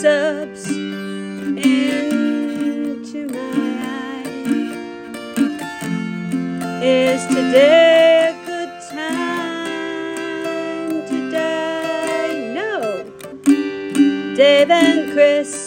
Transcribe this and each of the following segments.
subs into my eyes. Is today a good time to die? No. Dave and Chris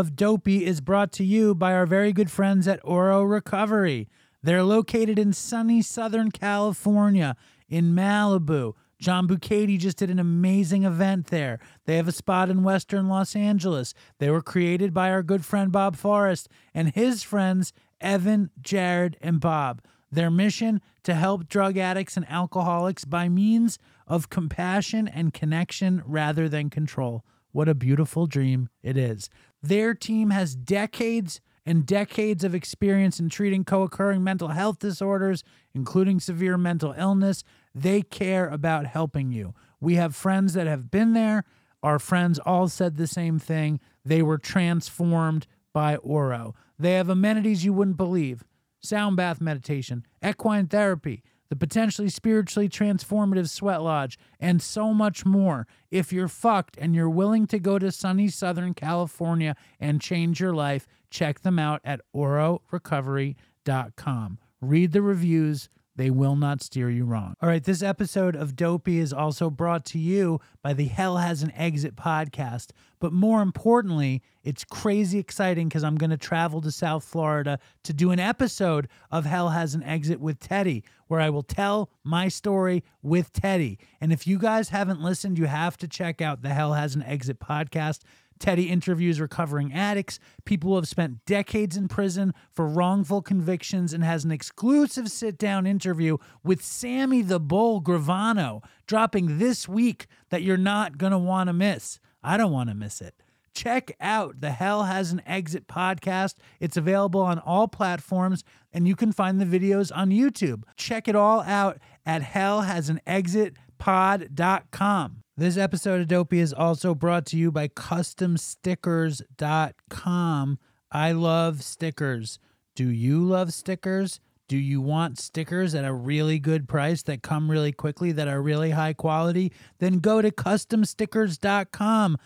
of Dopey is brought to you by our very good friends at Oro Recovery. They're located in sunny Southern California, in Malibu. John Bucati just did an amazing event there. They have a spot in Western Los Angeles. They were created by our good friend Bob Forrest and his friends Evan, Jared, and Bob. Their mission to help drug addicts and alcoholics by means of compassion and connection rather than control. What a beautiful dream it is. Their team has decades and decades of experience in treating co occurring mental health disorders, including severe mental illness. They care about helping you. We have friends that have been there. Our friends all said the same thing. They were transformed by Oro. They have amenities you wouldn't believe sound bath meditation, equine therapy, the potentially spiritually transformative sweat lodge, and so much more. If you're fucked and you're willing to go to sunny Southern California and change your life, check them out at ororecovery.com. Read the reviews. They will not steer you wrong. All right, this episode of Dopey is also brought to you by the Hell Has an Exit podcast. But more importantly, it's crazy exciting because I'm going to travel to South Florida to do an episode of Hell Has an Exit with Teddy, where I will tell my story with Teddy. And if you guys haven't listened, you have to check out the Hell Has an Exit podcast. Teddy interviews recovering addicts, people who have spent decades in prison for wrongful convictions, and has an exclusive sit down interview with Sammy the Bull Gravano, dropping this week that you're not going to want to miss. I don't want to miss it. Check out the Hell Has an Exit podcast. It's available on all platforms, and you can find the videos on YouTube. Check it all out at hellhasanexitpod.com. This episode of Dopey is also brought to you by CustomStickers.com. I love stickers. Do you love stickers? Do you want stickers at a really good price that come really quickly, that are really high quality? Then go to CustomStickers.com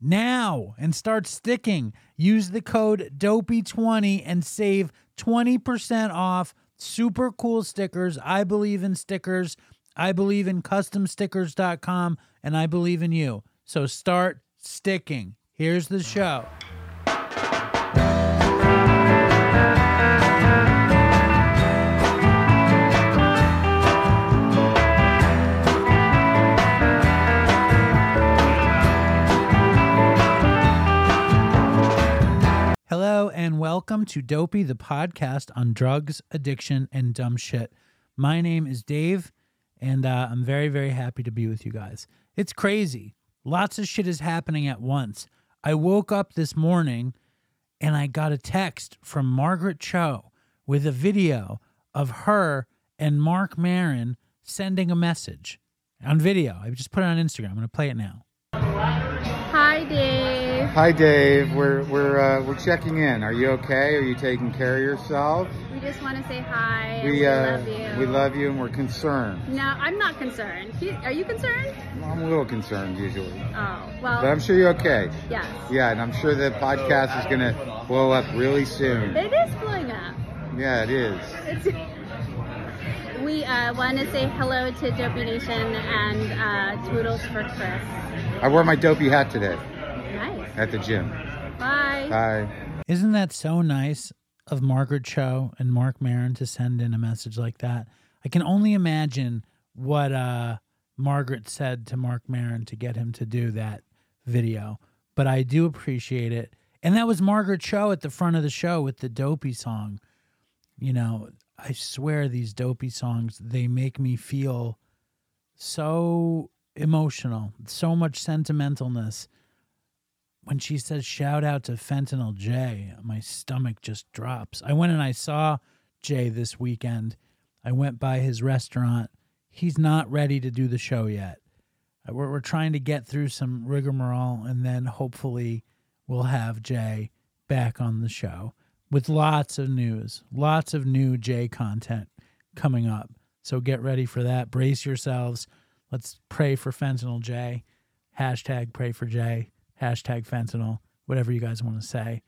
now and start sticking. Use the code DOPEY20 and save 20% off super cool stickers. I believe in stickers. I believe in customstickers.com and I believe in you. So start sticking. Here's the show. Hello and welcome to Dopey, the podcast on drugs, addiction, and dumb shit. My name is Dave, and uh, I'm very, very happy to be with you guys. It's crazy. Lots of shit is happening at once. I woke up this morning and I got a text from Margaret Cho with a video of her and Mark Maron sending a message on video. I just put it on Instagram. I'm going to play it now. Hi, Dave. We're we're uh, we're checking in. Are you okay? Are you taking care of yourself? We just want to say hi. We we uh, love you. we love you, and we're concerned. No, I'm not concerned. He- Are you concerned? I'm a little concerned usually, Oh, well, but I'm sure you're okay. yes. Yeah, and I'm sure the podcast is gonna blow up really soon. It is blowing up. Yeah, it is. It's, we uh, want to say hello to Dopey Nation and uh, Toodles for Chris. I wore my dopey hat today. At the gym. Bye. Bye. Isn't that so nice of Margaret Cho and Mark Maron to send in a message like that? I can only imagine what uh, Margaret said to Mark Maron to get him to do that video, but I do appreciate it. And that was Margaret Cho at the front of the show with the dopey song. You know, I swear these dopey songs, they make me feel so emotional, so much sentimentalness when she says shout out to Fentanyl J, my stomach just drops. I went and I saw Jay this weekend. I went by his restaurant. He's not ready to do the show yet. Uh, We're, we're trying to get through some rigmarole and then hopefully we'll have Jay back on the show with lots of news, lots of new Jay content coming up. So get ready for that. Brace yourselves. Let's pray for Fentanyl J. Hashtag pray for Jay. Hashtag fentanyl. Whatever you guys want to say.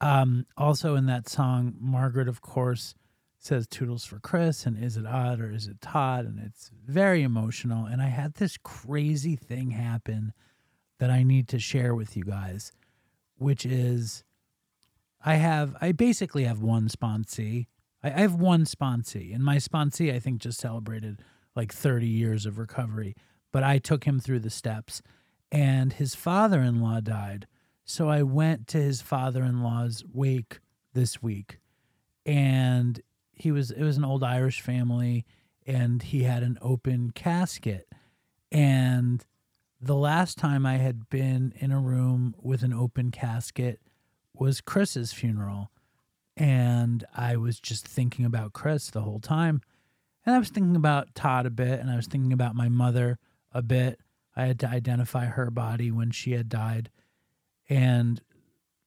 Um, also in that song, Margaret, of course, says toodles for Chris and is it odd or is it Todd? And it's very emotional. And I had this crazy thing happen that I need to share with you guys, which is I have I basically have one sponsee. I, I have one sponsee, and my sponsee I think just celebrated like 30 years of recovery. But I took him through the steps, and his father-in-law died. So I went to his father-in-law's wake this week, and he was it was an old Irish family, and he had an open casket, and the last time I had been in a room with an open casket was Chris's funeral. And I was just thinking about Chris the whole time. And I was thinking about Todd a bit, and I was thinking about my mother a bit. I had to identify her body when she had died. And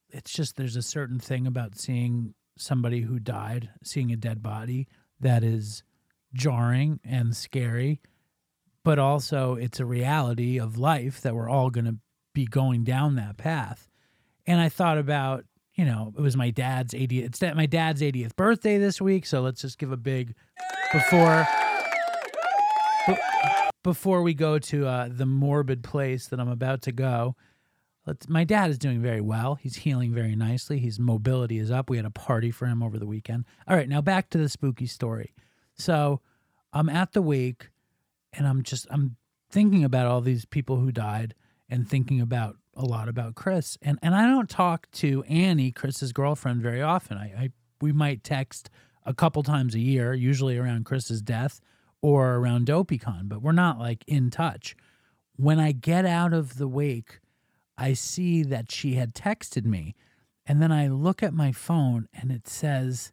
it's just there's a certain thing about seeing somebody who died, seeing a dead body that is jarring and scary but also it's a reality of life that we're all going to be going down that path. And I thought about, you know, it was my dad's 80th, it's my dad's 80th birthday this week, so let's just give a big before be- before we go to uh, the morbid place that I'm about to go. Let's, my dad is doing very well. He's healing very nicely. His mobility is up. We had a party for him over the weekend. All right, now back to the spooky story. So I'm at the wake and I'm just I'm thinking about all these people who died and thinking about a lot about Chris. And and I don't talk to Annie, Chris's girlfriend, very often. I, I we might text a couple times a year, usually around Chris's death or around DopeyCon, but we're not like in touch. When I get out of the wake, I see that she had texted me. And then I look at my phone and it says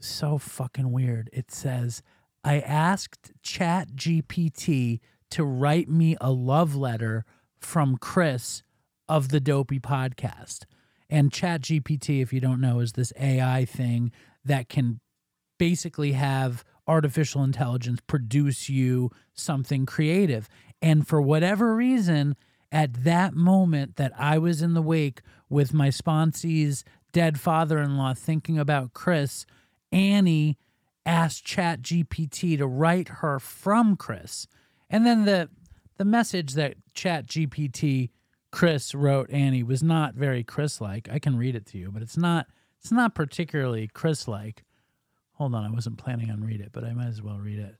so fucking weird. It says, I asked Chat GPT to write me a love letter from Chris of the Dopey podcast. And Chat GPT, if you don't know, is this AI thing that can basically have artificial intelligence produce you something creative. And for whatever reason, at that moment that I was in the wake with my sponsee's dead father in law thinking about Chris, Annie asked Chat GPT to write her from Chris. And then the the message that Chat GPT Chris wrote Annie was not very Chris like. I can read it to you, but it's not it's not particularly Chris like. Hold on, I wasn't planning on read it, but I might as well read it.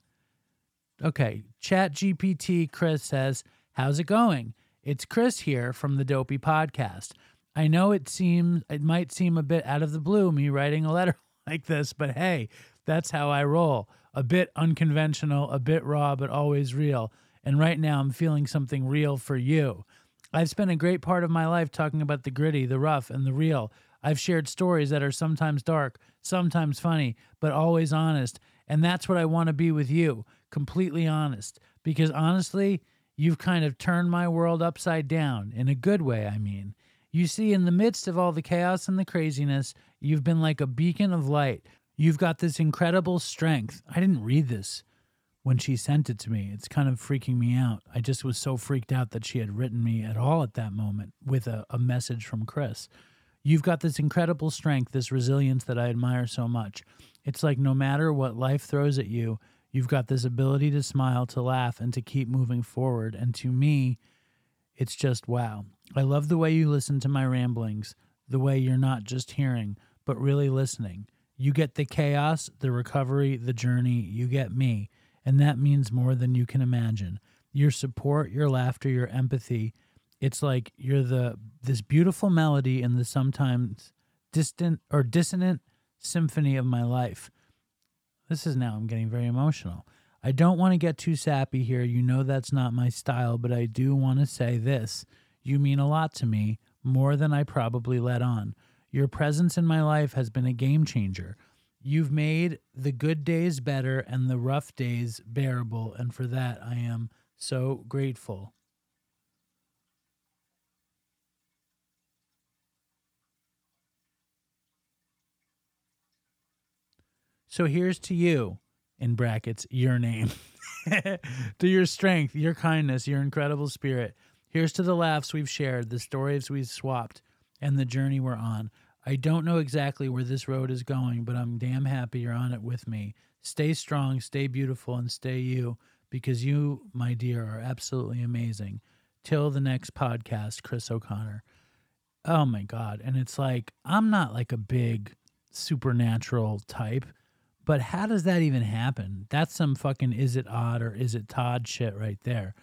Okay, Chat GPT Chris says, How's it going? It's Chris here from the Dopey Podcast. I know it seems it might seem a bit out of the blue me writing a letter like this, but hey, that's how I roll. A bit unconventional, a bit raw, but always real. And right now I'm feeling something real for you. I've spent a great part of my life talking about the gritty, the rough, and the real. I've shared stories that are sometimes dark, sometimes funny, but always honest. And that's what I want to be with you completely honest. Because honestly, you've kind of turned my world upside down, in a good way, I mean. You see, in the midst of all the chaos and the craziness, you've been like a beacon of light. You've got this incredible strength. I didn't read this when she sent it to me. It's kind of freaking me out. I just was so freaked out that she had written me at all at that moment with a, a message from Chris. You've got this incredible strength, this resilience that I admire so much. It's like no matter what life throws at you, you've got this ability to smile, to laugh, and to keep moving forward. And to me, it's just wow. I love the way you listen to my ramblings, the way you're not just hearing, but really listening. You get the chaos, the recovery, the journey. You get me. And that means more than you can imagine. Your support, your laughter, your empathy. It's like you're the this beautiful melody in the sometimes distant or dissonant symphony of my life. This is now I'm getting very emotional. I don't want to get too sappy here. You know that's not my style, but I do want to say this. You mean a lot to me, more than I probably let on. Your presence in my life has been a game changer. You've made the good days better and the rough days bearable, and for that I am so grateful. So here's to you, in brackets, your name, to your strength, your kindness, your incredible spirit. Here's to the laughs we've shared, the stories we've swapped, and the journey we're on. I don't know exactly where this road is going, but I'm damn happy you're on it with me. Stay strong, stay beautiful, and stay you, because you, my dear, are absolutely amazing. Till the next podcast, Chris O'Connor. Oh my God. And it's like, I'm not like a big supernatural type, but how does that even happen? That's some fucking is it odd or is it Todd shit right there.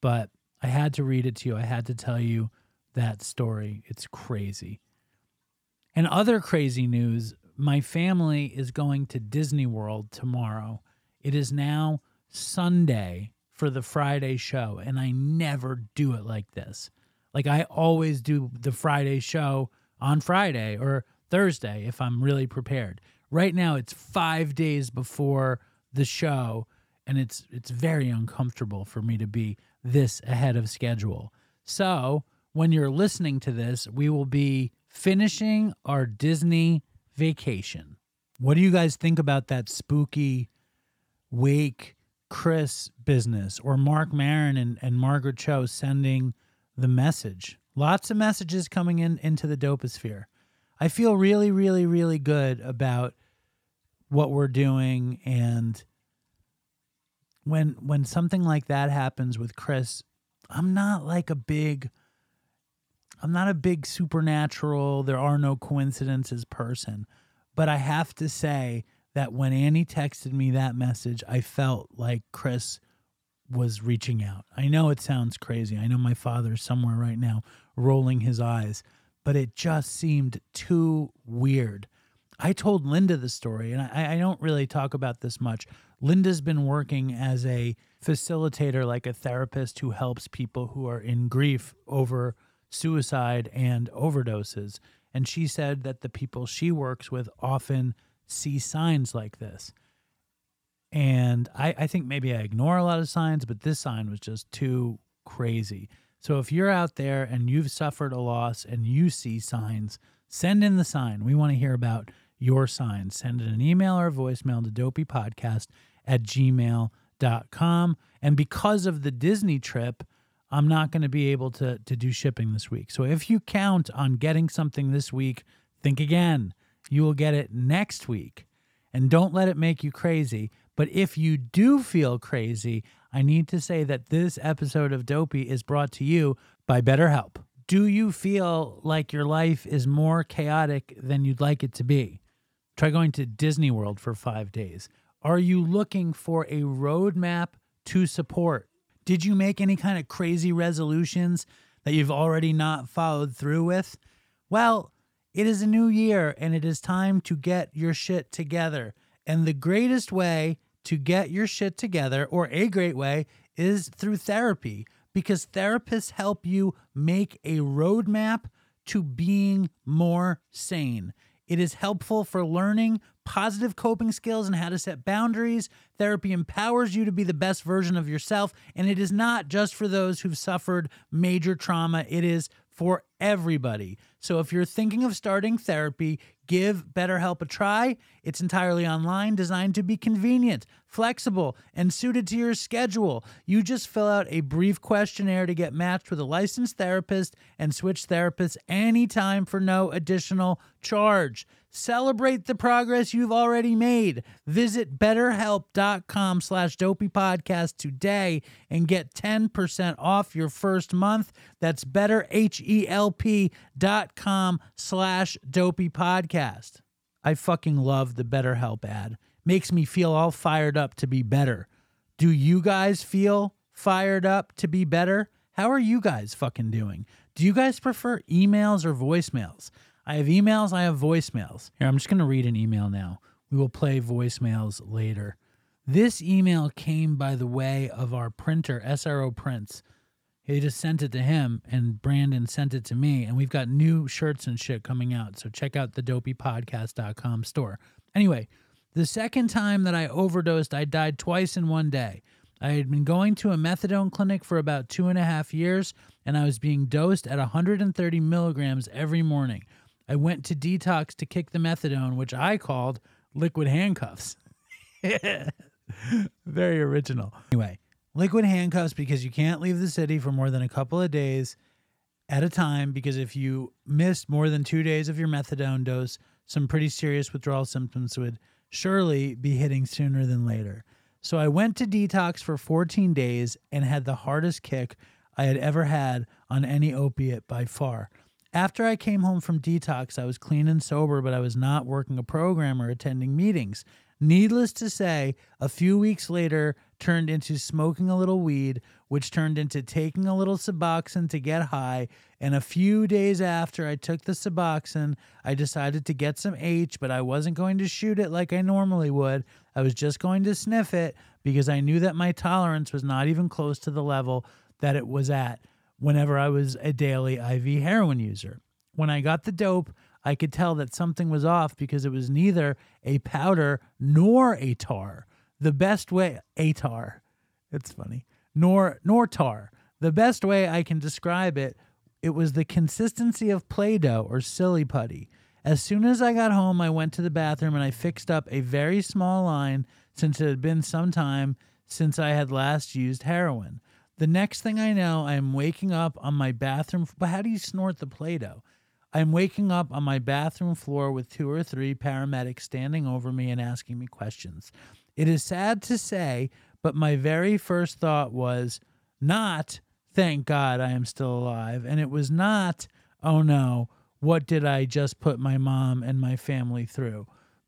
But I had to read it to you. I had to tell you that story. It's crazy. And other crazy news my family is going to Disney World tomorrow. It is now Sunday for the Friday show, and I never do it like this. Like, I always do the Friday show on Friday or Thursday if I'm really prepared. Right now, it's five days before the show, and it's it's very uncomfortable for me to be this ahead of schedule. So, when you're listening to this, we will be finishing our Disney vacation. What do you guys think about that spooky Wake Chris business or Mark Maron and, and Margaret Cho sending the message? Lots of messages coming in into the doposphere. I feel really, really, really good about what we're doing and when when something like that happens with Chris, I'm not like a big I'm not a big supernatural, there are no coincidences person, but I have to say that when Annie texted me that message, I felt like Chris was reaching out. I know it sounds crazy. I know my father's somewhere right now rolling his eyes, but it just seemed too weird. I told Linda the story, and I, I don't really talk about this much. Linda's been working as a facilitator, like a therapist who helps people who are in grief over suicide and overdoses. And she said that the people she works with often see signs like this. And I, I think maybe I ignore a lot of signs, but this sign was just too crazy. So if you're out there and you've suffered a loss and you see signs, send in the sign. We want to hear about your signs. Send it an email or a voicemail to dopeypodcast at gmail.com. And because of the Disney trip, I'm not going to be able to, to do shipping this week. So if you count on getting something this week, think again. You will get it next week. And don't let it make you crazy. But if you do feel crazy, I need to say that this episode of Dopey is brought to you by BetterHelp. Do you feel like your life is more chaotic than you'd like it to be? Try going to Disney World for five days. Are you looking for a roadmap to support? Did you make any kind of crazy resolutions that you've already not followed through with? Well, it is a new year and it is time to get your shit together. And the greatest way to get your shit together, or a great way, is through therapy because therapists help you make a roadmap to being more sane. It is helpful for learning positive coping skills and how to set boundaries. Therapy empowers you to be the best version of yourself. And it is not just for those who've suffered major trauma, it is for everybody. So if you're thinking of starting therapy, give BetterHelp a try. It's entirely online, designed to be convenient, flexible, and suited to your schedule. You just fill out a brief questionnaire to get matched with a licensed therapist and switch therapists anytime for no additional charge. Celebrate the progress you've already made. Visit betterhelp.com slash dopey podcast today and get 10% off your first month. That's betterhelp.com slash dopey podcast. I fucking love the BetterHelp ad. Makes me feel all fired up to be better. Do you guys feel fired up to be better? How are you guys fucking doing? Do you guys prefer emails or voicemails? I have emails, I have voicemails. Here, I'm just going to read an email now. We will play voicemails later. This email came by the way of our printer, SRO Prints. He just sent it to him, and Brandon sent it to me, and we've got new shirts and shit coming out. So check out the dopeypodcast.com store. Anyway, the second time that I overdosed, I died twice in one day. I had been going to a methadone clinic for about two and a half years, and I was being dosed at 130 milligrams every morning. I went to detox to kick the methadone, which I called liquid handcuffs. Very original. Anyway, liquid handcuffs because you can't leave the city for more than a couple of days at a time because if you missed more than two days of your methadone dose, some pretty serious withdrawal symptoms would surely be hitting sooner than later. So I went to detox for 14 days and had the hardest kick I had ever had on any opiate by far. After I came home from detox, I was clean and sober, but I was not working a program or attending meetings. Needless to say, a few weeks later turned into smoking a little weed, which turned into taking a little Suboxone to get high. And a few days after I took the Suboxone, I decided to get some H, but I wasn't going to shoot it like I normally would. I was just going to sniff it because I knew that my tolerance was not even close to the level that it was at whenever I was a daily IV heroin user. When I got the dope, I could tell that something was off because it was neither a powder nor a tar. The best way a tar. It's funny. Nor nor tar. The best way I can describe it, it was the consistency of Play-Doh or silly putty. As soon as I got home, I went to the bathroom and I fixed up a very small line since it had been some time since I had last used heroin. The next thing I know, I am waking up on my bathroom. But how do you snort the Play Doh? I'm waking up on my bathroom floor with two or three paramedics standing over me and asking me questions. It is sad to say, but my very first thought was not, thank God I am still alive. And it was not, oh no, what did I just put my mom and my family through?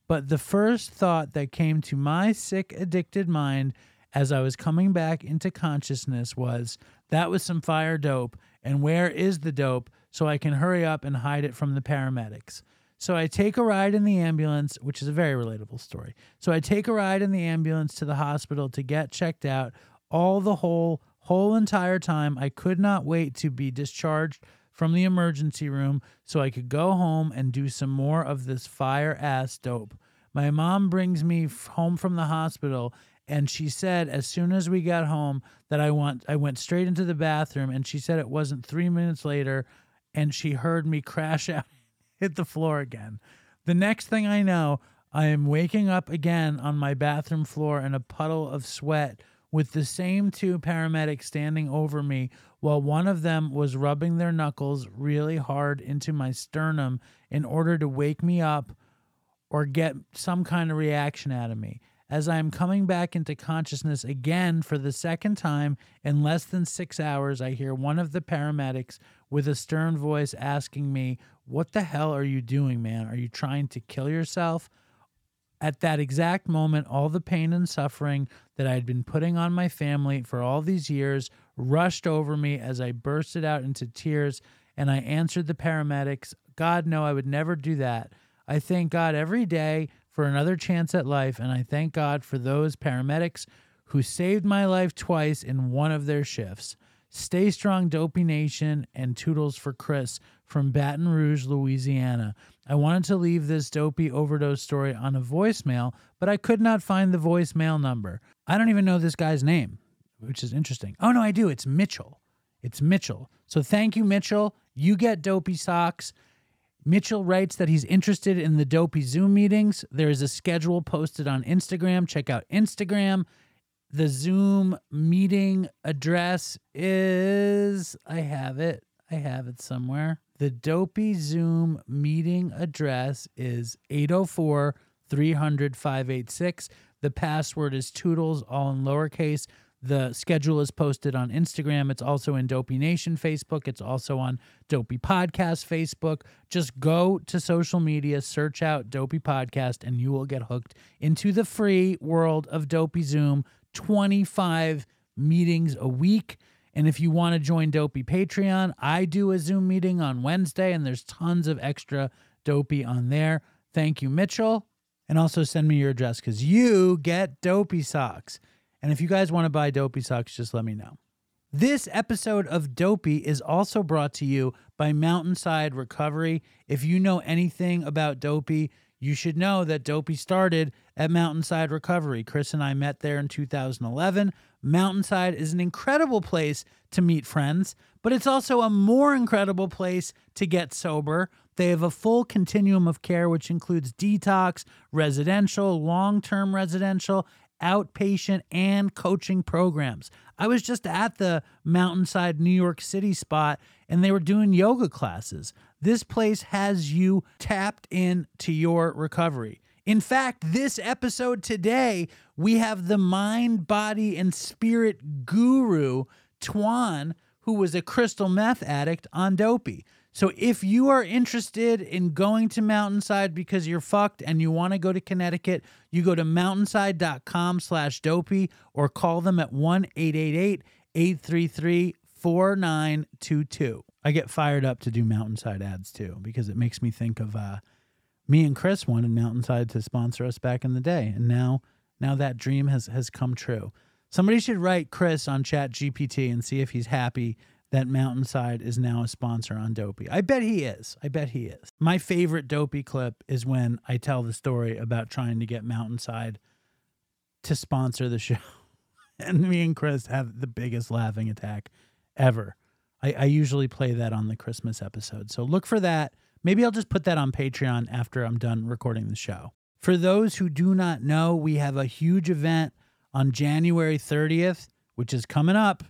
But the first thought that came to my sick, addicted mind as I was coming back into consciousness was that was some fire dope, and where is the dope so I can hurry up and hide it from the paramedics? So I take a ride in the ambulance, which is a very relatable story. So I take a ride in the ambulance to the hospital to get checked out. All the whole whole entire time I could not wait to be discharged from the emergency room so I could go home and do some more of this fire ass dope. My mom brings me home from the hospital and she said as soon as we got home that I want I went straight into the bathroom and she said it wasn't 3 minutes later and she heard me crash out hit the floor again. The next thing I know, I am waking up again on my bathroom floor in a puddle of sweat with the same two paramedics standing over me while one of them was rubbing their knuckles really hard into my sternum in order to wake me up or get some kind of reaction out of me. As I am coming back into consciousness again for the second time in less than six hours, I hear one of the paramedics with a stern voice asking me, What the hell are you doing, man? Are you trying to kill yourself? At that exact moment, all the pain and suffering that I had been putting on my family for all these years rushed over me as I bursted out into tears and I answered the paramedics God, no, I would never do that. I thank God every day for another chance at life, and I thank God for those paramedics who saved my life twice in one of their shifts. Stay strong, Dopey Nation, and toodles for Chris from Baton Rouge, Louisiana. I wanted to leave this dopey overdose story on a voicemail, but I could not find the voicemail number. I don't even know this guy's name, which is interesting. Oh, no, I do. It's Mitchell. It's Mitchell. So thank you, Mitchell. You get dopey socks. Mitchell writes that he's interested in the dopey Zoom meetings. There is a schedule posted on Instagram. Check out Instagram. The Zoom meeting address is, I have it. I have it somewhere. The Dopey Zoom meeting address is 804 300 586. The password is Toodles, all in lowercase. The schedule is posted on Instagram. It's also in Dopey Nation Facebook. It's also on Dopey Podcast Facebook. Just go to social media, search out Dopey Podcast, and you will get hooked into the free world of Dopey Zoom. 25 meetings a week. And if you want to join Dopey Patreon, I do a Zoom meeting on Wednesday, and there's tons of extra Dopey on there. Thank you, Mitchell. And also send me your address because you get Dopey socks. And if you guys want to buy Dopey socks, just let me know. This episode of Dopey is also brought to you by Mountainside Recovery. If you know anything about Dopey, you should know that Dopey started at Mountainside Recovery. Chris and I met there in 2011. Mountainside is an incredible place to meet friends, but it's also a more incredible place to get sober. They have a full continuum of care, which includes detox, residential, long term residential, outpatient, and coaching programs. I was just at the Mountainside, New York City spot, and they were doing yoga classes. This place has you tapped into your recovery. In fact, this episode today, we have the mind, body, and spirit guru, Thuan, who was a crystal meth addict on Dopey. So if you are interested in going to Mountainside because you're fucked and you want to go to Connecticut, you go to mountainside.com slash dopey or call them at 1-888-833-4922. I get fired up to do Mountainside ads too because it makes me think of uh, me and Chris wanted Mountainside to sponsor us back in the day. And now now that dream has, has come true. Somebody should write Chris on Chat GPT and see if he's happy that Mountainside is now a sponsor on Dopey. I bet he is. I bet he is. My favorite Dopey clip is when I tell the story about trying to get Mountainside to sponsor the show. and me and Chris have the biggest laughing attack ever. I, I usually play that on the Christmas episode. So look for that. Maybe I'll just put that on Patreon after I'm done recording the show. For those who do not know, we have a huge event on January 30th, which is coming up.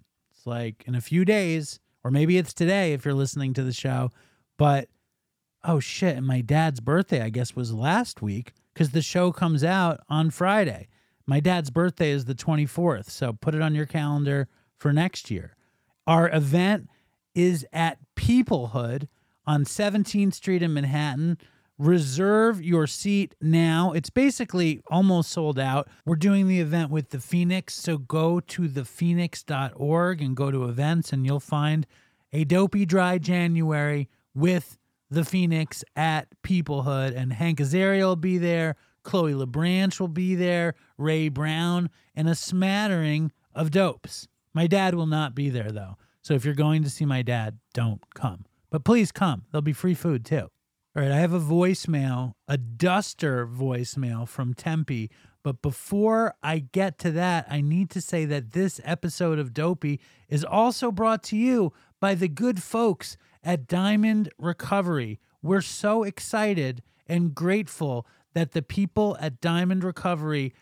Like in a few days, or maybe it's today if you're listening to the show. But oh shit, and my dad's birthday, I guess, was last week because the show comes out on Friday. My dad's birthday is the 24th. So put it on your calendar for next year. Our event is at Peoplehood on 17th Street in Manhattan. Reserve your seat now. It's basically almost sold out. We're doing the event with the Phoenix, so go to thephoenix.org and go to events, and you'll find a dopey dry January with the Phoenix at Peoplehood. And Hank Azaria will be there, Chloe LeBranch will be there, Ray Brown, and a smattering of dopes. My dad will not be there, though. So if you're going to see my dad, don't come. But please come. There'll be free food too. All right, I have a voicemail, a duster voicemail from Tempe. But before I get to that, I need to say that this episode of Dopey is also brought to you by the good folks at Diamond Recovery. We're so excited and grateful that the people at Diamond Recovery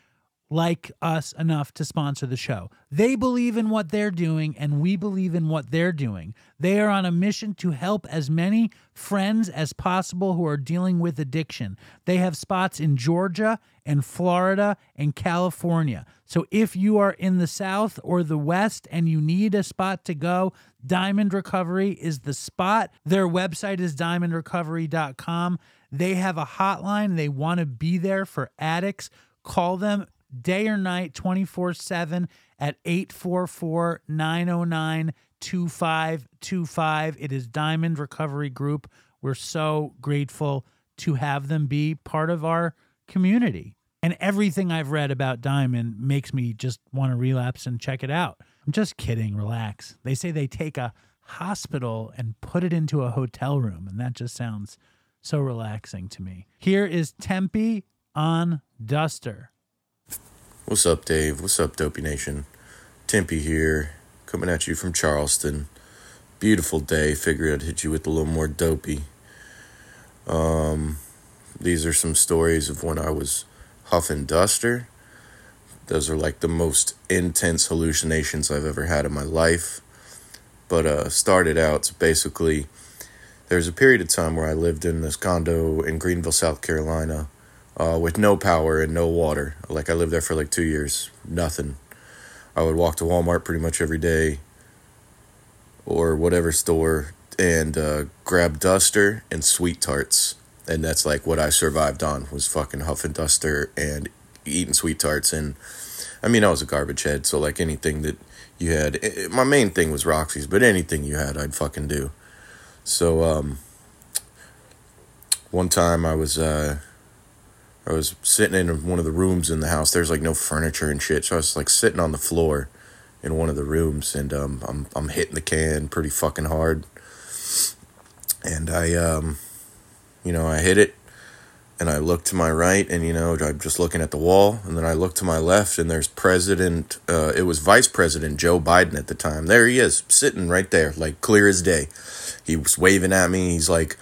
like us enough to sponsor the show. They believe in what they're doing, and we believe in what they're doing. They are on a mission to help as many friends as possible who are dealing with addiction. They have spots in Georgia and Florida and California. So if you are in the South or the West and you need a spot to go, Diamond Recovery is the spot. Their website is diamondrecovery.com. They have a hotline. They want to be there for addicts. Call them day or night 24 7 at 844 909 2525. It is Diamond Recovery Group. We're so grateful to have them be part of our community. And everything I've read about Diamond makes me just want to relapse and check it out. I'm just kidding. Relax. They say they take a hospital and put it into a hotel room, and that just sounds so relaxing to me. Here is Tempe on Duster. What's up, Dave? What's up, Dopey Nation? Tempe here, coming at you from Charleston. Beautiful day. Figured I'd hit you with a little more dopey. Um, these are some stories of when I was huffing duster. Those are like the most intense hallucinations I've ever had in my life. But uh, started out basically. There's a period of time where I lived in this condo in Greenville, South Carolina, uh, with no power and no water. Like I lived there for like two years, nothing. I would walk to Walmart pretty much every day, or whatever store, and uh, grab duster and sweet tarts, and that's like what I survived on was fucking huffing duster and eating sweet tarts. And I mean, I was a garbage head, so like anything that you had, eh, eh, my main thing was Roxy's, but anything you had, I'd fucking do. So um, one time I was uh, I was sitting in one of the rooms in the house. There's like no furniture and shit, so I was like sitting on the floor in one of the rooms, and um, I'm I'm hitting the can pretty fucking hard, and I um, you know, I hit it, and I look to my right, and you know, I'm just looking at the wall, and then I look to my left, and there's President, uh, it was Vice President Joe Biden at the time. There he is, sitting right there, like clear as day. He was waving at me. He's like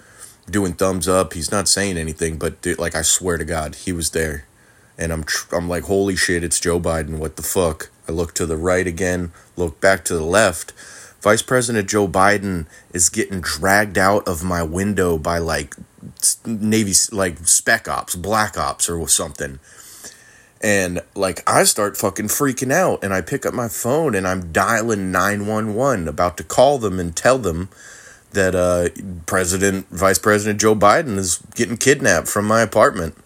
doing thumbs up. He's not saying anything, but dude, like I swear to God, he was there, and I'm tr- I'm like, holy shit, it's Joe Biden. What the fuck? I look to the right again, look back to the left. Vice President Joe Biden is getting dragged out of my window by like Navy, like spec ops, black ops, or something. And like I start fucking freaking out, and I pick up my phone and I'm dialing nine one one, about to call them and tell them that uh, President, Vice President Joe Biden is getting kidnapped from my apartment.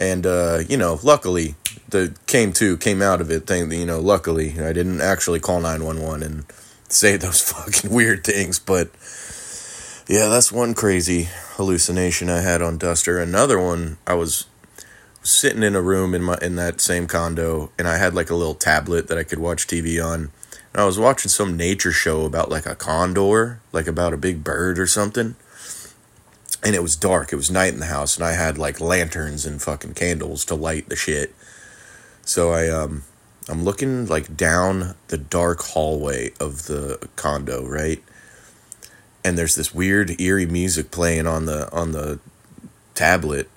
And uh, you know, luckily, the came to came out of it. Thing you know, luckily, I didn't actually call nine one one and say those fucking weird things. But yeah, that's one crazy hallucination I had on Duster. Another one, I was sitting in a room in my in that same condo, and I had like a little tablet that I could watch TV on. I was watching some nature show about like a condor, like about a big bird or something. And it was dark. It was night in the house, and I had like lanterns and fucking candles to light the shit. So I um I'm looking like down the dark hallway of the condo, right? And there's this weird eerie music playing on the on the tablet.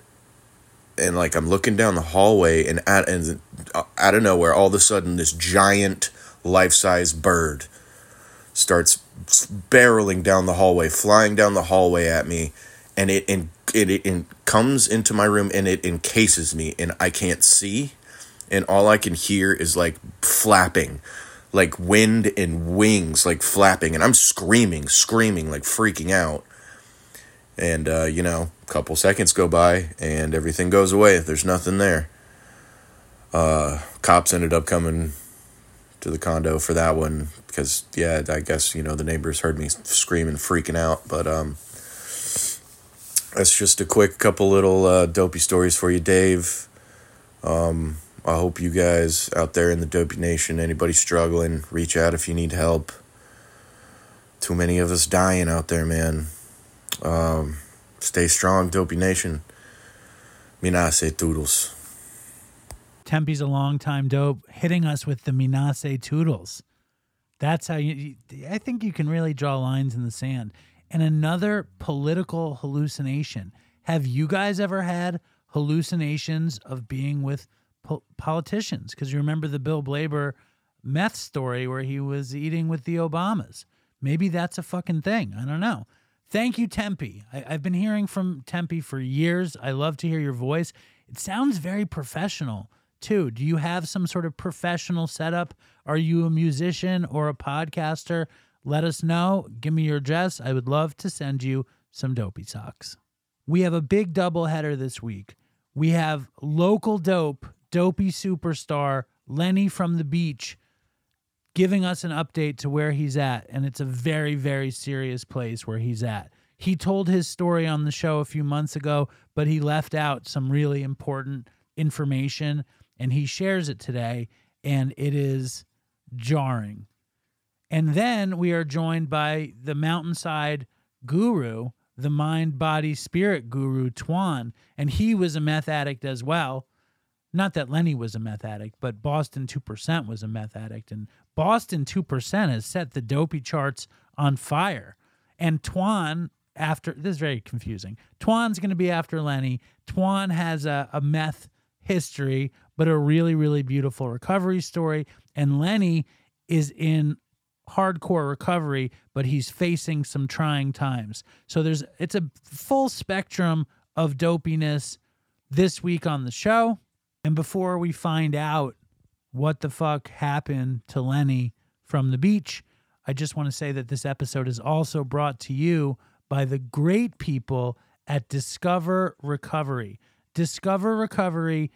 And like I'm looking down the hallway and out and out of nowhere all of a sudden this giant life-size bird starts barreling down the hallway, flying down the hallway at me, and it and it, it, it comes into my room and it encases me and I can't see and all I can hear is like flapping, like wind and wings, like flapping, and I'm screaming, screaming, like freaking out. And uh, you know, a couple seconds go by, and everything goes away. There's nothing there. Uh, cops ended up coming to the condo for that one because, yeah, I guess you know the neighbors heard me screaming, freaking out. But um, that's just a quick couple little uh, dopey stories for you, Dave. Um, I hope you guys out there in the Dopey Nation, anybody struggling, reach out if you need help. Too many of us dying out there, man. Um, stay strong, Dopey Nation. Minase Toodles. Tempe's a long time dope, hitting us with the Minase Toodles. That's how you, I think you can really draw lines in the sand. And another political hallucination. Have you guys ever had hallucinations of being with po- politicians? Because you remember the Bill Blaber meth story where he was eating with the Obamas. Maybe that's a fucking thing. I don't know. Thank you, Tempe. I, I've been hearing from Tempe for years. I love to hear your voice. It sounds very professional, too. Do you have some sort of professional setup? Are you a musician or a podcaster? Let us know. Give me your address. I would love to send you some dopey socks. We have a big double header this week. We have local dope, dopey superstar Lenny from the beach giving us an update to where he's at. And it's a very, very serious place where he's at. He told his story on the show a few months ago, but he left out some really important information and he shares it today, and it is jarring. And then we are joined by the mountainside guru, the mind, body, spirit guru, Thuan, And he was a meth addict as well. Not that Lenny was a meth addict, but Boston 2% was a meth addict. And Boston 2% has set the dopey charts on fire. And Thuan, after this is very confusing. Thuan's going to be after Lenny. Thuan has a, a meth history, but a really, really beautiful recovery story. And Lenny is in hardcore recovery, but he's facing some trying times. So there's it's a full spectrum of dopiness this week on the show. And before we find out what the fuck happened to Lenny from the beach, I just want to say that this episode is also brought to you by the great people at Discover Recovery. Discover Recovery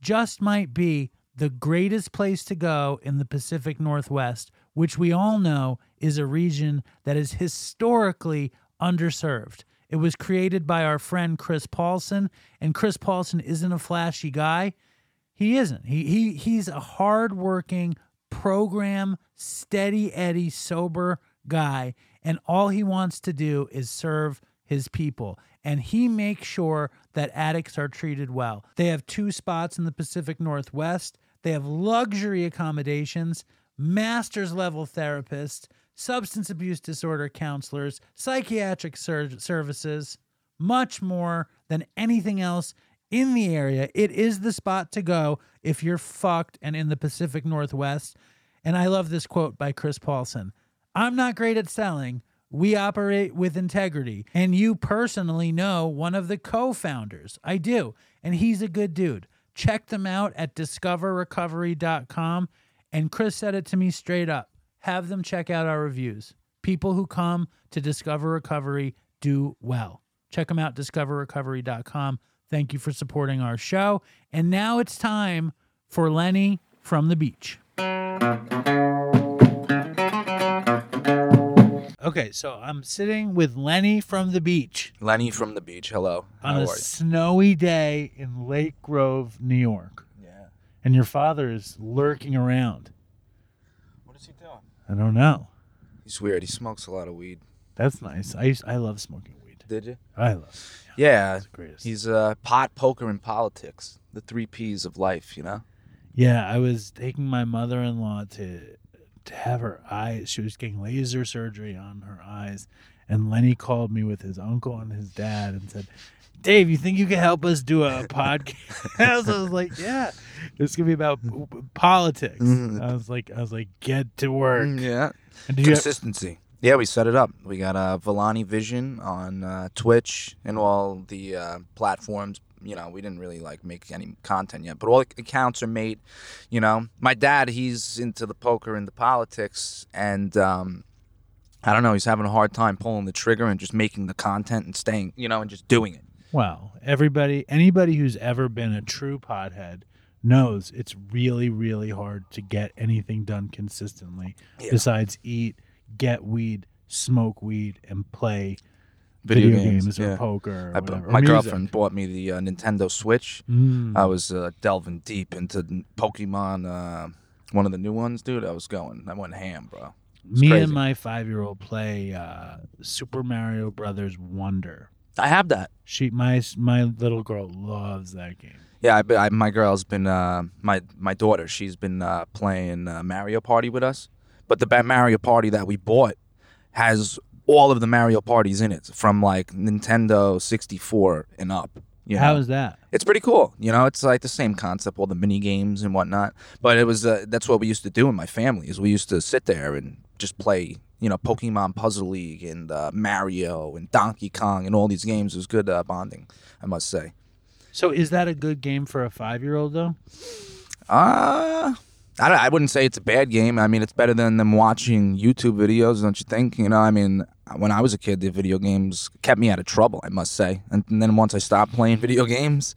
just might be the greatest place to go in the Pacific Northwest, which we all know is a region that is historically underserved. It was created by our friend Chris Paulson, and Chris Paulson isn't a flashy guy. He isn't. He he he's a hardworking, program, steady Eddie, sober guy, and all he wants to do is serve his people. And he makes sure that addicts are treated well. They have two spots in the Pacific Northwest. They have luxury accommodations, master's level therapists, substance abuse disorder counselors, psychiatric sur- services, much more than anything else in the area. It is the spot to go if you're fucked and in the Pacific Northwest. And I love this quote by Chris Paulson I'm not great at selling. We operate with integrity. And you personally know one of the co founders. I do. And he's a good dude. Check them out at discoverrecovery.com. And Chris said it to me straight up have them check out our reviews. People who come to Discover Recovery do well. Check them out, discoverrecovery.com. Thank you for supporting our show. And now it's time for Lenny from the beach. Okay, so I'm sitting with Lenny from the beach Lenny from the beach. Hello. on How a are you? snowy day in Lake Grove, New York. Yeah. And your father is lurking around. What is he doing? I don't know. He's weird. He smokes a lot of weed. That's nice. I used, I love smoking weed. Did you? I love. Yeah. It's the greatest. He's uh, pot, poker, and politics. The three P's of life, you know? Yeah, I was taking my mother-in-law to to have her eyes. She was getting laser surgery on her eyes, and Lenny called me with his uncle and his dad and said, "Dave, you think you can help us do a podcast?" I was like, "Yeah, it's gonna be about politics." Mhm. I was like, "I was like, get to work." Mm, Yeah. You have- Consistency. Yeah, we set it up. We got uh, Volani Vision on uh, Twitch and all the uh, platforms. You know, we didn't really like make any content yet, but all accounts are made. You know, my dad, he's into the poker and the politics, and um, I don't know, he's having a hard time pulling the trigger and just making the content and staying, you know, and just doing it. Well, everybody, anybody who's ever been a true pothead knows it's really, really hard to get anything done consistently Yeah. besides eat, get weed, smoke weed, and play Video video, games, games, or yeah. poker or I whatever. or my music. girlfriend bought me the uh, Nintendo Switch. Mm. I was uh, delving deep into Pokemon, uh, one of the new ones, dude. I was going, I went ham, bro. Me crazy. and my five-year-old play uh, Super Mario Brothers Wonder. I have that. She, my my little girl, loves that game. Yeah, I, I, my girl's been uh, my my daughter. She's been uh, playing uh, Mario Party with us, but the Mario Party that we bought has all of the Mario parties in it, from like Nintendo 64 and up. You know? How is that? it's pretty cool. You know, it's like the same concept, all the mini games and whatnot. But it was uh, that's what we used to do in my family. Is we used to sit there and just play, you know, Pokemon Puzzle League and uh, Mario and Donkey Kong and all these games. It was good uh, bonding, I must say. So, is that a good game for a five-year-old though? Uh I, don't- I wouldn't say it's a bad game. I mean, it's better than them watching YouTube videos, don't you think? You know, I mean, when I was a kid, the video games kept me out of trouble, I must say. And, then once I stopped playing video games,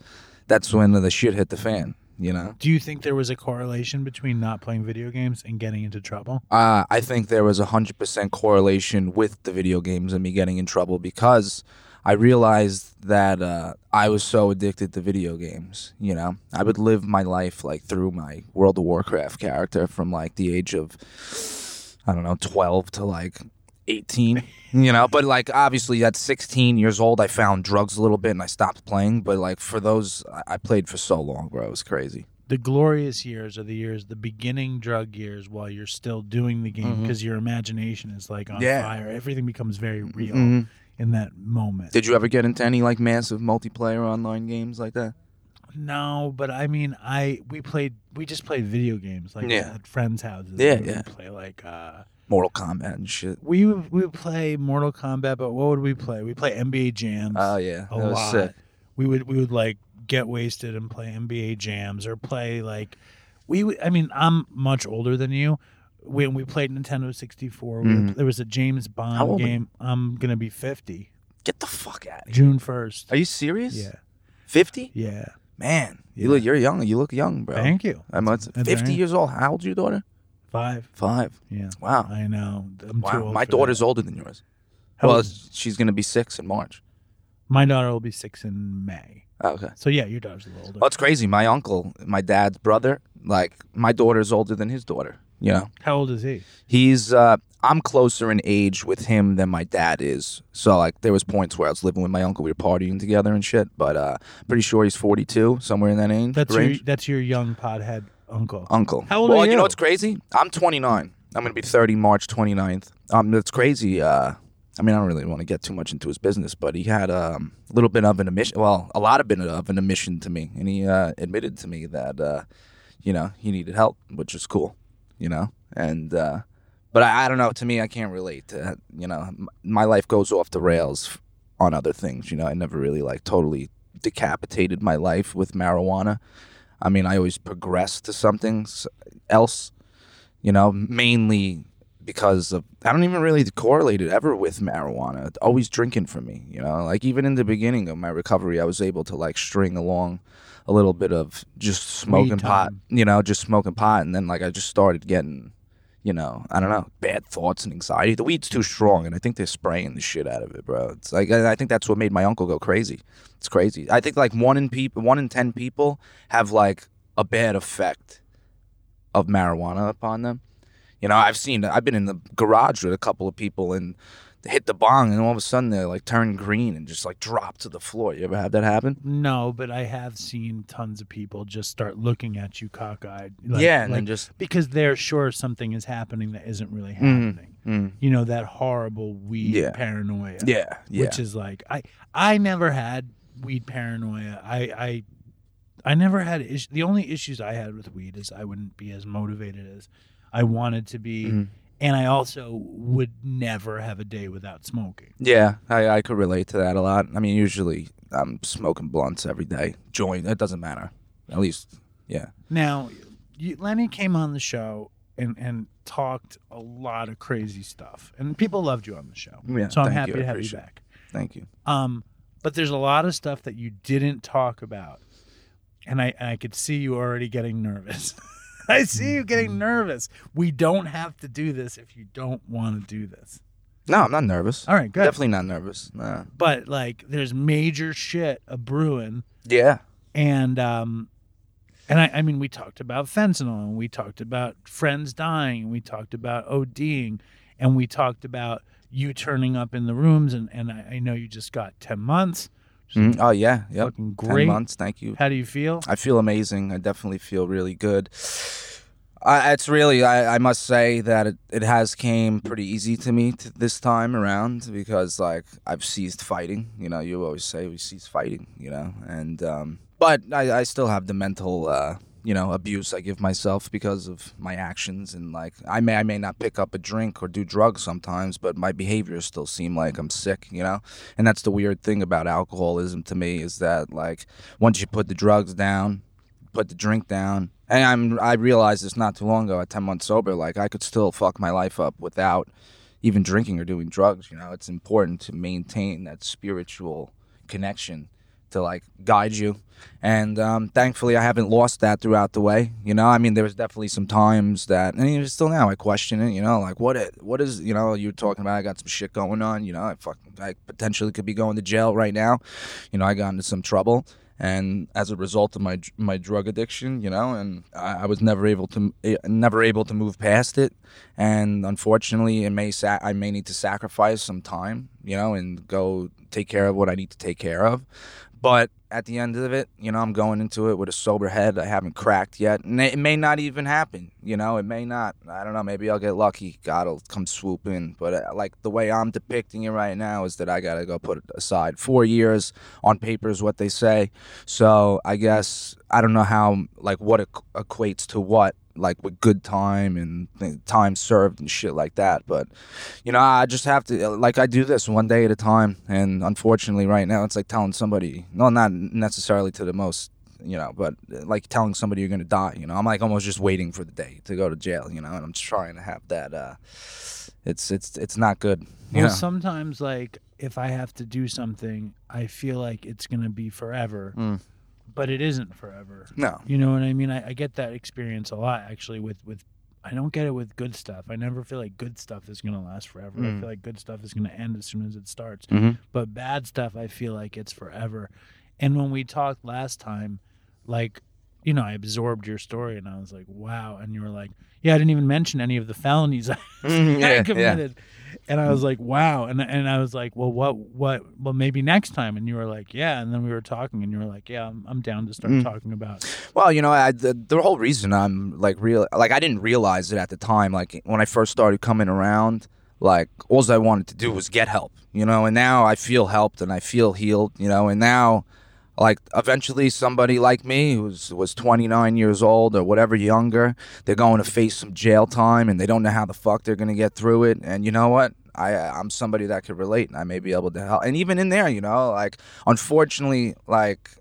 that's when the shit hit the fan. You know. Do you think there was a correlation between not playing video games and getting into trouble? Uh, I think there was a hundred percent correlation with the video games and me getting in trouble because I realized that uh, I was so addicted to video games. You know, I would live my life like through my World of Warcraft character from like the age of I don't know twelve to like eighteen. You know, but like obviously at sixteen years old, I found drugs a little bit and I stopped playing. But like for those, I- played for so long, bro. It was crazy. The glorious years are the years, the beginning drug years, while you're still doing the game because your imagination is like on Yeah. fire. Everything becomes very real Mhm. in that moment. Did you ever get into any like massive multiplayer online games like that? No, but I mean, I we played, we just played video games like Yeah. at friends' houses. Yeah, yeah. Play like uh, Mortal Kombat and shit. we would, we would play Mortal Kombat, but what would we play? We play NBA Jams. Oh yeah, a that was lot. sick. We would we would like get wasted and play NBA Jams or play like we. would- I mean, I'm much older than you. When we played Nintendo 64, we Mhm. there was a James How Bond old are game. I'm gonna be 50 Get the fuck out of here. June 1st. Are you serious? Yeah, Fifty? yeah. Man, you Yeah. look you're young. You look young, bro. Thank you. I'm That's fifty years old. How old's your daughter? Five. Five. Yeah. Wow. I know. I'm too Wow. old My daughter's that. older than yours. How well, old- she's gonna be six in March. my daughter will be six in May. Oh, okay. So yeah, your daughter's a little older. Well, it's crazy. My uncle, my dad's brother, like my daughter's older than his daughter. You know, How old is he? he's uh I'm closer in age with him than my dad is. So like there was points where I was living with my uncle, we were partying together and shit. But uh pretty sure he's 42, somewhere in that age. That's your range. that's your young podhead uncle. uncle. How old well, are you you? know what's crazy? I'm 29. I'm gonna be 30 March 29th. Um, that's crazy. Uh, I mean, I don't really want to get too much into his business, but he had um, a little bit of an admission. Well, a lot of bit of an admission to me, and he uh, admitted to me that uh, you know he needed help, which is cool. You know, and uh, but I, I don't know. To me, I can't relate to. You know, M- my life goes off the rails on other things. You know, I never really like totally decapitated my life with marijuana. I mean, I always progressed to something else, you know, mainly because of, I don't even really correlate it ever with marijuana. It's always drinking for me, you know, like even in the beginning of my recovery, I was able to like string along a little bit of just smoking pot, you know, just smoking pot. And then like I just started getting, you know, I don't know, bad thoughts and anxiety. The weed's too strong, and I think they're spraying the shit out of it, bro. It's like I think that's what made my uncle go crazy. It's crazy. I think like one in people, one in ten people have like a bad effect of marijuana upon them. You know, I've seen, I've been in the garage with a couple of people and they hit the bong, and all of a sudden they like turn green and just like drop to the floor. You ever have that happen? No, but I have seen tons of people just start looking at you cockeyed. Yeah, and then just- because they're sure something is happening that isn't really Mhm. happening. Mm. You know that horrible weed Yeah. paranoia. Yeah, yeah. which is like I I never had weed paranoia. I I I never had is- the only issues I had with weed is I wouldn't be as motivated as I wanted to be, Mhm. And I also would never have a day without smoking. Yeah, I, I could relate to that a lot. I mean, usually I'm smoking blunts every day. Joint, it doesn't matter. At least, yeah. Now, you, Lenny came on the show and and talked a lot of crazy stuff, and people loved you on the show. Yeah, so I'm thank happy you. To have you it. back. Thank you. Um, but there's a lot of stuff that you didn't talk about, and I and I could see you already getting nervous. I see you getting nervous. We don't have to do this if you don't want to do this. No, I'm not nervous. All right, good. Definitely not nervous. Nah. But like, there's major shit a brewing, Yeah. and um, and I, I mean, we talked about fentanyl, and we talked about friends dying, and we talked about ODing, and we talked about you turning up in the rooms, and and I, I know you just got ten months. Mhm. Oh yeah. Yep. Fucking Ten great. months. Thank you. How do you feel? I feel amazing. I definitely feel really good. I, it's really, I, I must say that it, it has came pretty easy to me t- this time around because like I've ceased fighting. You know, you always say we cease fighting. You know, and um, but I, I still have the mental, uh, you know, abuse I give myself because of my actions and like I may I may not pick up a drink or do drugs sometimes, but my behaviors still seem like I'm sick. You know, and that's the weird thing about alcoholism to me is that like once you put the drugs down put the drink down. And I'm I realized this not too long ago at 10 months sober like I could still fuck my life up without even drinking or doing drugs, you know. It's important to maintain that spiritual connection to like guide you. And um, thankfully, I haven't lost that throughout the way. You know, I mean, there was definitely some times that, and even still now, I question it. You know, like what it, what is, you know, you're talking about. I got some shit going on. You know, I fucking, I potentially could be going to jail right now. You know, I got into some trouble, and as a result of my my drug addiction, you know, and I, I was never able to eh, never able to move past it. And unfortunately, it may sa- I may need to sacrifice some time, you know, and go take care of what I need to take care of. But at the end of it, you know, I'm going into it with a sober head. I haven't cracked yet, and it may not even happen. You know, it may not. I don't know. Maybe I'll get lucky. God will come swoop in. But uh, like the way I'm depicting it right now is that I gotta go put aside. Four years on paper is what they say. So I guess I don't know how like what equates to what like with good time and th- time served and shit like that. But you know, I just have to like I do this one day at a time. And unfortunately, right now, it's like telling somebody, no, not necessarily to the most. You know, but uh, like telling somebody you're gonna die. You know, I'm like almost just waiting for the day to go to jail. You know, and I'm just trying to have that. uh It's it's it's not good. You Well, know? sometimes like if I have to do something, I feel like it's gonna be forever, Mm. But it isn't forever. No. you know what I mean. I, I get that experience a lot actually with with. I don't get it with good stuff. I never feel like good stuff is gonna last forever. I Mm. feel like good stuff is gonna end as soon as it starts. Mhm. But bad stuff, I feel like it's forever. And when we talked last time, like you know, I absorbed your story and I was like, wow. And you were like, yeah, I didn't even mention any of the felonies I, Mm, yeah, I yeah. committed. And I was like, wow. And and I was like, well, what, what, well, maybe next time. And you were like, yeah. And then we were talking and you were like, yeah, I'm, I'm down to start Mm. talking about. Well, you know, I, the, the whole reason I'm like real, like I didn't realize it at the time. Like when I first started coming around, like all I wanted to do was get help, you know. And now I feel helped and I feel healed, you know. And now, like eventually, somebody like me who's was 29 years old or whatever younger, they're going to face some jail time and they don't know how the fuck they're gonna get through it. And you know what? I I'm somebody that could relate and I may be able to help. And even in there, you know, like unfortunately, like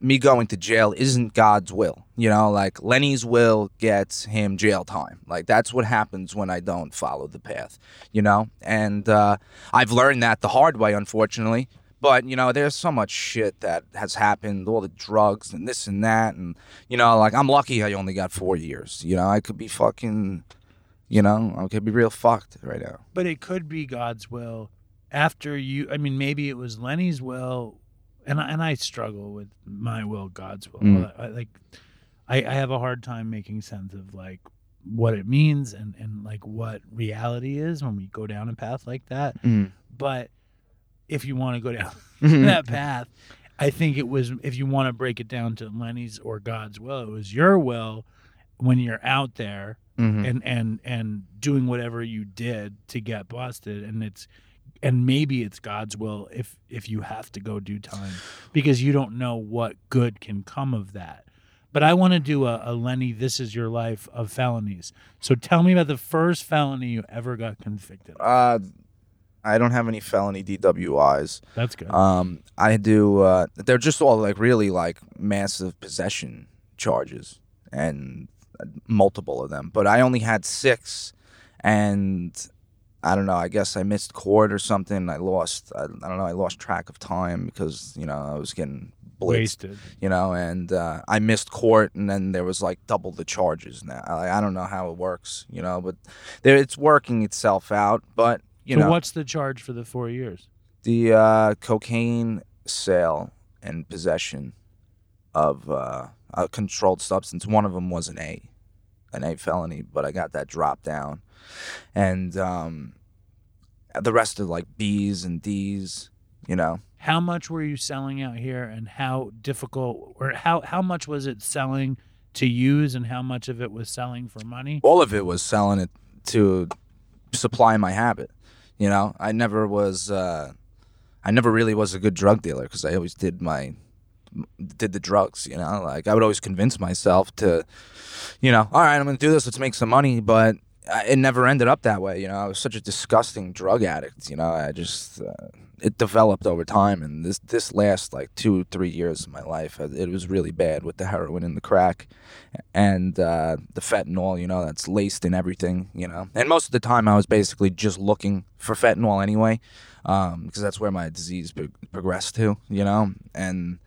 me going to jail isn't God's will. You know, like Lenny's will gets him jail time. Like that's what happens when I don't follow the path, you know? And uh, I've learned that the hard way, unfortunately. But, you know, there's so much shit that has happened, all the drugs and this and that. And, you know, like I'm lucky I only got four years. You know, I could be fucking, you know, I could be real fucked right now. But it could be God's will after you. I mean, maybe it was Lenny's will. And I, and I struggle with my will, God's will. Mm. I, like, I, I have a hard time making sense of like what it means and, and like what reality is when we go down a path like that. Mm. But if you want to go down Mhm. that path, I think it was if you want to break it down to Lenny's or God's will, it was your will when you're out there Mhm. and and and doing whatever you did to get busted and it's and maybe it's God's will if if you have to go do time because you don't know what good can come of that. But I want to do a, a Lenny, this is your life of felonies. So tell me about the first felony you ever got convicted. of. Uh, I don't have any felony DWIs. That's good. Um, I do. Uh, they're just all like really like massive possession charges and uh, multiple of them. But I only had six, and I don't know. I guess I missed court or something. I lost. I, I don't know. I lost track of time because you know I was getting blitzed. Wasted. You know, and uh, I missed court, and then there was like double the charges. Now I, I don't know how it works. You know, but there, it's working itself out. But you so know, what's the charge for the four years? the uh, cocaine sale and possession of uh, a controlled substance. One of them was an A, an A felony, but I got that dropped down, and um, the rest are like B's and D's. You know, How much were you selling out here, and how difficult, or how how much was it selling to use, and how much of it was selling for money? all of it was selling it to supply my habit. You know, I never was. Uh, I never really was a good drug dealer because I always did my did the drugs. You know, like I would always convince myself to, you know, all right, I'm gonna do this. Let's make some money, but I- it never ended up that way. You know, I was such a disgusting drug addict. You know, I just uh, it developed over time, and this this last like two three years of my life, uh, it was really bad with the heroin and the crack, and uh, the fentanyl. You know, that's laced in everything. You know, and most of the time I was basically just looking for fentanyl anyway, because that's where my disease pro- progressed to. You know, and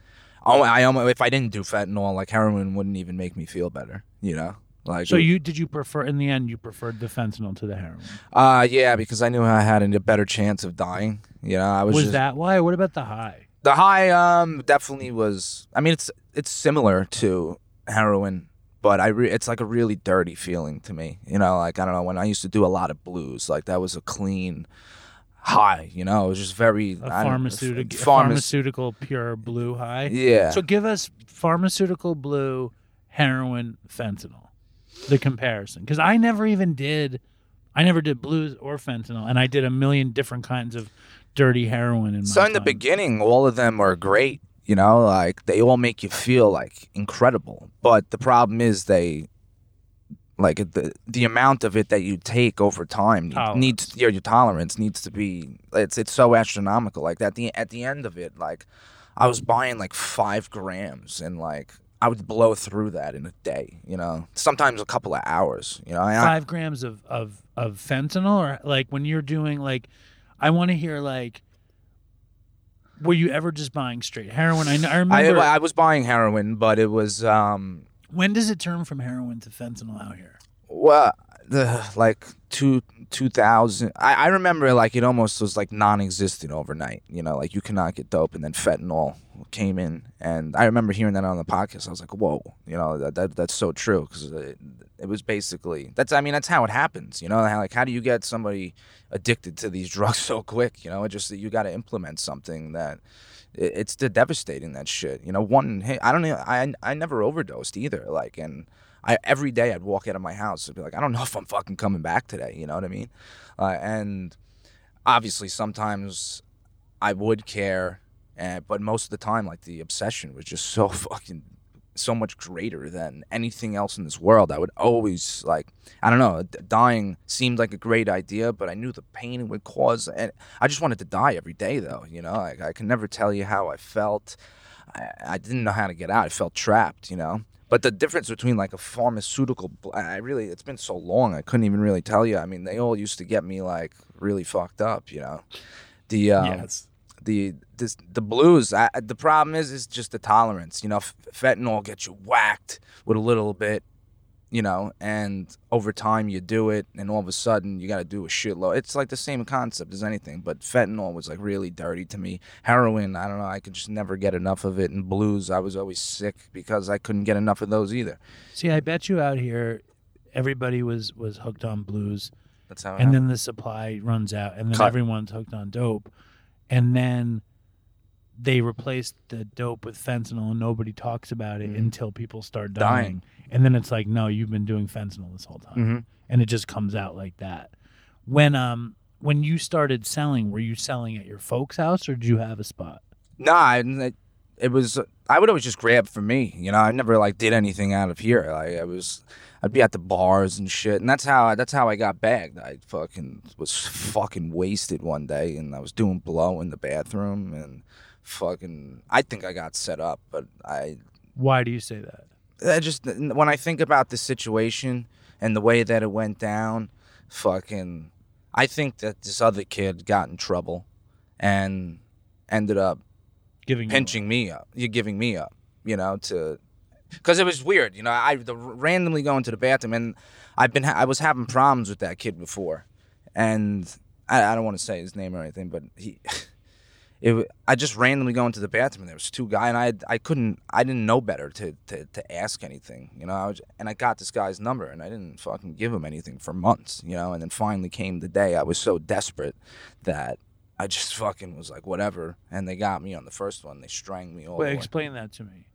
Oh, I almost if I didn't do fentanyl, like heroin wouldn't even make me feel better. You know, like So you did you prefer in the end you preferred the fentanyl to the heroin? uh, yeah, because I knew I had a better chance of dying. You know, I was, Was just, that why? What about the high? the high. Um, definitely was. I mean, it's it's similar to heroin, but I re- it's like a really dirty feeling to me. You know, like I don't know when I used to do a lot of blues, like that was a clean high. You know, it was just very A I don't- pharmaceutical, pharmac- pharmaceutical pure blue high. Yeah. So give us pharmaceutical blue, heroin, fentanyl, the comparison. Because I never even did, I never did blues or fentanyl, and I did a million different kinds of dirty heroin. In my So in the beginning, all of them are great. You know, like they all make you feel like incredible. But the problem is they, like the the amount of it that you take over time Tolerance. needs your your tolerance needs to be. It's it's so astronomical. Like at the at the end of it, like I was buying like five grams and like. I would blow through that in a day, you know. Sometimes a couple of hours, you know. I- five grams of, of, of fentanyl, or like when you're doing like, I want to hear like, were you ever just buying straight heroin? I, I I, remember. I was buying heroin, but it was um, when does it turn from heroin to fentanyl out here? Well, the like two two thousand. I, I remember like it almost was like non-existent overnight. You know, like you cannot get dope, and then fentanyl came in, and I remember hearing that on the podcast. I was like, whoa, you know, that, that that's so true because it, it was basically that's. I mean, that's how it happens. You know, how, like how do you get somebody addicted to these drugs so quick? You know, it just you got to implement something that. it- It's devastating that shit. You know, one hit. I don't know. I I never overdosed either. Like, and I every day I'd walk out of my house and be like, I don't know if I'm fucking coming back today. You know what I mean? Uh, and obviously, sometimes I would care, uh, but most of the time, like the obsession was just so fucking so much greater than anything else in this world. I would always like, I don't know, dying seemed like a great idea, but I knew the pain it would cause, and I just wanted to die every day, though. You know, like I can never tell you how I felt. I, I didn't know how to get out. I felt trapped, you know. But the difference between like a pharmaceutical, I really, it's been so long, I couldn't even really tell you. I mean, they all used to get me like really fucked up, you know. The um, Yes. the this, the blues. I, the problem is, is just the tolerance. You know, f- fentanyl gets you whacked with a little bit, you know, and over time you do it, and all of a sudden you got to do a shitload. It's like the same concept as anything, but fentanyl was like really dirty to me. Heroin, I don't know, I could just never get enough of it. And blues, I was always sick because I couldn't get enough of those either. See, I bet you out here, everybody was was hooked on blues, That's how. It and happened. then the supply runs out, and then Cut. everyone's hooked on dope, and then they replaced the dope with fentanyl, and nobody talks about it Mhm. until people start dying. Dying. and then it's like, no, you've been doing fentanyl this whole time, Mhm. and it just comes out like that. When um when you started selling, were you selling at your folks' house, or did you have a spot? Nah, it was. I would always just grab for me. You know, I never like did anything out of here. Like I was, I'd be at the bars and shit, and that's how that's how I got bagged. I fucking was fucking wasted one day, and I was doing blow in the bathroom, and fucking. I think I got set up, but I Why do you say that? I just when I think about the situation and the way that it went down, fucking, I think that this other kid got in trouble, and ended up Giving pinching me up. You're giving me up, you know, to because it was weird, you know. I the, randomly going to the bathroom, and I've been I was having problems with that kid before, and I, I don't want to say his name or anything, but he. It, I just randomly go into the bathroom and there was two guys and I I couldn't I didn't know better to, to, to ask anything you know I was, and I got this guy's number and I didn't fucking give him anything for months you know and then finally came the day I was so desperate that I just fucking was like whatever and they got me on the first one they stranged me all Wait, the way. explain that to me.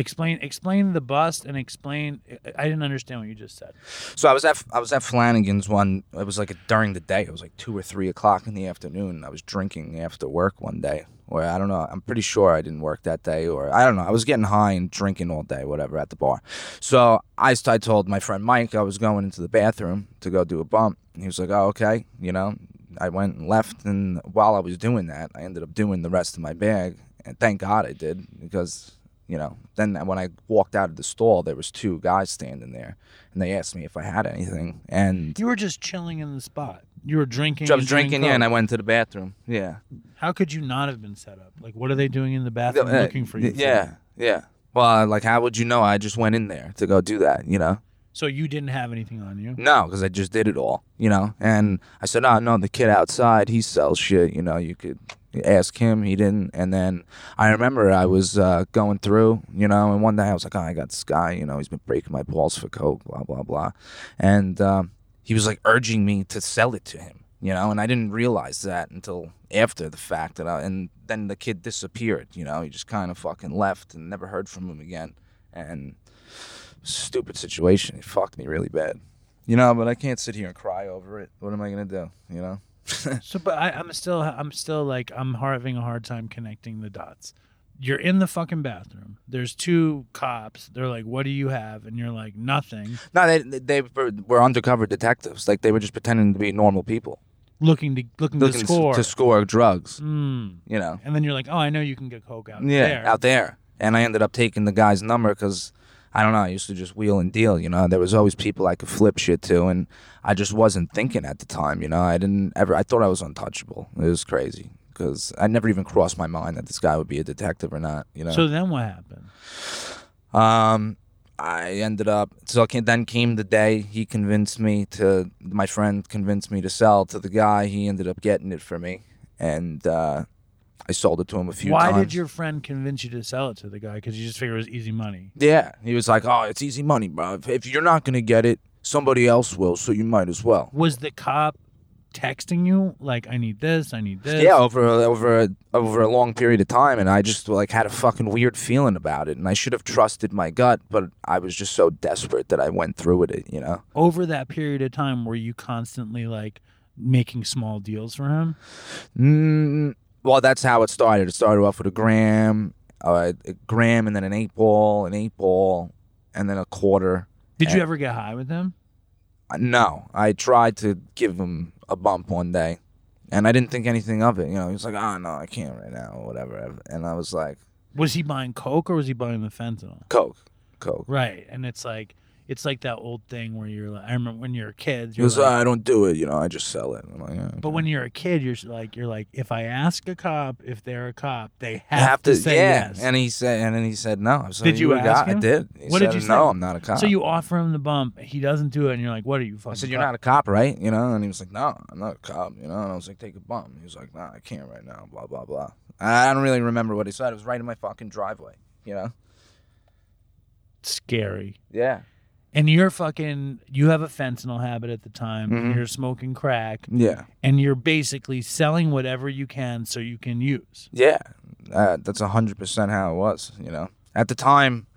Explain explain the bust and explain. I didn't understand what you just said. So I was at I was at Flanagan's one. It was like during the day. It was like two or three o'clock in the afternoon. I was drinking after work one day, or I don't know. I'm pretty sure I didn't work that day, or I don't know. I was getting high and drinking all day, whatever, at the bar. So I, I told my friend Mike I was going into the bathroom to go do a bump. And he was like, "Oh, okay," you know. I went and left, and while I was doing that, I ended up doing the rest of my bag, and thank God I did because You know. Then when I walked out of the stall, there was two guys standing there, and they asked me if I had anything, and You were just chilling in the spot. You were drinking. I was drinking, yeah, and I went to the bathroom. Yeah. How could you not have been set up? Like, what are they doing in the bathroom Uh, looking for you? Yeah, yeah. Well, like, how would you know? I just went in there to go do that. You know. So you didn't have anything on you. No, because I just did it all, you know. And I said, "Oh no, the kid outside, he sells shit. You know, you could ask him. He didn't." And then I remember I was uh, going through, you know, and one day I was like, "Oh, I got this guy. You know, he's been breaking my balls for coke, blah blah blah," and um, he was like urging me to sell it to him, you know. And I didn't realize that until after the fact that I, and then the kid disappeared. You know, he just kind of fucking left and never heard from him again. And stupid situation. It fucked me really bad. You know, but I can't sit here and cry over it. What am I gonna do? You know? So, but I, I'm still, I'm still like, I'm having a hard time connecting the dots. You're in the fucking bathroom. There's two cops. They're like, "What do you have?" And you're like, "Nothing." No, they they were, were undercover detectives. Like they were just pretending to be normal people, Looking to looking, looking to score. to score drugs. Mm. You know? And then you're like, "Oh, I know you can get coke out Yeah, there." out there. And I ended up taking the guy's number because I don't know. I used to just wheel and deal. You know, there was always people I could flip shit to, and I just wasn't thinking at the time. You know, I didn't ever. I thought I was untouchable. It was crazy because I never even crossed my mind that this guy would be a detective or not. You know. So then what happened? Um, I ended up. So then came the day he convinced me to. My friend convinced me to sell to the guy. He ended up getting it for me, and uh, I sold it to him a few times. Why times. did your friend convince you to sell it to the guy? Because you just figured it was easy money. Yeah, he was like, "Oh, it's easy money, bro. If, if you're not gonna get it, somebody else will. So you might as well." Was the cop texting you like, "I need this, I need this"? Yeah, over over over a long period of time, and I just like had a fucking weird feeling about it, and I should have trusted my gut, but I was just so desperate that I went through with it. You know. Over that period of time, were you constantly like making small deals for him? Mm, well, that's how it started. It started off with a gram, uh, a gram, and then an eight ball, an eight ball, and then a quarter. Did you ever get high with him? Uh, No, I tried to give him a bump one day, and I didn't think anything of it. You know, he was like, "Oh no, I can't right now," or whatever. And I was like, Was he buying coke or was he buying the fentanyl? "Coke, Coke." Right, and it's like it's like that old thing where you're like, I remember when you're a kid. You're was like, "I don't do it," you know. I just sell it. I'm like, yeah, but when you're a kid, you're like, you're like, if I ask a cop if they're a cop, they have, to, to, say yeah. yes. And he said, and then he said, "No." Was Did you ask guy?" him? I did. He What said, did you say? No, I'm not a cop. So you offer him the bump, he doesn't do it, and you're like, "What are you fucking?" I said, "You're cop?" not a cop, right?" You know, and he was like, "No, I'm not a cop." You know, and I was like, "Take a bump." He was like, "Nah, I can't right now." Blah blah blah. I don't really remember what he said. It was right in my fucking driveway. You know? scary. Yeah. And you're fucking. You have a fentanyl habit at the time. Mhm. You're smoking crack, Yeah. and you're basically selling whatever you can so you can use. Yeah. Uh, that's hundred percent how it was. You know, at the time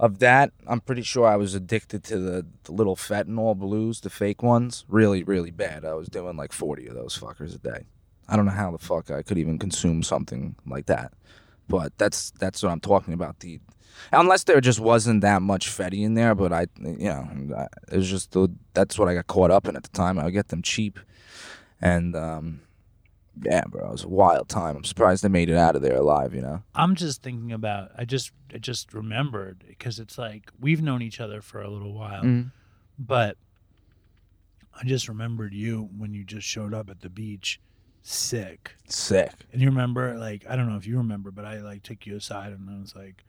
of that, I'm pretty sure I was addicted to the, the little fentanyl blues, the fake ones. Really, really bad. I was doing like 40 of those fuckers a day. I don't know how the fuck I could even consume something like that. But that's that's what I'm talking about. The unless there just wasn't that much fetty in there, but I, you know, it was just the, that's what I got caught up in at the time. I would get them cheap, and um, yeah, bro, it was a wild time. I'm surprised they made it out of there alive. You know. I'm just thinking about. I just I just remembered because it's like we've known each other for a little while, Mhm. but I just remembered you when you just showed up at the beach, sick. Sick. And you remember, like, I don't know if you remember, but I like took you aside and I was like,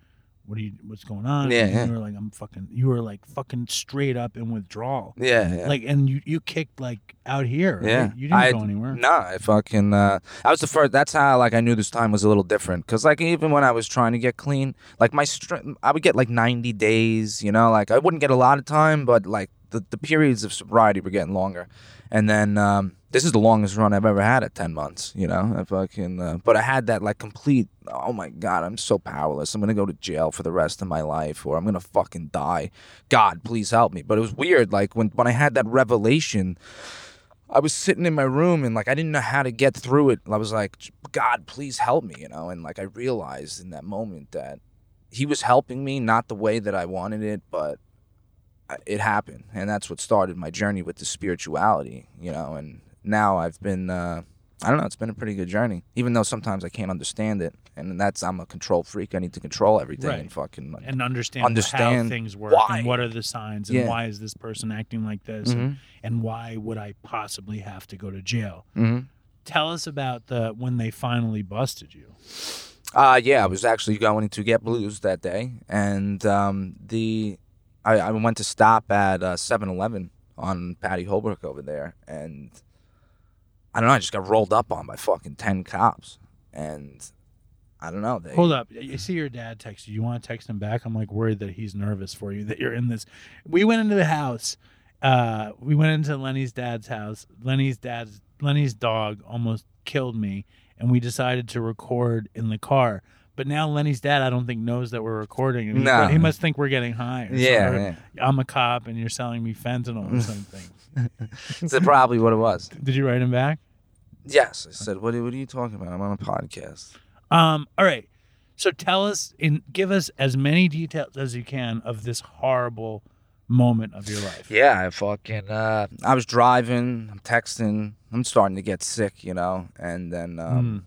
"What are you? What's going on?" Yeah, and yeah. You were like, "I'm fucking." You were like fucking straight up in withdrawal. Yeah, yeah. Like, and you you kicked like out here. right? Yeah, You didn't I- go anywhere. Nah, I fucking. Uh, I was the first. That's how like I knew this time was a little different. Cause like even when I was trying to get clean, like my str- I would get like ninety days. You know, like I wouldn't get a lot of time, but like the the periods of sobriety were getting longer. And then um, this is the longest run I've ever had at ten months. You know, I fucking. Uh, but I had that like complete. Oh my god, I'm so powerless. I'm gonna go to jail for the rest of my life, or I'm gonna fucking die. God, please help me. But it was weird. Like when when I had that revelation. I was sitting in my room and like I didn't know how to get through it. I was like, God, please help me, you know. And like I realized in that moment that he was helping me, not the way that I wanted it, but it happened, and that's what started my journey with the spirituality, you know. And now I've been uh, I don't know. It's been a pretty good journey, even though sometimes I can't understand it, and that's I'm a control freak. I need to control everything Right. and fucking like, and understand, understand how things work why. and what are the signs and Yeah. why is this person acting like this and, Mhm. and why would I possibly have to go to jail. Mhm. Tell us about the when they finally busted you. Uh yeah, I was actually going to get blues that day, and um, the I, I went to stop at uh, 7-Eleven on Patty Holbrook over there, and I don't know. I just got rolled up on by fucking ten cops, and I don't know. They, Hold up. You see your dad text you. You want to text him back? I'm like worried that he's nervous for you that you're in this. We went into the house. Uh, we went into Lenny's dad's house. Lenny's dad's Lenny's dog almost killed me, and we decided to record in the car. But now Lenny's dad, I don't think knows that we're recording. He- No. he must think we're getting high. Yeah, something. I'm a cop, and you're selling me fentanyl or something. That's probably what it was. Did you write him back? Yes, I said, "What? are- What are you talking about? I'm on a podcast." Um, all right. So tell us and give us as many details as you can of this horrible moment of your life. Yeah, I fucking uh I was driving, I'm texting, I'm starting to get sick, you know, and then um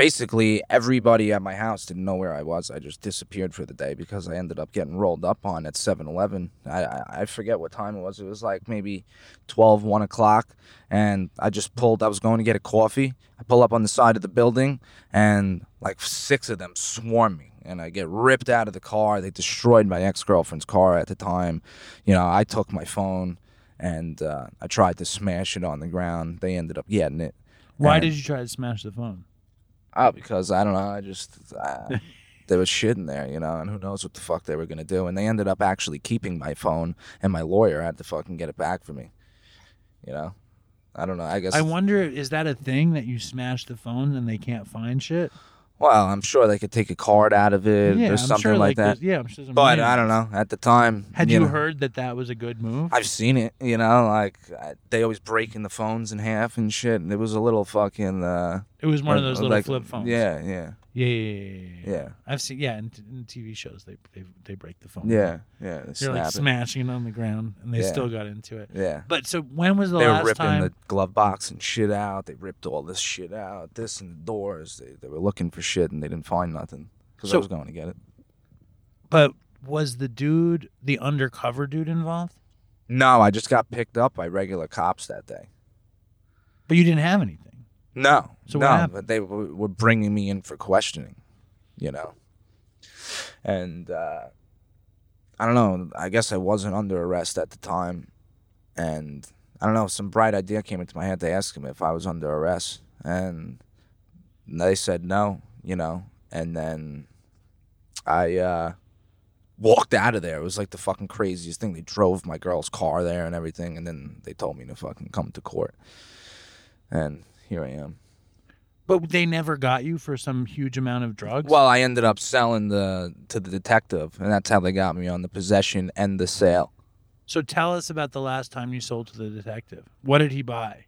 basically everybody at my house didn't know where I was. I just disappeared for the day because I ended up getting rolled up on at 7-Eleven. I, I, I forget what time it was. It was like maybe 12, 1 o'clock. And I just pulled, I was going to get a coffee. I pull up on the side of the building and like six of them swarm me. And I get ripped out of the car. They destroyed my ex girlfriend's car at the time. You know, I took my phone and uh, I tried to smash it on the ground. They ended up getting it. Why And- did you try to smash the phone? Oh, because I don't know. I just uh, there was shit in there, you know, and who knows what the fuck they were gonna do. And they ended up actually keeping my phone, and my lawyer had to fucking get it back for me. You know, I don't know. I guess. I wonder, is that a thing that you smash the phone and they can't find shit? Well, I'm sure they could take a card out of it Yeah, or I'm something sure, like, that. there's- yeah, I'm sure there's a but million I don't know. At the time, Had you, know, heard that that was a good move? I've seen it. You know, like I, they always breaking the phones in half and shit. And it was a little fucking. Uh, It was one of uh, those little like- flip phones. Yeah, yeah, Yeah, yeah, yeah, yeah. I've seen. Yeah, in, in TV shows they they they break the phone. yeah, yeah. They They're like it. smashing it on the ground, and they Yeah. still got into it. Yeah. But so when was the they were ripping time? the glove box and shit out. They ripped all this shit out, this and the doors. They, they were looking for shit and they didn't find nothing because So- I was going to get it. But was the dude, the undercover dude, involved? No, I just got picked up by regular cops that day. But you didn't have anything. No, So no, but they were, were bringing me in for questioning, you know, and uh, I don't know. I guess I wasn't under arrest at the time, and I don't know. Some bright idea came into my head. to ask him if I was under arrest, and they said no, you know, and then I uh, walked out of there. It was like the fucking craziest thing. They drove my girl's car there and everything, and then they told me to fucking come to court, and here I am. But they never got you for some huge amount of drugs. Well, I ended up selling the to the detective, and that's how they got me on the possession and the sale. so tell us about the last time you sold to the detective. What did he buy?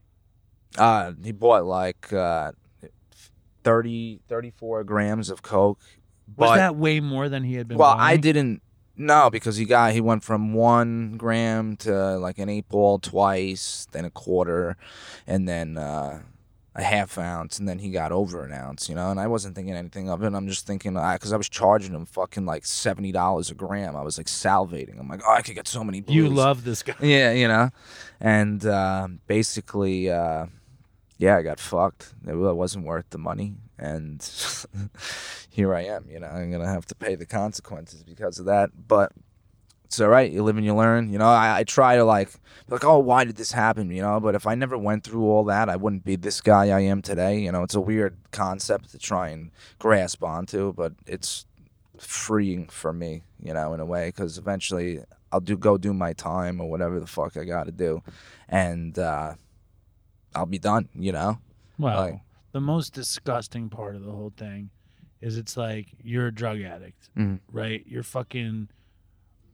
Uh, he bought like uh, 30, 34 grams of coke. Was but- that way more than he had been? Well, I didn't know because he got he went from one gram to like an eight ball twice, then a quarter, and then uh, a half ounce, and then he got over an ounce, you know. And I wasn't thinking anything of it. I'm just thinking because I was charging him fucking like seventy dollars a gram. I was like salivating. I'm like, oh, I could get so many. You love this guy. Yeah, you know, and uh, basically, uh, yeah, I got fucked. It wasn't worth the money, and here I am. You know, I'm gonna have to pay the consequences because of that. But it's all right. You live and you learn. You know, I, I try to like, like, oh, why did this happen? You know, but if I never went through all that, I wouldn't be this guy I am today. You know, it's a weird concept to try and grasp onto, but it's freeing for me. You know, in a way, because eventually I'll do go do my time or whatever the fuck I got to do, and uh, I'll be done. You know. Well, Like- the most disgusting part of the whole thing is it's like you're a drug addict, Mhm. right? You're fucking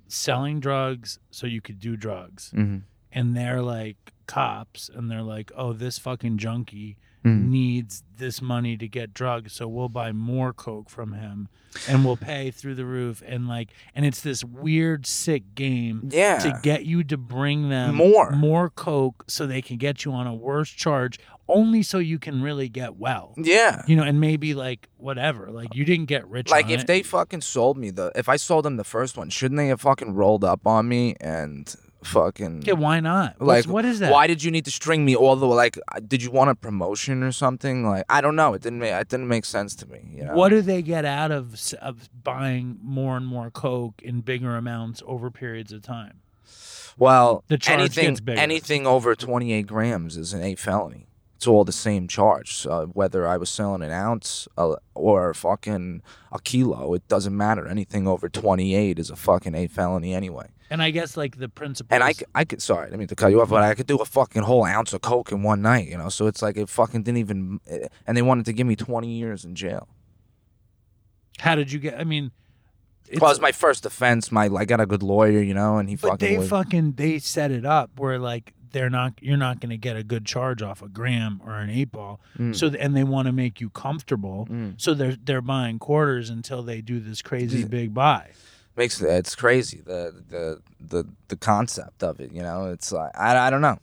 selling drugs so you could do drugs. Mhm. And they're like cops and they're like, "Oh, this fucking junkie Mhm. needs this money to get drugs, so we'll buy more coke from him and we'll pay through the roof." And like and it's this weird sick game Yeah. to get you to bring them More. more coke so they can get you on a worse charge only so you can really get well. Yeah. You know, and maybe like whatever. Like you didn't get rich. Like if it. they fucking sold me the if I sold them the first one, shouldn't they have fucking rolled up on me and fucking Yeah, why not? like What's, what is that? Why did you need to string me all the way like? uh, Did you want a promotion or something? Like I don't know. It didn't make it didn't make sense to me. You know? What do they get out of of buying more and more coke in bigger amounts over periods of time? Well, The charge anything gets bigger. anything over twenty eight grams is an A felony. It's all the same charge. So whether I was selling an ounce uh, or fucking a kilo, it doesn't matter. Anything over twenty eight is a fucking A felony anyway. And I guess like the principle. And I, c- I could, sorry, I mean to cut you off, but I could do a fucking whole ounce of coke in one night, you know. So it's like it fucking didn't even, and they wanted to give me twenty years in jail. how did you get? I mean, it's, well, it was my first offense. My, I got a good lawyer, you know, and he fucking but fucking. they was- fucking they set it up where like they're not you're not going to get a good charge off a gram or an eight ball. Mm. So and they want to make you comfortable. So they're they're buying quarters until they do this crazy big buy. makes it's crazy the the the the concept of it. You know, it's like I, I don't know.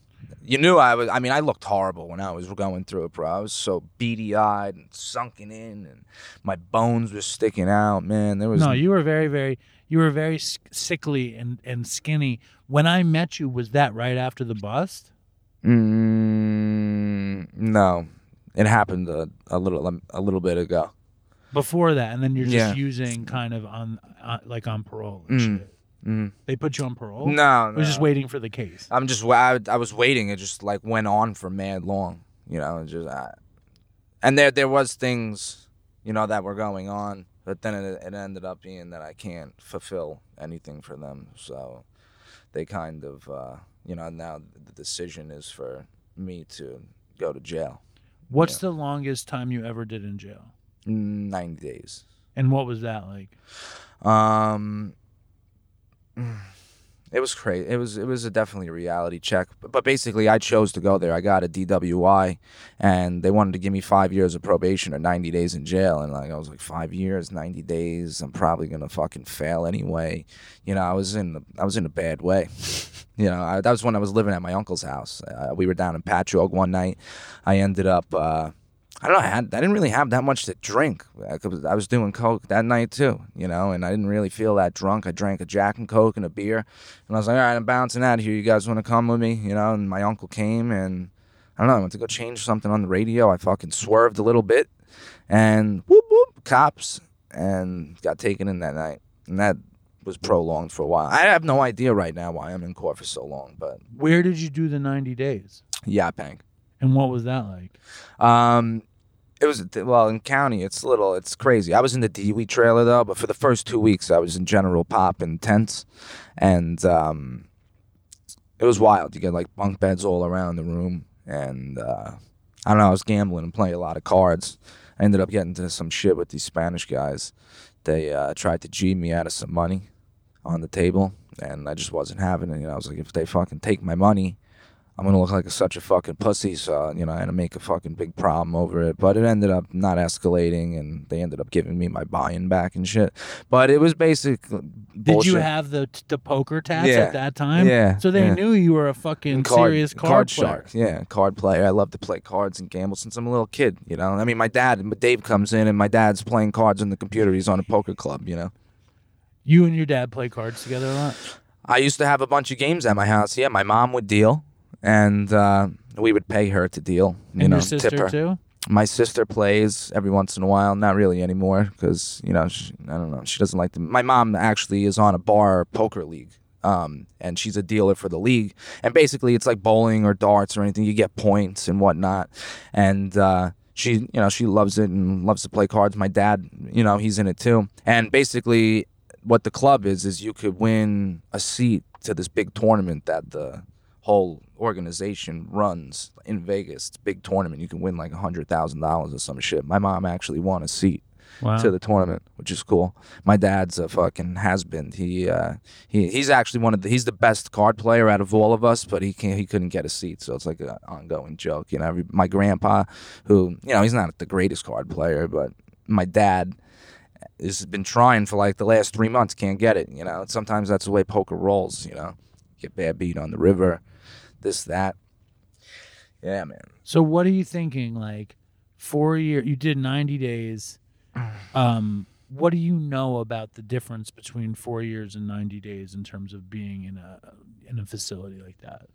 You knew I was. I mean, I looked horrible when I was going through it, bro. I was so beady eyed and sunken in, and my bones were sticking out. Man, there was No, you were very, very, you were very sickly and, and skinny. When I met you, was that right after the bust? Mm, no, it happened a, a little um, a little bit ago. Before that, and then you're just Yeah. using kind of on, uh, like on parole and Mm, shit. mm. They put you on parole? No, I was just waiting for the case. I'm just I, I was waiting. It just like went on for mad long, you know. Just I, and there there was things, you know, that were going on, but then it, it ended up being that I can't fulfill anything for them. So they kind of, uh, you know, now the decision is for me to go to jail. What's the longest time you ever did in jail? Ninety days. And what was that like? Um, it was crazy. It was it was a definitely a reality check. But, but basically, I chose to go there. I got a DWI, and they wanted to give me five years of probation or ninety days in jail. And like I was like, five years, ninety days. I'm probably gonna fucking fail anyway. You know, I was in I was in a bad way. you know, I, that was when I was living at my uncle's house. Uh, we were down in Patchogue one night. I ended up. Uh, I don't know. I, had, I didn't really have that much to drink. I I was doing coke that night too, you know, and I didn't really feel that drunk. I drank a Jack and Coke and a beer, and I was like, all right, I'm bouncing out of here. You guys want to come with me, you know? And my uncle came, and I don't know. I went to go change something on the radio. I fucking swerved a little bit, and whoop whoop, cops, and got taken in that night, and that was prolonged for a while. I have no idea right now why I'm in court for so long, but Where did you do the 90 days? Yaphank. And what was that like? Um, it was well in county. It's little. It's crazy. I was in the Dewey trailer though, but for the first two weeks, I was in General Pop and tents, and um, it was wild. You get like bunk beds all around the room, and uh, I don't know. I was gambling and playing a lot of cards. I ended up getting into some shit with these Spanish guys. They uh, tried to G me out of some money on the table, and I just wasn't having it. You know, I was like, if they fucking take my money, I'm gonna look like a, such a fucking pussy. So you know, I had to make a fucking big problem over it. But it ended up not escalating, and they ended up giving me my buy-in back and shit. But it was basically Did you have the the poker tats Yeah. at that time? Yeah, So they yeah. knew you were a fucking serious card, player. shark? Yeah, card player. I love to play cards and gamble since I'm a little kid. You know, I mean, my dad, Dave comes in, and my dad's playing cards on the computer. He's on a poker club. You know. You and your dad play cards together a lot. I used to have a bunch of games at my house. Yeah, my mom would deal, and uh, we would pay her to deal. You And know, your sister tip her. too? My sister plays every once in a while. Not really anymore because you know she, I don't know. She doesn't like to. My mom actually is on a bar poker league. Um, and she's a dealer for the league. And basically, it's like bowling or darts or anything. You get points and whatnot. And uh, she, you know, she loves it and loves to play cards. My dad, you know, he's in it too. And basically, what the club is is you could win a seat to this big tournament that the whole organization runs in Vegas. It's a big tournament. You can win like a hundred thousand dollars or some shit. My mom actually won a seat Wow. to the tournament, which is cool. My dad's a fucking has been. He uh, he he's actually one of the he's the best card player out of all of us, but he can't he couldn't get a seat, so it's like an ongoing joke. You know, every, my grandpa, who you know he's not the greatest card player, but my dad has been trying for like the last three months, can't get it. You know, sometimes that's the way poker rolls. You know, get bad beat on the river, this that. Yeah, man. So what are you thinking? Like four year, you did ninety days. Um, what do you know about the difference between four years and ninety days in terms of being in a in a facility like that?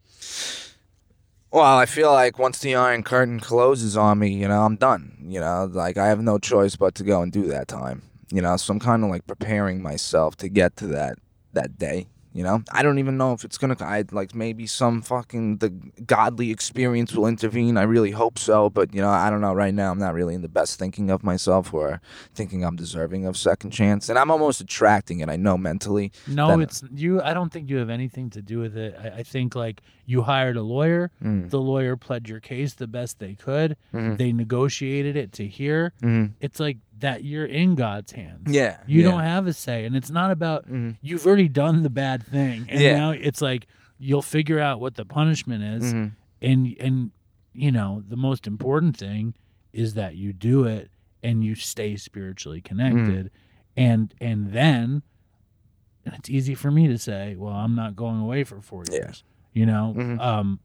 Well, I feel like once the Iron Curtain closes on me, you know, I'm done. You know, like I have no choice but to go and do that time. You know, so I'm kind of like preparing myself to get to that that day. You know, I don't even know if it's gonna. I like maybe some fucking the godly experience will intervene. I really hope so, but you know, I don't know. Right now, I'm not really in the best thinking of myself or thinking I'm deserving of second chance, and I'm almost attracting it. I know mentally. No, that- it's you. I don't think you have anything to do with it. I, I think like you hired a lawyer. Mm. The lawyer pled your case the best they could. Mhm. They negotiated it to here. Mhm. It's like that. You're in God's hands. Yeah, you yeah. don't have a say, and it's not about Mhm. you've already done the bad thing, and Yeah. now it's like you'll figure out what the punishment is, Mhm. and and you know the most important thing is that you do it and you stay spiritually connected, and and then and it's easy for me to say, well, I'm not going away for four Yeah. years, you know, Mhm. um,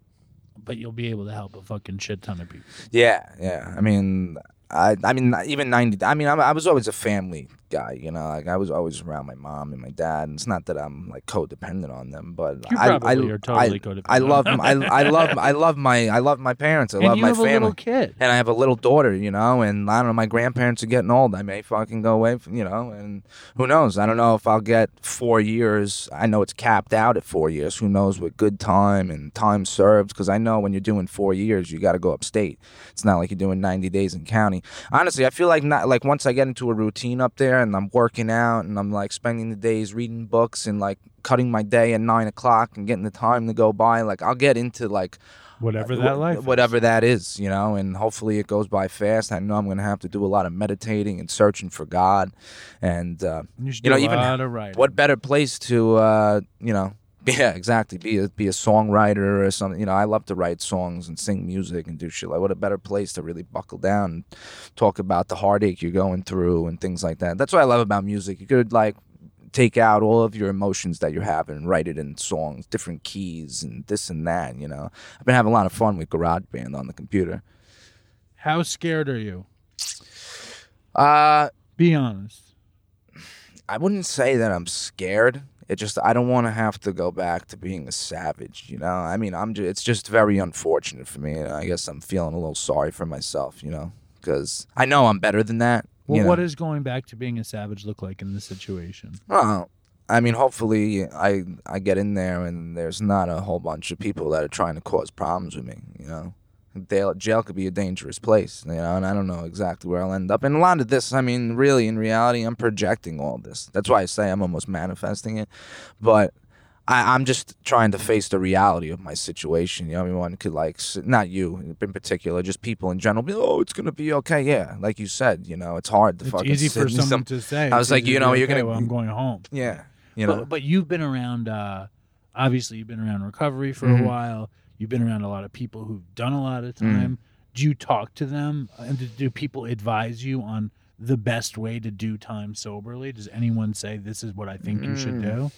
but you'll be able to help a fucking shit ton of people. Yeah, yeah. I mean, I, I mean, even ninety. I mean, I, I was always a family guy. You know, like I was always around my mom and my dad. And it's not that I'm like codependent on them, but You I, I, totally I, I love, I, I love, I love my, I love my parents. I and love my have a family. little kid. and I have a little daughter, you know, and I don't know, my grandparents are getting old. I may fucking go away, from, you know, and who knows? I don't know if I'll get four years. I know it's capped out at four years. Who knows what good time and time served? Because I know when you're doing four years, you got to go upstate. It's not like you're doing 90 days in county. Honestly, I feel like not like once I get into a routine up there and I'm working out and I'm like spending the days reading books and like cutting my day at nine o'clock and getting the time to go by, like I'll get into like Whatever that life, is. whatever that is, you know, and hopefully it goes by fast. I know I'm going to have to do a lot of meditating and searching for God, and uh, You you know, even lot of writing. what better place to, uh, you know, yeah, exactly, be a be a songwriter or something. You know, I love to write songs and sing music and do shit. Like, what a better place to really buckle down and talk about the heartache you're going through and things like that. That's what I love about music. You could like take out all of your emotions that you're having and write it in songs, different keys and this and that. You know, I've been having a lot of fun with GarageBand on the computer. How scared are you? Uh, Be honest. I wouldn't say that I'm scared. It just I don't want to have to go back to being a savage. You know, I mean, I'm. Just, it's just very unfortunate for me. I guess I'm feeling a little sorry for myself. You know, because I know I'm better than that. Well, you know? what does going back to being a savage look like in this situation? Well, I mean, hopefully, I I get in there and there's not a whole bunch of people that are trying to cause problems with me. You know, jail, jail could be a dangerous place. You know, and I don't know exactly where I'll end up. And a lot of this, I mean, really, in reality, I'm projecting all this. That's why I say I'm almost manifesting it. But I, I'm just trying to face the reality of my situation. You know, everyone could like, not you in particular, just people in general. Be, oh, it's gonna be okay. Yeah, like you said, you know, it's hard to It's fucking. easy for someone some- to say. I was like, you know, you're okay, gonna. Well, I'm going home. Yeah, you know. But, but you've been around. Uh, obviously, you've been around recovery for Mhm. a while. You've been around a lot of people who've done a lot of Mm-hmm. time. Do you talk to them, and do, do people advise you on the best way to do time soberly? Does anyone say this is what I think you should Mm. do?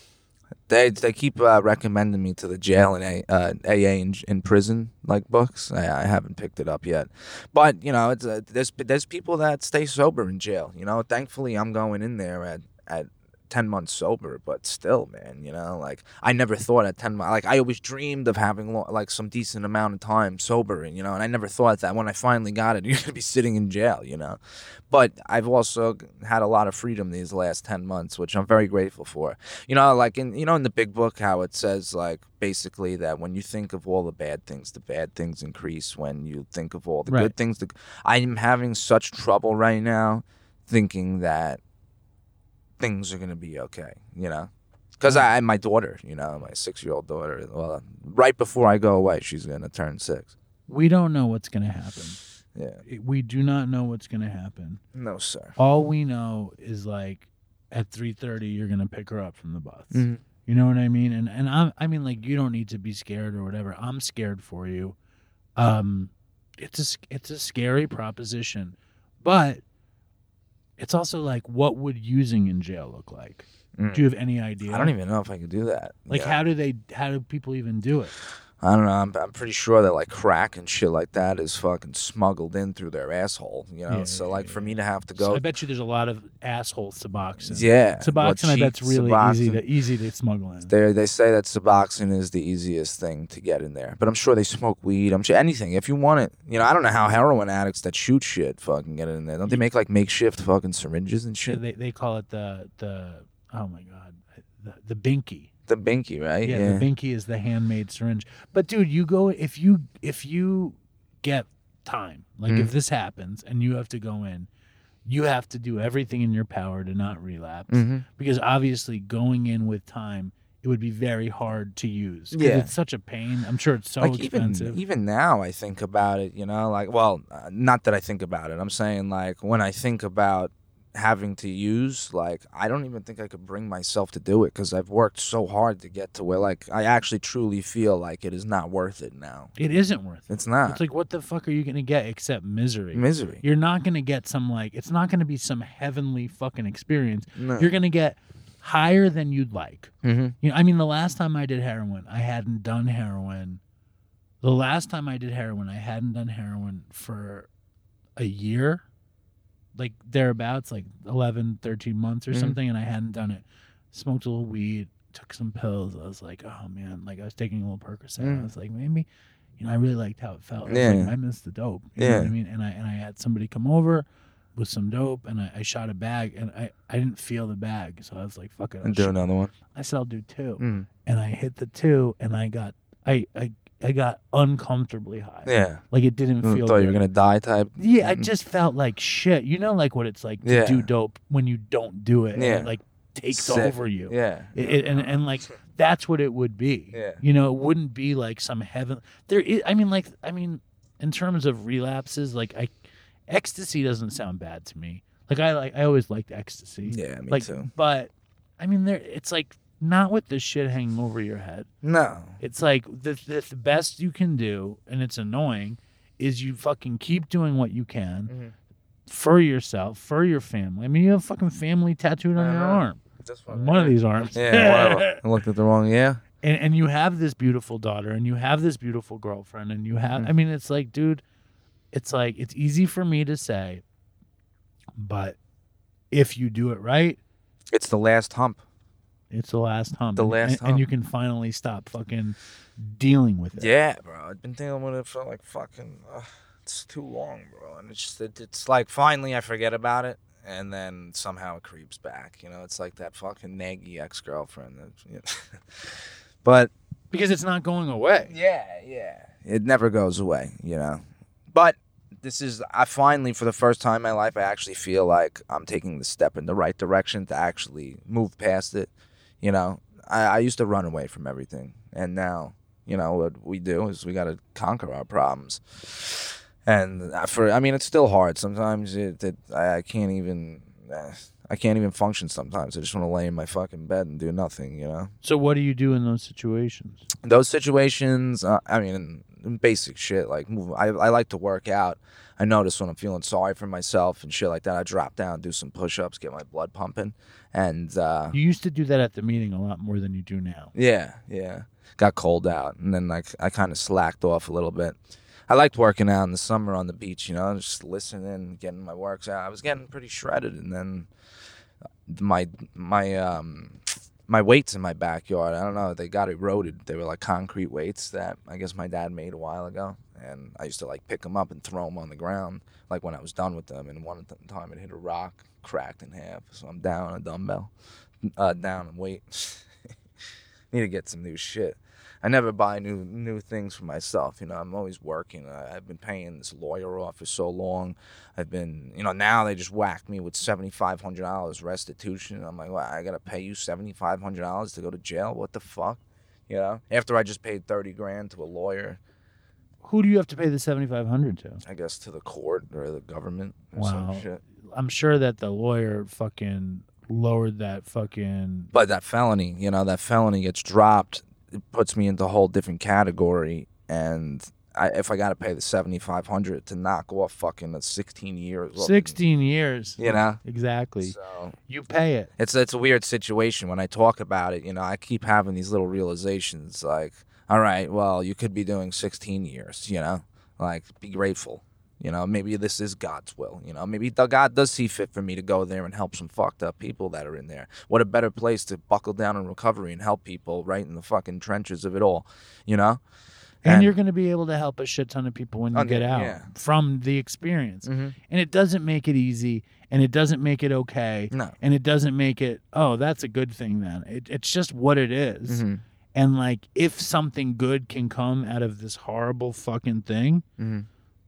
They they keep uh, recommending me to the jail and A, uh, AA in, in prison like books. I, I haven't picked it up yet, but you know, it's uh, there's there's people that stay sober in jail. You know, thankfully I'm going in there at at. 10 months sober but still man you know like i never thought at 10 months like i always dreamed of having like some decent amount of time sober and you know and i never thought that when i finally got it you're gonna be sitting in jail you know but i've also had a lot of freedom these last 10 months which i'm very grateful for you know like in you know in the big book how it says like basically that when you think of all the bad things the bad things increase when you think of all the Right. good things the, i'm having such trouble right now thinking that things are going to be okay you know because I, my daughter you know my six-year-old daughter well right before i go away she's going to turn six We don't know what's going to happen. yeah We do not know what's going to happen. no sir All we know is like at 3:30 you're going to pick her up from the bus. Mhm. You know what I mean? And and I I mean like you don't need to be scared or whatever. I'm scared for you. Um it's a it's a scary proposition. But it's also like what would using in jail look like? Mm. Do you have any idea? i don't even know if i could do that like Yeah. how do they how do people even do it? I don't know. I'm, I'm pretty sure that like crack and shit like that is fucking smuggled in through their asshole. You know, Yeah, so yeah, like yeah, for me to have to So go, I bet you there's a lot of asshole Suboxone. yeah, Suboxone, well, I bet's really easy to easy to smuggle in. They they say that Suboxone is the easiest thing to get in there, but I'm sure they smoke weed. I'm sure anything if you want it. You know, I don't know how heroin addicts that shoot shit fucking get it in there. Don't they make like makeshift fucking syringes and shit? They they call it the the oh my god the the binky. The binky, right? Yeah, the binky is the handmade syringe. But dude, you go if you if you get time, like Mm. if this happens and you have to go in, you have to do everything in your power to not relapse Mhm. because obviously going in with time it would be very hard to use. Yeah. it's such a pain. I'm sure it's so like expensive. even even now I think about it, you know, like well, uh, not that I think about it. I'm saying like when I think about having to use, like I don't even think I could bring myself to do it because I've worked so hard to get to where like I actually truly feel like it is not worth it now. it isn't worth it. It's not It's like what the fuck are you gonna get except misery? misery. You're not gonna get some like it's not gonna be some heavenly fucking experience. No. You're gonna get higher than you'd like. Mhm. You know, I mean, the last time I did heroin, I hadn't done heroin. The last time I did heroin, I hadn't done heroin for a year, like thereabouts, like 11, 13 months or Mhm. something, and I hadn't done it. Smoked a little weed, took some pills. I was like, oh man, like I was taking a little Percocet. Mm. I was like, maybe, you know, I really liked how it felt. I Yeah. like, I missed the dope. You know what I mean? And I and I had somebody come over with some dope, and I, I shot a bag, and I I didn't feel the bag, so I was like, fuck it. I'll And do another one. I said I'll do two, Mm. and I hit the two, and I got I I I got uncomfortably high. Yeah. like it didn't feel. thought you were gonna die type. Yeah, I Mm. just felt like shit. You know, like what it's like to Yeah. do dope when you don't do it. and Yeah. it, like takes Sick. over you. Yeah. It, it- and and like that's what it would be. Yeah. You know, it wouldn't be like some heaven. There is. I mean, like I mean, in terms of relapses, like I, ecstasy doesn't sound bad to me. Like I like I always liked ecstasy. Yeah, me like, too. But I mean, there it's like not with the shit hanging over your head. No. It's like the, the the best you can do, and it's annoying, is you fucking keep doing what you can Mhm. for yourself, for your family. I mean, you have fucking family tattooed on your arm, This one of these arms. Yeah, one. I looked at the wrong. Yeah. and and you have this beautiful daughter, and you have this beautiful girlfriend, and you have. Mhm. I mean, it's like, dude, it's like it's easy for me to say, but if you do it right, It's the last hump. It's the last hump. The and, last and, and you can finally stop fucking dealing with it. Yeah, bro. I've been dealing with it for like fucking. Uh, it's too long, bro. And it's just it, it's like finally I forget about it, and then somehow it creeps back. You know, it's like that fucking naggy ex girlfriend. You know. but because it's not going away. yeah, yeah, it never goes away. You know, but. This is I finally for the first time in my life I actually feel like I'm taking the step in the right direction to actually move past it. You know, I, I used to run away from everything, and now you know what we do is we got to conquer our problems. And for I mean, it's still hard sometimes. It, it I, I can't even uh, I can't even function sometimes. I just want to lay in my fucking bed and do nothing. You know, So what do you do in those situations? those situations. Uh, I mean, basic shit like move. I I like to work out. I notice when I'm feeling sorry for myself and shit like that, I drop down, do some push-ups, get my blood pumping, and uh, You used to do that at the meeting a lot more than you do now. Yeah, yeah. Got cold out, and then like I kind of slacked off a little bit. I liked working out in the summer on the beach, you know, just listening, getting my works out. I was getting pretty shredded, and then my my um my weights in my backyard. I don't know. They got eroded. They were like concrete weights that I guess my dad made a while ago, and I used to like pick them up and throw them on the ground. Like when I was done with them, and one time it hit a rock, cracked in half. So I'm down a dumbbell, uh, down in weight. Need to get some new shit. I never buy new new things for myself. You know, I'm always working. I, I've been paying this lawyer off for so long. I've been, you know, now they just whacked me with seventy five hundred dollars restitution. I'm like, well, I gotta pay you seventy five hundred dollars to go to jail. What the fuck? You know, after I just paid thirty grand to a lawyer, Who do you have to pay the seventy five hundred to? I guess to the court or the government or Wow. some shit. I'm sure that the lawyer fucking lowered that fucking. But that felony, you know, that felony gets dropped. It puts me into a whole different category, and I, if I got to pay the seventy five hundred to knock off fucking a sixteen years, Sixteen years. you know, Exactly. so You pay it. it's it's a weird situation when I talk about it. You know, I keep having these little realizations. Like All right, well, you could be doing 16 years, you know? Like, be grateful. You know, maybe this is God's will. You know, maybe God does see fit for me to go there and help some fucked up people that are in there. What a better place to buckle down in recovery and help people right in the fucking trenches of it all, you know? and, you're going to be able to help a shit ton of people when you get out yeah. from the experience. Mhm. And it doesn't make it easy, and it doesn't make it okay, No. and it doesn't make it oh that's a good thing then. It, it's just what it is. Mhm. And like if something good can come out of this horrible fucking thing, Mhm.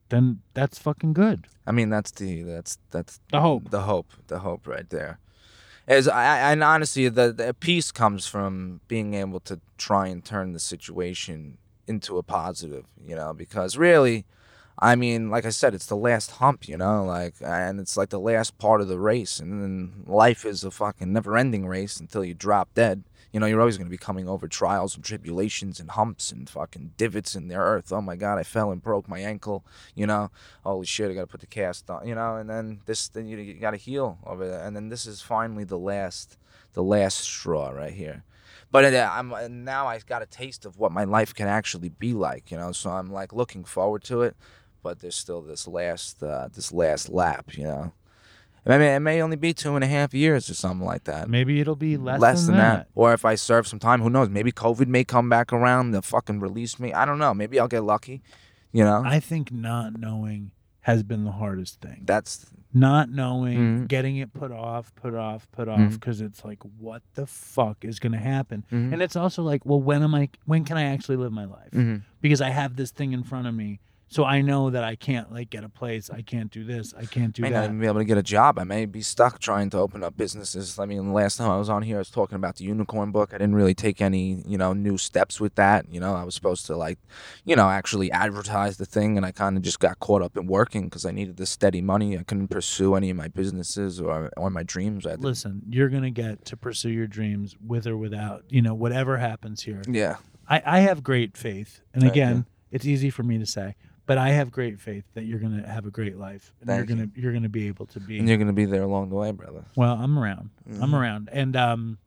Then that's fucking good. I mean, that's the that's that's The hope. the hope, the hope right there. As I, I- and honestly, the, the peace comes from being able to try and turn the situation into a positive, you know, because really, I mean, like I said, it's the last hump, you know, like, and it's like the last part of the race, and then life is a fucking never-ending race until you drop dead. You know, you're always going to be coming over trials and tribulations and humps and fucking divots in the earth. Oh my God, I fell and broke my ankle. You know, holy shit, I got to put the cast on. You know, and then this, then you, you got to heal over there. And then this is finally the last, the last straw right here. But uh, I'm now I got a taste of what my life can actually be like. You know, so I'm like looking forward to it. But there's still this last, uh, this last lap. You know. I mean, it may only be two and a half years or something like that Maybe it'll be less, than, that. Or if I serve some time, who knows? Maybe COVID may come back around. They'll fucking release me. I don't know. Maybe I'll get lucky. You know, I think not knowing has been the hardest thing. that's not knowing, Mhm. getting it put off, put off, put off, Mhm. because it's like, what the fuck is going to happen? Mhm. And it's also like, well, when am I? When can I actually live my life? Mhm. Because I have this thing in front of me, so I know that I can't like get a place. I can't do this. I can't do I may not that. even be able to get a job. I may be stuck trying to open up businesses. I mean, the last time I was on here, I was talking about the unicorn book. I didn't really take any, you know, new steps with that. You know, I was supposed to like, you know, actually advertise the thing, and I kind of just got caught up in working because I needed the steady money. I couldn't pursue any of my businesses or or my dreams. I Listen, you're gonna get to pursue your dreams with or without. You know, whatever happens here. yeah, I, I have great faith, and again, it's easy for me to say, but I have great faith that you're gonna have a great life, and Thank you're you. gonna you're gonna be able to be. and you're gonna be there along the way, brother. Well, I'm around. Mm-hmm. I'm around, and um,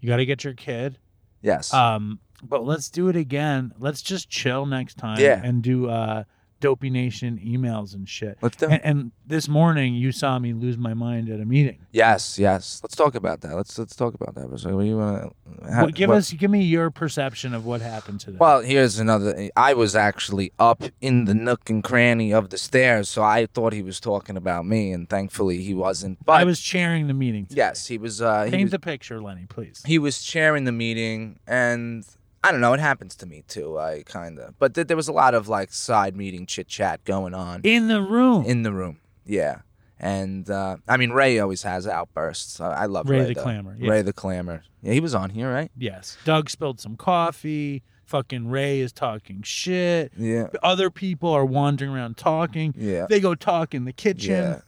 you got to get your kid. Yes. Um, but let's do it again. Let's just chill next time. Yeah. And do uh, Dopey Nation emails and shit. Let's do it. And, and this morning, you saw me lose my mind at a meeting. Yes, yes. Let's talk about that. Let's let's talk about that. So, you want to What- give us, give me your perception of what happened today. Well, here's another. I was actually up in the nook and cranny of the stairs, so I thought he was talking about me, and thankfully he wasn't. But I was chairing the meeting. yes, he was. Uh, he Paint was, the picture, Lenny, please. he was chairing the meeting, and I don't know. It happens to me too. I kind of, but th- there was a lot of like side meeting chit chat going on In the room. in the room. Yeah. And uh, I mean, Ray always has outbursts. I, I love Ray Ray, the though. Clamor, yeah. Ray the Clamor. Yeah, he was on here, right? yes. Doug spilled some coffee. Fucking Ray is talking shit. Yeah. Other people are wandering around talking. Yeah. They go talk in the kitchen. Yeah.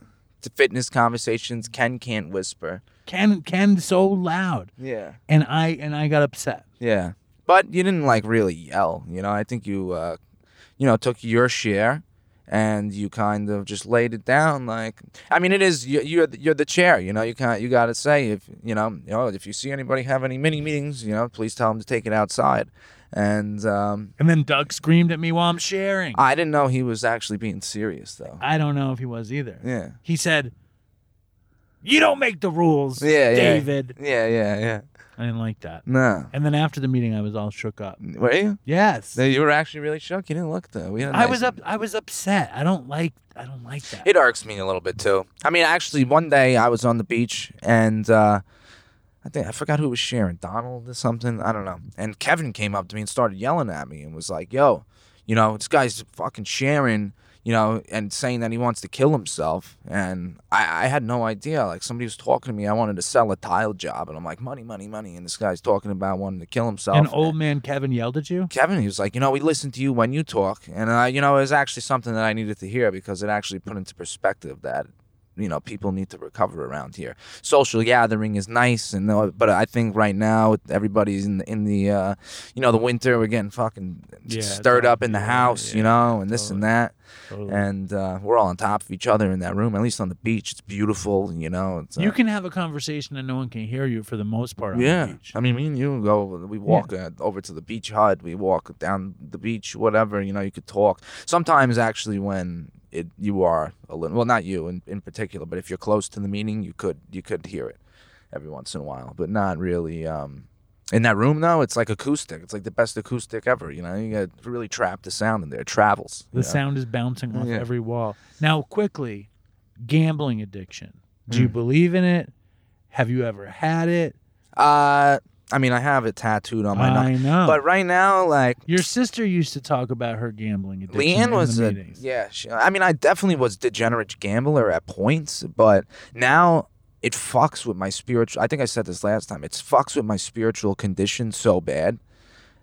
To fitness conversations, Ken can't whisper. Ken Ken so loud. Yeah. And I and I got upset. Yeah. But you didn't like really yell, you know. I think you uh you know, took your share and you kind of just laid it down like I mean it is you- you're the- you're the chair, you know. You can't you got to say if, you know, you know, if you see anybody have any mini meetings, you know, please tell them to take it outside. And um And then Doug screamed at me while I'm sharing. I didn't know he was actually being serious though. I don't know if he was either. Yeah. He said, "You don't make the rules, Yeah, yeah. David." Yeah, yeah, yeah. I didn't like that. No. And then after the meeting, I was all shook up. Were you? Yes, No, You were actually really shook. You didn't look though. We had a I nice- was up. I was upset. I don't like. I don't like that. It irks me a little bit too. I mean, actually, one day I was on the beach and uh, I think I forgot who was sharing, Donald or something. I don't know. And Kevin came up to me and started yelling at me and was like, "Yo, you know, this guy's fucking sharing." You know, and saying that he wants to kill himself, and I, I had no idea. Like somebody was talking to me, I wanted to sell a tile job, and I'm like, money, money, money, and this guy's talking about wanting to kill himself. and old man Kevin yelled at you. Kevin, he was like, you know, we listen to you when you talk, and uh, you know, it was actually something that I needed to hear because it actually put into perspective that, you know people need to recover around here. Social gathering is nice, and but I think right now everybody's in the, in the uh, you know the winter we're getting fucking Yeah, stirred up in the yeah, house, you know, and this and that, Totally. and uh, we're all on top of each other in that room. At least on the beach, it's beautiful, you know. It's, uh, you can have a conversation and no one can hear you for the most part on yeah, the beach. I mean, me and you go. We walk uh, over to the beach hut. We walk down the beach, whatever. You know, you could talk. Sometimes, actually, when it you are a little well, not you in, in particular, but if you're close to the meeting, you could you could hear it every once in a while, but not really. Um, in that room, though, it's like acoustic. It's like the best acoustic ever. You know, you get really trapped the sound in there. It travels. The you know? sound is bouncing off Yeah. every wall. Now, quickly, gambling addiction. Do you Mm. believe in it? Have you ever had it? Uh, I mean, I have it tattooed on my I knuckle. know. But right now, like Your sister used to talk about her gambling addiction. Leanne in was the a meetings. yeah. She, I mean, I definitely was degenerate gambler at points, but now it fucks with my spiritual. I think I said this last time. It fucks with my spiritual condition so bad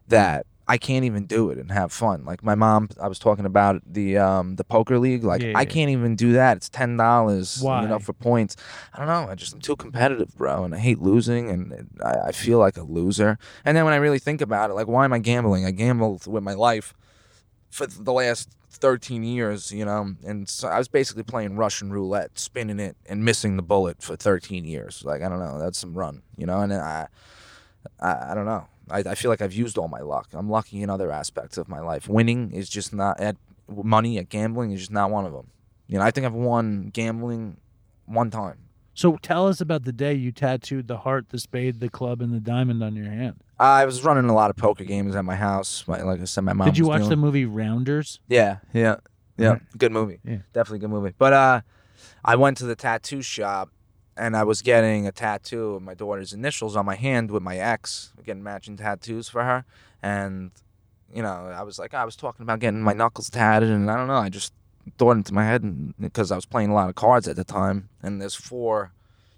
that I can't even do it and have fun. Like my mom, I was talking about the um the poker league. Like Yeah, I can't even do that. It's ten dollars, you know, for points. I don't know. I just I'm too competitive, bro, and I hate losing, and I, I feel like a loser. And then when I really think about it, like why am I gambling? I gambled with my life for the last 13 years, you know, and so I was basically playing Russian roulette, spinning it and missing the bullet for 13 years. Like I don't know, that's some run, you know, and I, I, I don't know. I, I feel like I've used all my luck. I'm lucky in other aspects of my life. Winning is just not at money at gambling is just not one of them. You know, I think I've won gambling one time. So tell us about the day you tattooed the heart, the spade, the club, and the diamond on your hand. I was running a lot of poker games at my house. My, like I said, my mom. Did you watch dealing- the movie Rounders? Yeah, yeah, yeah. Good movie. Yeah. Definitely good movie. But uh, I went to the tattoo shop and I was getting a tattoo of my daughter's initials on my hand with my ex, getting matching tattoos for her. And, you know, I was like, I was talking about getting my knuckles tatted, and I don't know, I just thought into my head because I was playing a lot of cards at the time, and there's four,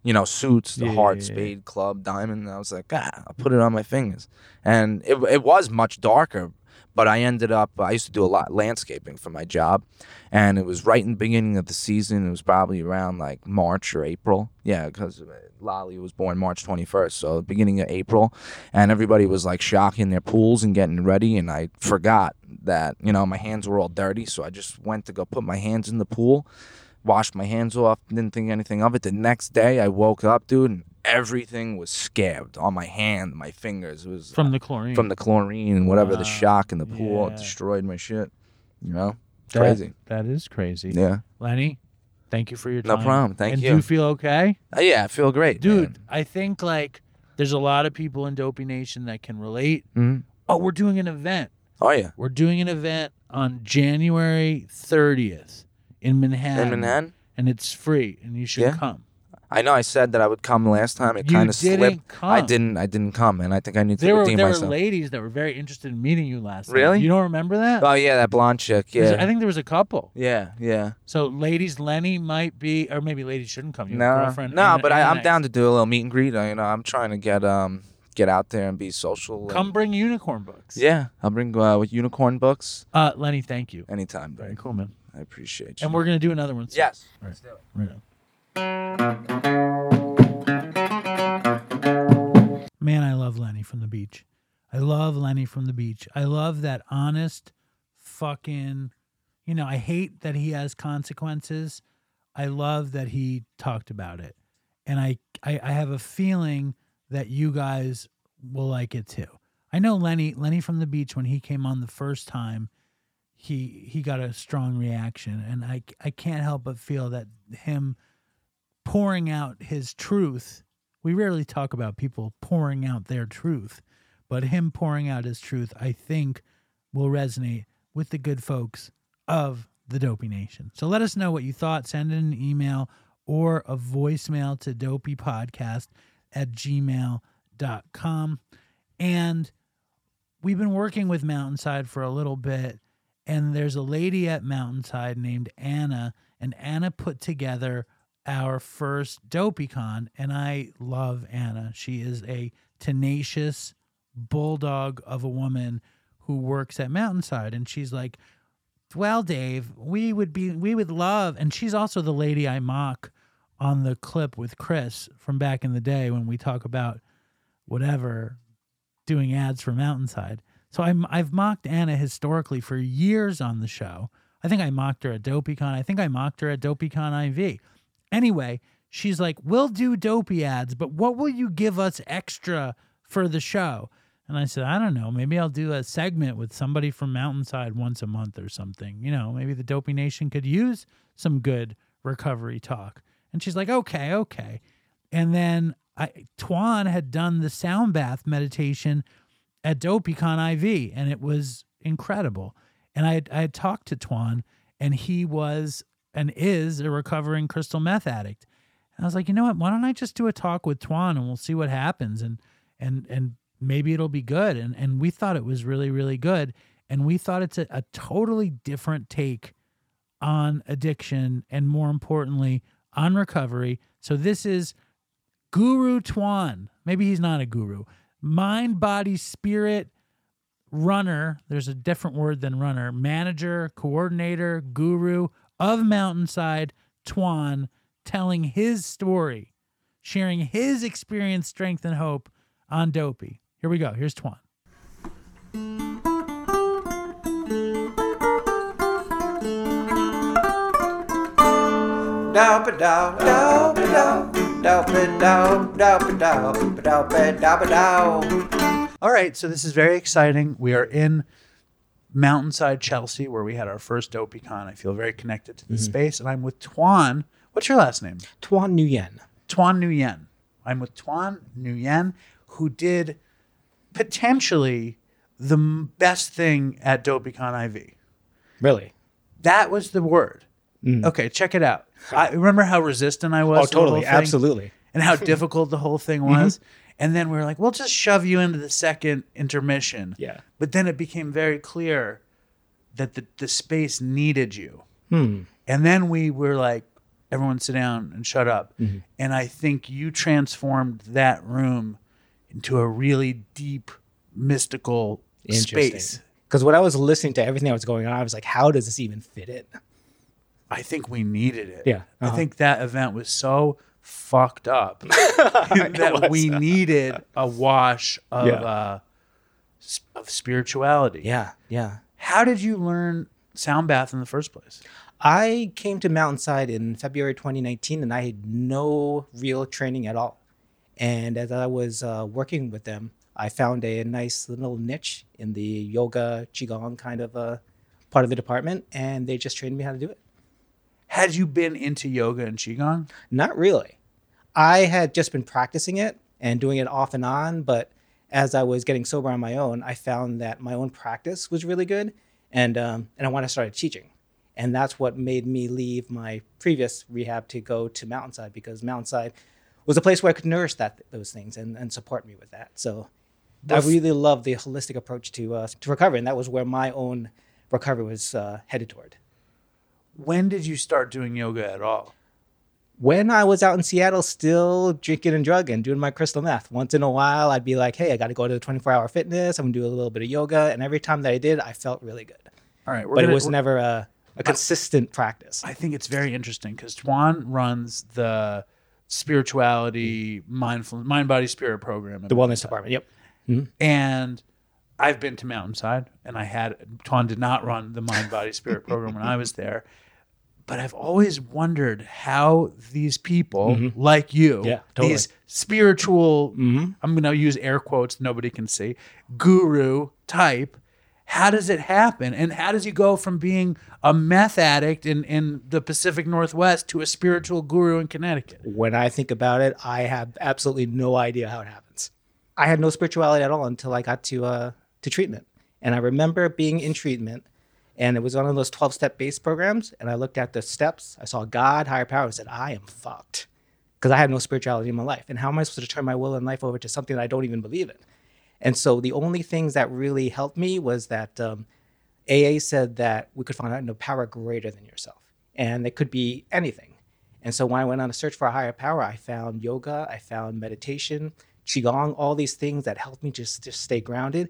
you know, suits: the Yeah, heart, yeah, yeah. spade, club, diamond. And I was like, ah, I'll put it on my fingers, and it it was much darker. But I ended up, I used to do a lot of landscaping for my job, and it was right in the beginning of the season. It was probably around like March or April. Yeah, because uh, Lolly was born March 21st, so beginning of April, and everybody was like shocking their pools and getting ready, and I forgot that you know my hands were all dirty, so I just went to go put my hands in the pool, washed my hands off, didn't think anything of it. The next day, I woke up, dude, and everything was scabbed on my hand, my fingers. It was From the chlorine. from the chlorine and whatever Wow. the shock in the pool Yeah. destroyed my shit. You know, That- crazy. That is crazy. Yeah. Lenny, thank you for your time. No problem. Thank and you. do you feel okay? Uh, yeah, I feel great, Dude, I think like there's a lot of people in Dopey Nation that can relate. Mhm. Oh, we're doing an event. Oh yeah, We're doing an event on January 30th in Manhattan. in Manhattan. And it's free, and you should Yeah. come. I know I said that I would come last time. It You kind of didn't slipped. come. I didn't. I didn't come, and I think I need to There were redeem there were myself. ladies that were very interested in meeting you last time. Really? You don't remember that? Oh yeah, that blonde chick. There's- Yeah. I think there was a couple. yeah, yeah. So ladies, Lenny might be, or maybe ladies shouldn't come. Your No, girlfriend. no, Anna- but I, I'm Anna- down to do a little meet and greet. uh, You know, I'm trying to get um get out there and be social. and- Come bring unicorn books. Yeah, I'll bring uh, with unicorn books Uh, Lenny, thank you. anytime. Very Very cool, man. I appreciate you. And we're gonna do another one. Soon. yes. Right. Let's do it. Right on. Man, I love Lenny from the beach. I love Lenny from the beach. I love that honest fucking you know, I hate that he has consequences. I love that he talked about it. And I, I I have a feeling that you guys will like it too. I know Lenny Lenny from the beach when he came on the first time, he he got a strong reaction and I I can't help but feel that him pouring out his truth. We rarely talk about people pouring out their truth, but him pouring out his truth, I think, will resonate with the good folks of the Dopey Nation. So let us know what you thought. Send in an email or a voicemail to dopeypodcast at gmail.com. And we've been working with Mountainside for a little bit, and there's a lady at Mountainside named Anna, and Anna put together our first DopeyCon, and I love Anna. She is a tenacious bulldog of a woman who works at Mountainside, and she's like, "Well, Dave, we would be, we would love," and she's also the lady I mock on the clip with Chris from back in the day when we talk about whatever doing ads for Mountainside. So I'm I've mocked Anna historically for years on the show. I think I mocked her at DopeyCon. I think I mocked her at DopeyCon IV. Anyway, she's like, "We'll do Dopey ads, but what will you give us extra for the show?" And I said, "I don't know. Maybe I'll do a segment with somebody from Mountainside once a month or something. You know, maybe the Dopey Nation could use some good recovery talk." And she's like, "Okay, okay." And then I Thuan had done the sound bath meditation at DopeyCon IV, and it was incredible. And I I had talked to Thuan, and he was and is a recovering crystal meth addict. And I was like, you know what? Why don't I just do a talk with Thuan, and we'll see what happens, and and and maybe it'll be good. And and we thought it was really really good, and we thought it's a, a totally different take on addiction, and more importantly, on recovery. So this is Guru Thuan. Maybe he's not a guru. Mind, body, spirit, runner. There's a different word than runner. Manager, coordinator, guru of Mountainside, Thuan, telling his story, sharing his experience, strength, and hope on Dopey. Here we go. Here's Thuan. All right, so this is very exciting. We are in Mountainside, Chelsea, where we had our first DopeyCon. I feel very connected to the mm-hmm. space, and I'm with Thuan. What's your last name? Thuan Nguyen. Thuan Nguyen. I'm with Thuan Nguyen, who did potentially the m- best thing at DopeyCon IV. Really? That was the word. Mm. Okay, check it out. I remember how resistant I was. Oh, to totally. Absolutely. and how difficult the whole thing mm-hmm. was. And then we were like, we'll just shove you into the second intermission. Yeah. But then it became very clear that the, the space needed you. Hmm. And then we were like, everyone sit down and shut up. Mm-hmm. And I think you transformed that room into a really deep, mystical space. Because when I was listening to everything that was going on, I was like, how does this even fit in? I think we needed it. Yeah, I uh-huh. think that event was so fucked up that we needed a wash of Yeah. uh, of spirituality. Yeah, yeah. How did you learn sound bath in the first place? I came to Mountainside in February 2019 and I had no real training at all. And as I was uh, working with them, I found a nice little niche in the yoga, Qigong kind of uh, part of the department, and they just trained me how to do it. Had you been into yoga and qigong? Not really. I had just been practicing it and doing it off and on, but as I was getting sober on my own, I found that my own practice was really good, and um, and I wanted to start teaching, and that's what made me leave my previous rehab to go to Mountainside because Mountainside was a place where I could nourish that those things and, and support me with that. So I really love the holistic approach to uh, to recovery, and that was where my own recovery was uh, headed toward. When did you start doing yoga at all? when I was out in Seattle, still drinking and drugging, doing my crystal meth. Once in a while, I'd be like, hey, I got to go to the 24 hour fitness. I'm going to do a little bit of yoga. And every time that I did, I felt really good. All right, But gonna- it was never a, a consistent practice. I think it's very interesting because Thuan runs the spirituality, mindful, mind, body, spirit program. at The wellness department. Yep. Mm-hmm. And I've been to Mountainside, and I had Thuan did not run the mind, body, spirit program when I was there. But I've always wondered how these people like you, Mm-hmm. Yeah, totally. these spiritual, Mm-hmm. I'm going to use air quotes, nobody can see, guru type, how does it happen? And how does you go from being a meth addict in, in the Pacific Northwest to a spiritual guru in Connecticut? When I think about it, I have absolutely no idea how it happens. I had no spirituality at all until I got to uh, to treatment. And I remember being in treatment, and it was one of those 12 step based programs. And I looked at the steps, I saw God, higher power, and said, I am fucked because I had no spirituality in my life. And how am I supposed to turn my will and life over to something that I don't even believe in? And so the only things that really helped me was that um, AA said that we could find out no power greater than yourself, and it could be anything. And so when I went on a search for a higher power, I found yoga, I found meditation, qigong, all these things that helped me just just stay grounded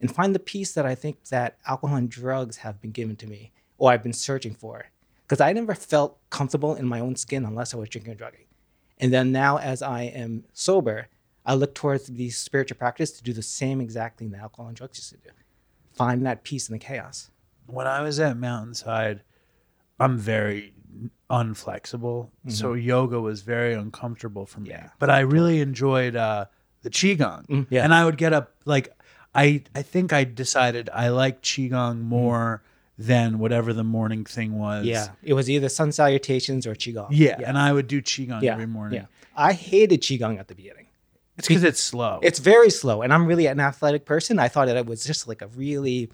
and find the peace that I think that alcohol and drugs have been given to me or I've been searching for. Because I never felt comfortable in my own skin unless I was drinking and drugging. And then now, as I am sober, I look towards the spiritual practice to do the same exact thing that alcohol and drugs used to do. Find that peace in the chaos. when I was at Mountainside, I'm very unflexible. So yoga was very uncomfortable for me. Mm-hmm. Yeah. But I really enjoyed uh, the qigong. Mm, yeah. And I would get up like I I think I decided I like qigong more than whatever the morning thing was. Mm. Yeah, it was either sun salutations or qigong. Yeah, and I would do qigong yeah, every morning. Yeah, I hated qigong at the beginning. It's because it's slow. It's very slow, and I'm really an athletic person. I thought that it was just like a really,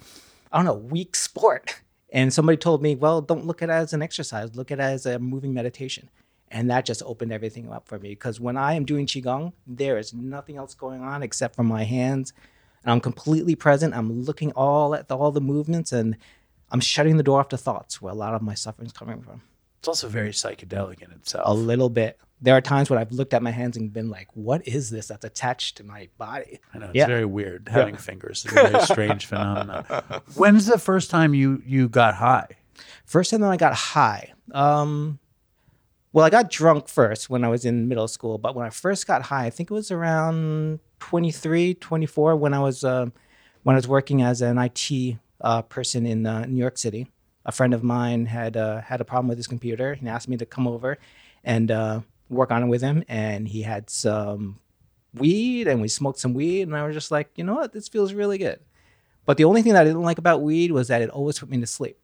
I don't know, weak sport. And somebody told me, well, don't look at it as an exercise. Look at it as a moving meditation. And that just opened everything up for me because when I am doing qigong, there is nothing else going on except for my hands, and I'm completely present. I'm looking all at the, all the movements, and I'm shutting the door off to thoughts where a lot of my suffering is coming from. It's also very psychedelic in itself. A little bit. There are times when I've looked at my hands and been like, "What is this that's attached to my body?" I know it's Yeah. very weird having fingers. It's a very strange phenomenon. When's the first time you you got high? First time that I got high. Um, well, I got drunk first when I was in middle school, but when I first got high, I think it was around 23, 24 when I was um when I was working as an IT uh, person in uh, New York City. A friend of mine had uh, had a problem with his computer and asked me to come over and uh, work on it with him. And he had some weed, and we smoked some weed, and I was just like, you know what, this feels really good. But the only thing that I didn't like about weed was that it always put me to sleep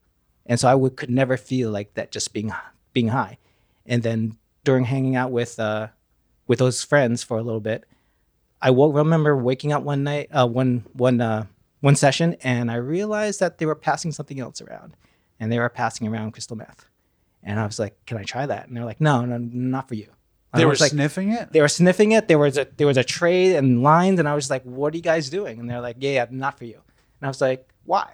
and so I would could never feel like that just being being high. And then during hanging out with uh, with those friends for a little bit, I woke, remember waking up one night, uh, one one uh, one session, and I realized that they were passing something else around, and they were passing around crystal meth, and I was like, "Can I try that?" And they're like, "No, no, not for you." And They were like, sniffing it. they were sniffing it. There was a there was a tray and lines, and I was like, "What are you guys doing?" And they're like, "Yeah, yeah, not for you." And I was like, "Why?"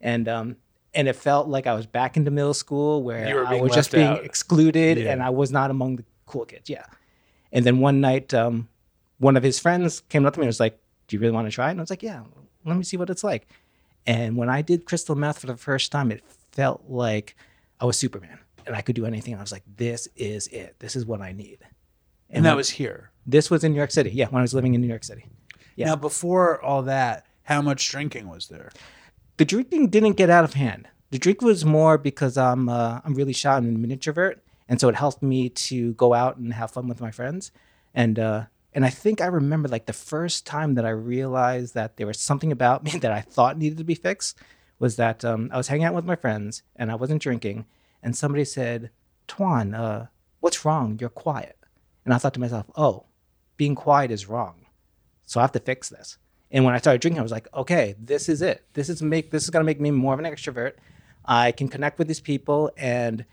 And um and it felt like I was back into middle school where I was just being out. excluded, Yeah. and I was not among the cool kids. Yeah. And then one night, um, one of his friends came up to me and was like, "Do you really want to try it?" And I was like, "Yeah, let me see what it's like." And when I did crystal meth for the first time, it felt like I was Superman and I could do anything. I was like, "This is it. This is what I need." And that when- was here. this was in New York City. Yeah, when I was living in New York City. Yeah. Now, before all that, how much drinking was there? The drinking didn't get out of hand. The drink was more because I'm uh, I'm really shy and an introvert, and so it helped me to go out and have fun with my friends. And uh, and I think I remember like the first time that I realized that there was something about me that I thought needed to be fixed was that um, I was hanging out with my friends and I wasn't drinking, and somebody said, "Thuan, uh, what's wrong? You're quiet." And I thought to myself, "Oh, being quiet is wrong." So I have to fix this. And when I started drinking, I was like, okay, this is it. This is make this is gonna make me more of an extrovert. I can connect with these people, and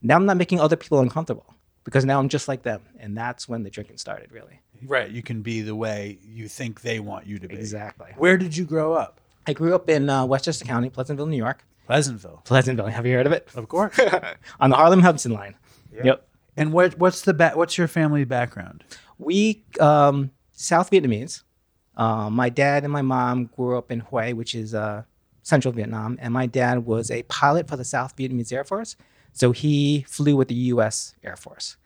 now I'm not making other people uncomfortable because now I'm just like them. And that's when the drinking started, really. Right, you can be the way you think they want you to be. Exactly. Where did you grow up? I grew up in uh, Westchester County, Pleasantville, New York. Pleasantville. Pleasantville. Have you heard of it? Of course. On the Harlem Hudson line. Yep. And what what's the ba- what's your family background? We um, South Vietnamese. Uh, my dad and my mom grew up in Hue, which is uh, central Vietnam, and my dad was a pilot for the South Vietnamese Air Force. So he flew with the U.S. Air Force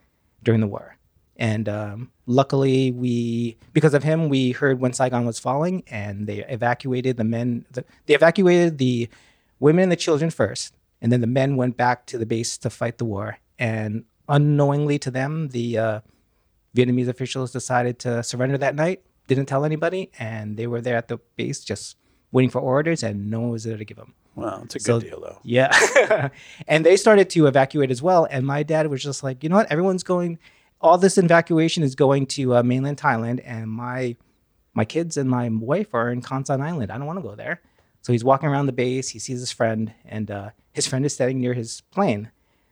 during the war. And um, luckily, we because of him, we heard when Saigon was falling, and they evacuated the men. The, they evacuated the women and the children first, and then the men went back to the base to fight the war. And unknowingly to them, the uh, Vietnamese officials decided to surrender that night. Didn't tell anybody, and they were there at the base just waiting for orders, and no one was there to give them. Well, it's a good deal though. Yeah. and they started to evacuate as well. And my dad was just like, you know what? Everyone's going, all this evacuation is going to uh, mainland Thailand. And my my kids and my wife are in Con Son Island. I don't want to go there. So he's walking around the base. He sees his friend, and uh, his friend is standing near his plane.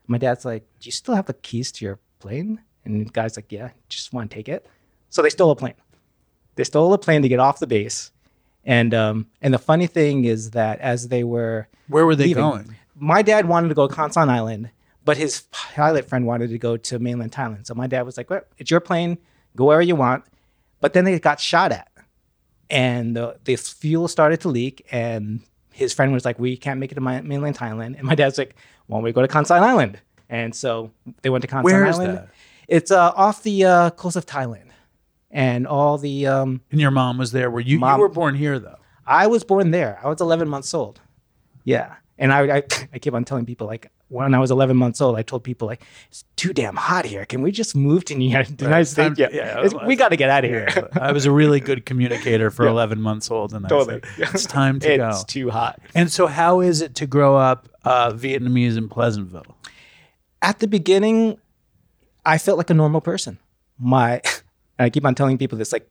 My dad's like, Do you still have the keys to your plane? And the guy's like, Yeah, just want to take it. So they stole a plane. They stole a plane to get off the base. And um, and the funny thing is that as they were Where were they leaving, going? My dad wanted to go to Con Son Island, but his pilot friend wanted to go to mainland Thailand. So my dad was like, well, "It's your plane. Go wherever you want." But then they got shot at, and the, the fuel started to leak. And his friend was like, "We can't make it to my, mainland Thailand." And my dad's like, "Why don't we go to Con Son Island?" And so they went to Con Son Where is Island. that? It's uh, off the uh, coast of Thailand, and all the. Um, And your mom was there. Were you? Mom- you were born here though. I was born there. I was 11 months old. Yeah, and I, I I keep on telling people like when I was 11 months old, I told people like it's too damn hot here. Can we just move to the United, the United States? Yeah, It's- we got to get out of here. I was a really good communicator for Yeah. 11 months old, and I Totally. was like, it's time to go. It's too hot. And so, how is it to grow up uh, Vietnamese in Pleasantville? at the beginning, I felt like a normal person. My, I keep on telling people this, like,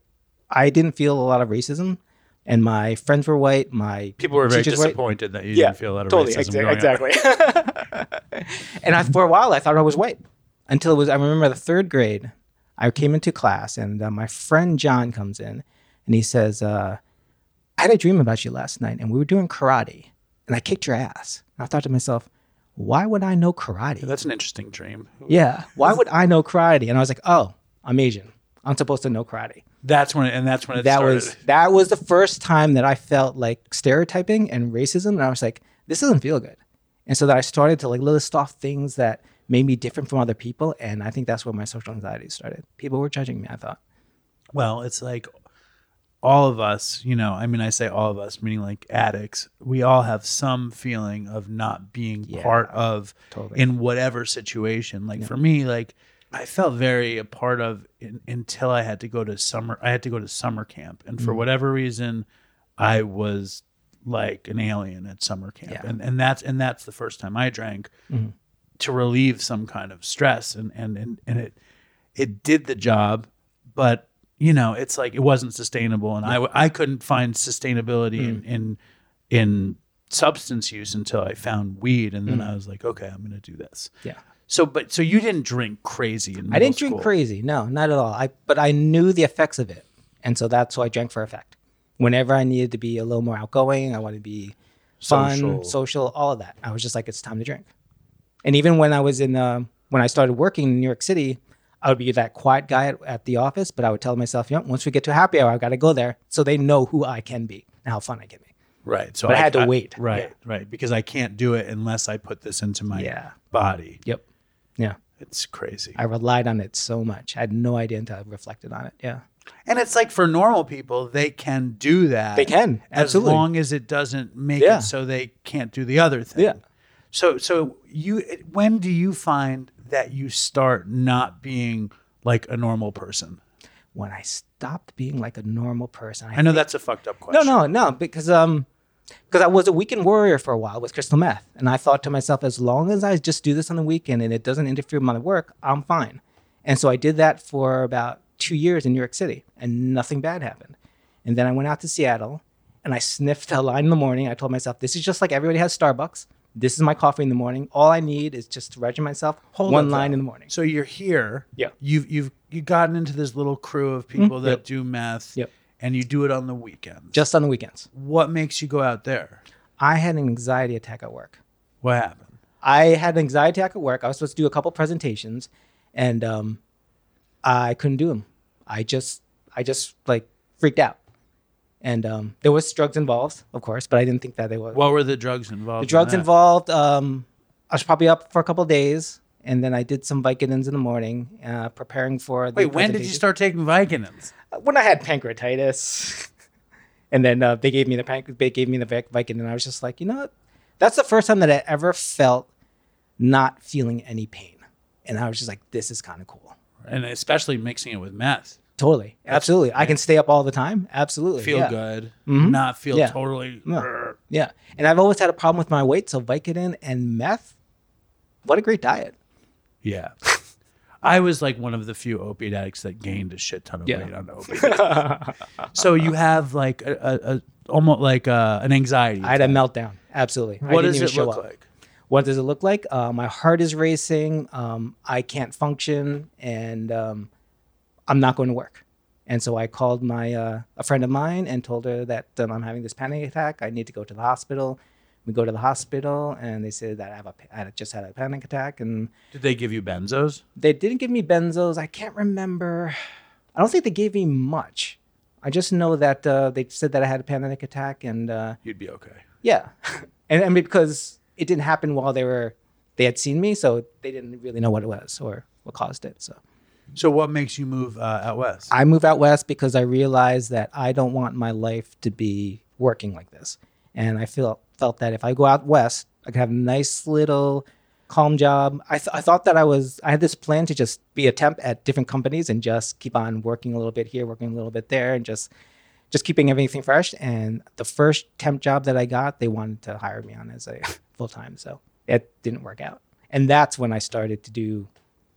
I didn't feel a lot of racism, and my friends were white. My People were very were white. disappointed that you Yeah, didn't feel a lot of totally, racism. exa- growing exactly. and I, for a while, I thought I was white until it was. I remember the third grade. I came into class, and uh, my friend John comes in, and he says, uh, "I had a dream about you last night, and we were doing karate, and I kicked your ass." And I thought to myself, "Why would I know karate?" That's an interesting dream. Yeah. Why would I know karate? And I was like, oh, I'm Asian. I'm supposed to know karate. That's when, and that's when it that started. was that was the first time that I felt like stereotyping and racism, and I was like, this doesn't feel good. And so that I started to like list off things that made me different from other people, and I think that's where my social anxiety started. People were judging me. I thought. Well, it's like all of us, you know, I mean, I say all of us, meaning like addicts, we all have some feeling of not being Yeah, part of totally. in whatever situation. Like for me, like I felt very a part of in, until I had to go to summer, I had to go to summer camp. And for Mm. whatever reason, I was like an alien at summer camp. Yeah. And, and that's, and that's the first time I drank Mhm. to relieve some kind of stress. And, and, and, and it, it did the job, but you know, it's like it wasn't sustainable, and I I couldn't find sustainability in, in in substance use until I found weed, and then Mm. I was like, okay, I'm going to do this. Yeah. So, but so you didn't drink crazy in I didn't middle drink school. crazy. No, not at all. I but I knew the effects of it, and so that's why I drank for effect. Whenever I needed to be a little more outgoing, I wanted to be fun, Social. social, all of that. I was just like, it's time to drink. And even when I was in, uh, when I started working in New York City, I would be that quiet guy at, at the office, but I would tell myself, you know, once we get to happy hour, I got to go there, so they know who I can be and how fun I can be. Right. So But I had to wait. Right. Yeah. Right. Because I can't do it unless I put this into my Yeah. body. Yep. Yeah. It's crazy. I relied on it so much. I had no idea until I reflected on it. Yeah. And it's like for normal people, they can do that. They can, Absolutely. as long as it doesn't make Yeah. it so they can't do the other thing. Yeah. So, so you, when do you find that you start not being like a normal person? When I stopped being like a normal person, I, know think- that's a fucked up question. No, no, no, because um, because I was a weekend warrior for a while with crystal meth, and I thought to myself, as long as I just do this on the weekend and it doesn't interfere with my work, I'm fine. And so I did that for about two years in New York City, and nothing bad happened. And then I went out to Seattle, and I sniffed a line in the morning. I told myself, this is just like everybody has Starbucks. This is my coffee in the morning. All I need is just to regimen myself Hold one line though. in the morning. So you're here. Yeah. You've you've you gotten into this little crew of people Mhm. that Yep. do meth. Yep. And you do it on the weekends. Just on the weekends. What makes you go out there? I had an anxiety attack at work. What happened? I had an anxiety attack at work. I was supposed to do a couple presentations, and um, I couldn't do them. I just, I just like freaked out. And um, there was drugs involved, of course, but I didn't think that they were. What were the drugs involved? the drugs that? involved. Um, I was probably up for a couple days, and then I did some Vicodins in the morning, uh, preparing for. The Wait, when did you start taking Vicodins? When I had pancreatitis, and then uh, they gave me the panc- they gave me the Vic- Vicodin, and I was just like, you know what? That's the first time that I ever felt not feeling any pain, and I was just like, this is kind of cool. And especially mixing it with meth. Totally, That's- absolutely. I can stay up all the time. Absolutely, Feel yeah. good, Mhm. not feel Yeah. totally. No. Yeah, and I've always had a problem with my weight, so Vicodin and meth. What a great diet. Yeah. I was like one of the few opiate addicts that gained a shit ton of Yeah. weight on opiates. so you have like a, a, a almost like a, an anxiety. I had a meltdown. Absolutely. I What didn't does even it show look up. like? What does it look like? Uh, my heart is racing. Um, I can't function, and um, I'm not going to work. And so I called my uh, a friend of mine and told her that um, I'm having this panic attack. I need to go to the hospital. We go to the hospital, and they said that I have a I just had a panic attack, and Did they give you benzos? they didn't give me benzos. I can't remember. I don't think they gave me much. I just know that uh, they said that I had a panic attack, and uh, You'd be okay. yeah, and I mean because it didn't happen while they were they had seen me, so they didn't really know what it was or what caused it. So So what makes you move uh, out west? I move out west because I realize that I don't want my life to be working like this. And I feel felt that if I go out west, I could have a nice little calm job. I, th- I thought that I was I had this plan to just be a temp at different companies and just keep on working a little bit here, working a little bit there, and just just keeping everything fresh. And the first temp job that I got, they wanted to hire me on as a full time, so it didn't work out. And that's when I started to do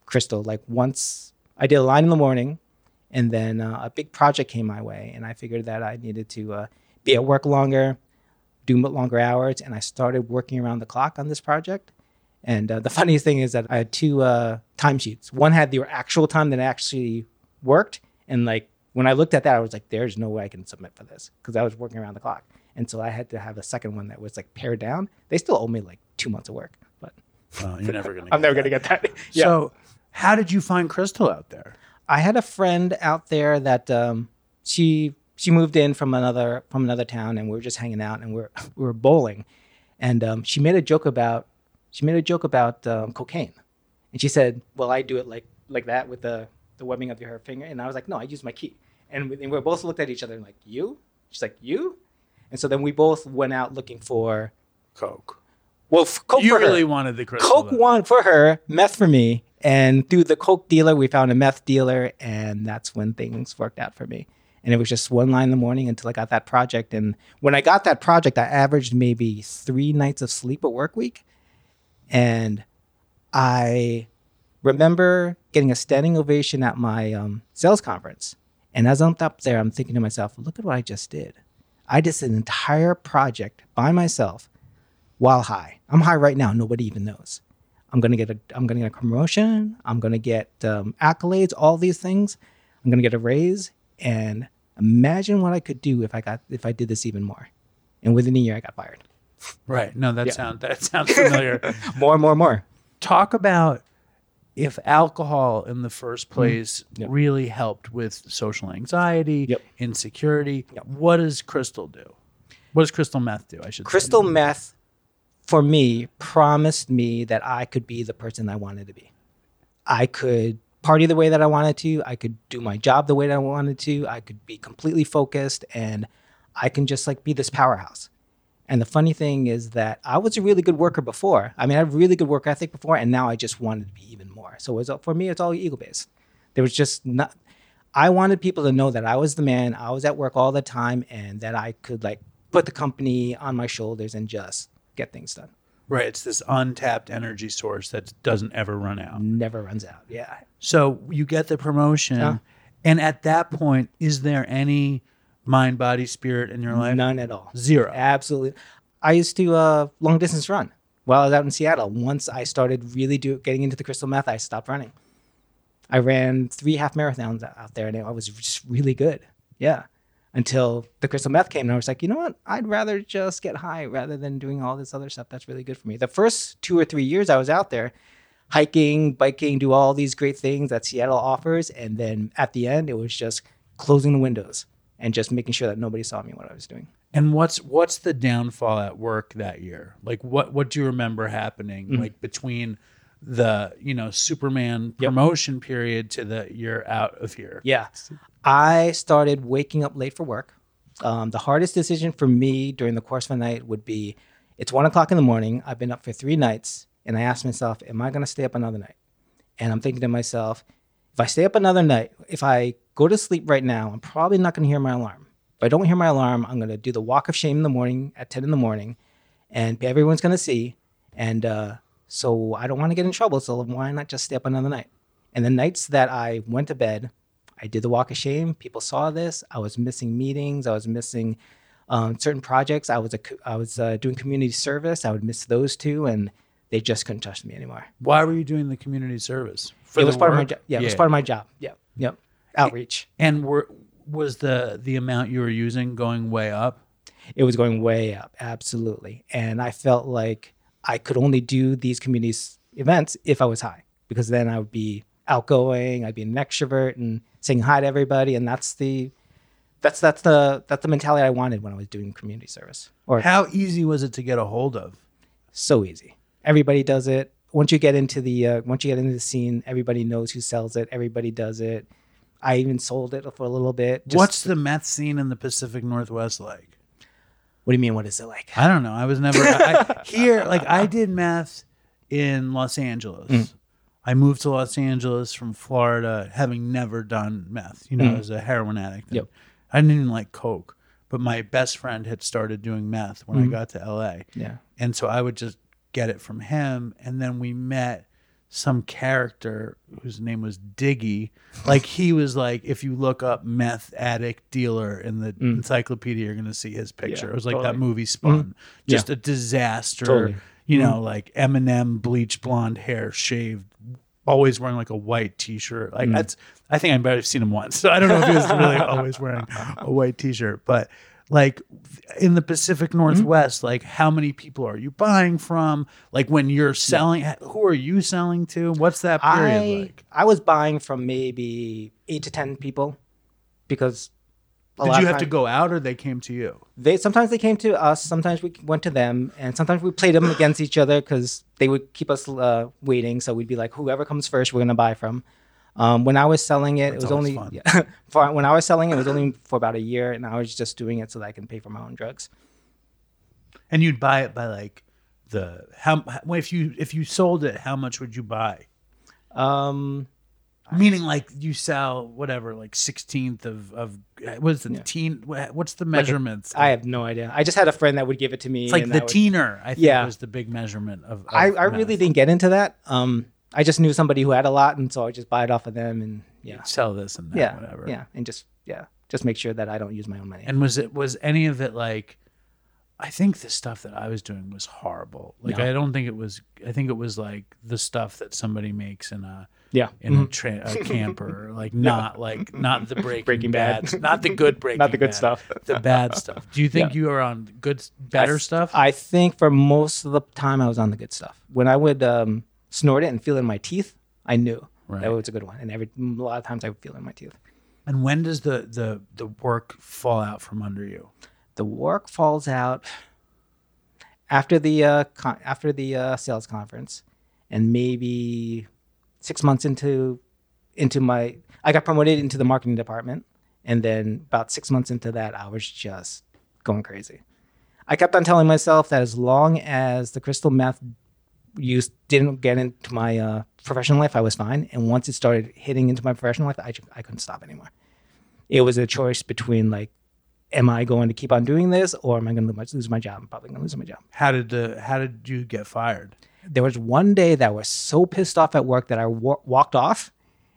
Crystal. Like once I did a line in the morning, and then uh, a big project came my way, and I figured that I needed to uh, be at work longer, do m- longer hours, and I started working around the clock on this project. And uh, the funniest thing is that I had two uh, timesheets. One had the actual time that I actually worked, and like when I looked at that, I was like, "There's no way I can submit for this because I was working around the clock." And so I had to have a second one that was like pared down. They still owe me like two months of work, but you're never gonna. I'm never that. gonna get that. yeah. So, how did you find Crystal out there? I had a friend out there that um, she she moved in from another from another town, and we were just hanging out, and we are we were bowling, and um, she made a joke about she made a joke about um, cocaine, and she said, "Well, I do it like like that with the the webbing of your finger," and I was like, "No, I use my key," and we, and we both looked at each other and like, "You?" She's like, "You?" And so then we both went out looking for Coke. Well, f- coke you for her. really wanted the crystal. Coke then. one for her, meth for me. And through the Coke dealer, we found a meth dealer, and that's when things worked out for me. And it was just one line in the morning until I got that project. And when I got that project, I averaged maybe three nights of sleep a work week. And I remember getting a standing ovation at my um, sales conference. And as I'm up there, I'm thinking to myself, look at what I just did. I did an entire project by myself while high. I'm high right now. Nobody even knows. I'm gonna get a I'm gonna get a promotion. I'm gonna get um, accolades. All these things. I'm gonna get a raise. And imagine what I could do if I got if I did this even more. And within a year, I got fired. Right. No, that Yeah. sounds that sounds familiar. More, more, more. Talk about if alcohol in the first Mm-hmm. place really helped with social anxiety, Yep. insecurity. What does crystal do? What does crystal meth do? I should say. Crystal meth, for me, promised me that I could be the person I wanted to be. I could party the way that I wanted to. I could do my job the way that I wanted to. I could be completely focused and I can just like be this powerhouse. And the funny thing is that I was a really good worker before. I mean, I had really good work ethic before, and now I just wanted to be even more. So was, for me, it's all ego based. There was just not. I wanted people to know that I was the man. I was at work all the time, and that I could like put the company on my shoulders and just get things done. Right. It's this untapped energy source that doesn't ever run out. Never runs out. Yeah. So you get the promotion, Yeah. and at that point, is there any mind, body, spirit in your life? None at all. Zero. Absolutely. I used to uh, long distance run while I was out in Seattle. Once I started really do, getting into the crystal meth, I stopped running. I ran three half marathons out there, and I was just really good. Yeah. Until the crystal meth came, and I was like, you know what? I'd rather just get high rather than doing all this other stuff that's really good for me. The first two or three years I was out there, hiking, biking, do all these great things that Seattle offers, and then at the end, it was just closing the windows and just making sure that nobody saw me what I was doing. And what's what's the downfall at work that year? Like what what do you remember happening Mhm. like between the, you know, Superman promotion period to the you're out of here? Yeah. I started waking up late for work. Um, the hardest decision for me during the course of the night would be it's one o'clock in the morning. I've been up for three nights. And I asked myself, am I going to stay up another night? And I'm thinking to myself, if I stay up another night, if I go to sleep right now, I'm probably not going to hear my alarm. If I don't hear my alarm, I'm going to do the walk of shame in the morning at 10 in the morning, and everyone's going to see. And uh, so I don't want to get in trouble. So why not just stay up another night? And the nights that I went to bed, I did the walk of shame. People saw this. I was missing meetings. I was missing um, certain projects. I was a, I was uh, doing community service. I would miss those two, and they just couldn't trust me anymore. Why were you doing the community service? it was part of my job. Yeah, it was part of my job. Yeah, yep. Outreach. And were was the the amount you were using going way up? It was going way up, absolutely. And I felt like I could only do these community events if I was high, because then I would be outgoing, I'd be an extrovert and saying hi to everybody, and that's the that's that's the that's the mentality I wanted when I was doing community service. Or How easy was it to get a hold of? so easy. Everybody does it. once you get into the uh, once you get into the scene, everybody knows who sells it. Everybody does it. I even sold it for a little bit. What's the meth scene in the Pacific Northwest like? what do you mean? What is it like? I don't know. I was never I, here. Like I did meth in Los Angeles. Mm. I moved to Los Angeles from Florida, having never done meth. You know, Mm. I was a heroin addict. Yep. I didn't even like coke, but my best friend had started doing meth when I Mhm. got to LA. Yeah. and so I would just get it from him, and then we met some character whose name was Diggy. Like he was like, if you look up meth addict dealer in the Mm. encyclopedia, you're gonna see his picture. Yeah, it was like that movie Spun, Mhm. just Yeah. a disaster. Totally. You know, Mhm. like Eminem, bleached blonde hair, shaved, always wearing like a white T-shirt. Like Mm. that's, I think I might have seen him once. So I don't know if he was really always wearing a white T-shirt, but like in the Pacific Mm-hmm. Northwest, like how many people are you buying from? Like when you're selling, who are you selling to? What's that period I like? I was buying from maybe eight to ten people because a Did you have to go out or they came to you? They sometimes they came to us, sometimes we went to them, and sometimes we played them against each other because they would keep us uh, waiting. So we'd be like, whoever comes first, we're gonna buy from. Um, when I was selling it, That's it was only yeah, for when I was selling it, it was only for about a year, and I was just doing it so that I can pay for my own drugs. And you'd buy it by like the how how- if you if you sold it, how much would you buy? Um, Meaning like you sell whatever like sixteenth of of what's the teen? What's the like a- measurements? I have no idea. I just had a friend that would give it to me. It's like the would- teener. I think Yeah. was the big measurement of. of I, I really didn't get into that. Um, I just knew somebody who had a lot, and so I just buy it off of them, and yeah, sell this and that, yeah, whatever. yeah, and just yeah, just make sure that I don't use my own money. And was it was any of it like? I think the stuff that I was doing was horrible. Like No. I don't think it was. I think it was like the stuff that somebody makes in a Yeah. in a, Mhm. tra- a camper. Like not like not the Breaking, Breaking Bad, Bad. not the good Breaking, Not the good Bad, stuff. the bad stuff. Do you think Yeah. you are on good, better I- stuff? I think for most of the time I was on the good stuff. When I would um, snort it and feel it in my teeth, I knew Right. that was a good one. And every a lot of times I would feel it in my teeth. and when does the the the work fall out from under you? The work falls out after the uh, con- after the uh, sales conference, and maybe six months into into my I got promoted into the marketing department, and then about six months into that, I was just going crazy. I kept on telling myself that as long as the crystal meth use didn't get into my uh, professional life, I was fine. And once it started hitting into my professional life, I, I couldn't stop anymore. It was a choice between like, am I going to keep on doing this or am I going to lose my, job? I'm probably going to lose my job. How did the how did you get fired? There was one day that I was so pissed off at work that I wa- walked off,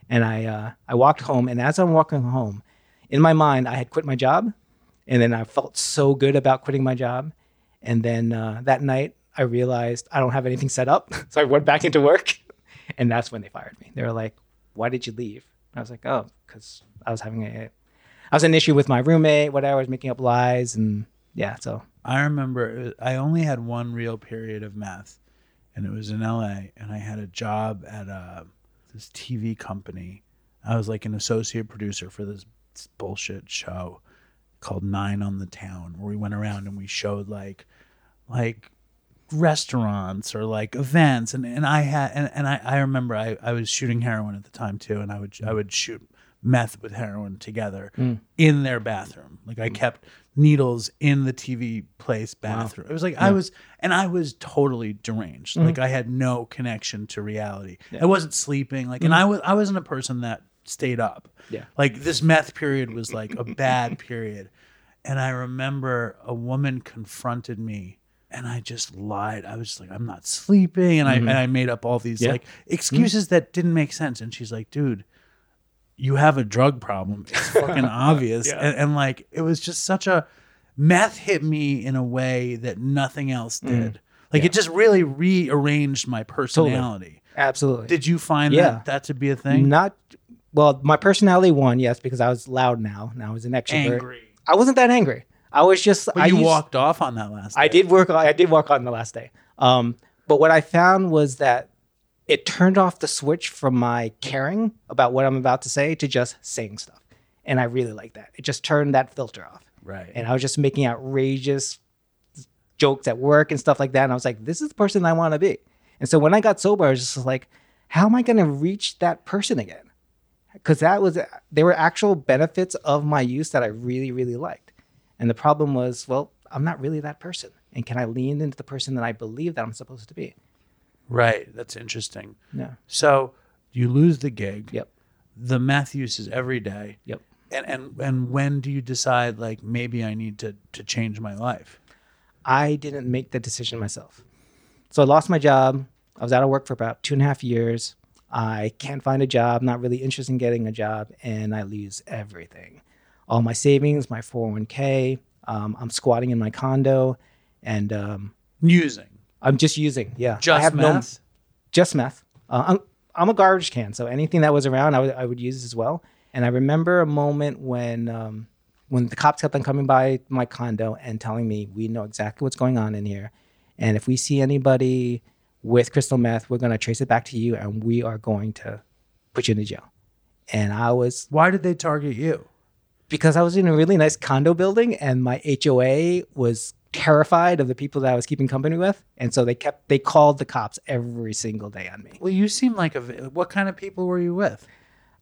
and I uh, I walked home. And as I'm walking home, in my mind, I had quit my job, and then I felt so good about quitting my job. And then uh, that night, I realized I don't have anything set up, so I went back into work, and that's when they fired me. They were like, "Why did you leave?" I was like, "Oh, because I was having a, I was an issue with my roommate. Whatever, I was making up lies, and yeah, so I remember I only had one real period of meth, and it was in L.A. And I had a job at uh, this TV company. I was like an associate producer for this bullshit show called Nine on the Town, where we went around and we showed like like restaurants or like events and, and I had and, and I, I remember I, I was shooting heroin at the time too and I would I would shoot meth with heroin together Mm. in their bathroom. Like I kept needles in the TV place bathroom. It was like I was and I was totally deranged. Mhm. Like I had no connection to reality. Yeah. I wasn't sleeping. Like and Mhm. I was I wasn't a person that stayed up. Yeah. Like this meth period was like a bad period. And I remember a woman confronted me and I just lied. I was just like, I'm not sleeping. And I Mhm. and I made up all these Yeah. like excuses that didn't make sense. And she's like, dude, you have a drug problem. It's fucking obvious. Yeah. And, and like it was just such a meth hit me in a way that nothing else Mm. did. Like it just really rearranged my personality. absolutely. Did you find Yeah. that that to be a thing? Not well, my personality won, yes, because I was loud now. Now I was an extrovert. Angry. I wasn't that angry. I was just But I you used- walked off on that last. Day. I did work on I did work on the last day. Um, but what I found was that it turned off the switch from my caring about what I'm about to say to just saying stuff. And I really like that. It just turned that filter off. Right. And I was just making outrageous jokes at work and stuff like that. And I was like, this is the person I want to be. And so when I got sober, I was just like, how am I going to reach that person again? Because that was there were actual benefits of my use that I really really liked. And the problem was, well, I'm not really that person. And can I lean into the person that I believe that I'm supposed to be? Right. That's interesting. Yeah. So you lose the gig. Yep. The meth use is every day. Yep. And and and when do you decide like maybe I need to to change my life? I didn't make the decision myself. So I lost my job. I was out of work for about two and a half years. I can't find a job, not really interested in getting a job, and I lose everything. All my savings, my 401k. Um, I'm squatting in my condo, and um, Using. I'm just using. Yeah, Just I have meth? no just meth. Uh, I'm I'm a garbage can, so anything that was around, I would use as well. And I remember a moment when um, when the cops kept on coming by my condo and telling me, "We know exactly what's going on in here, and if we see anybody with crystal meth, we're going to trace it back to you, and we are going to put you in the jail." And I was Why did they target you? because I was in a really nice condo building and my HOA was terrified of the people that I was keeping company with. And so they kept, they called the cops every single day on me. Well, you seem like a what kind of people were you with?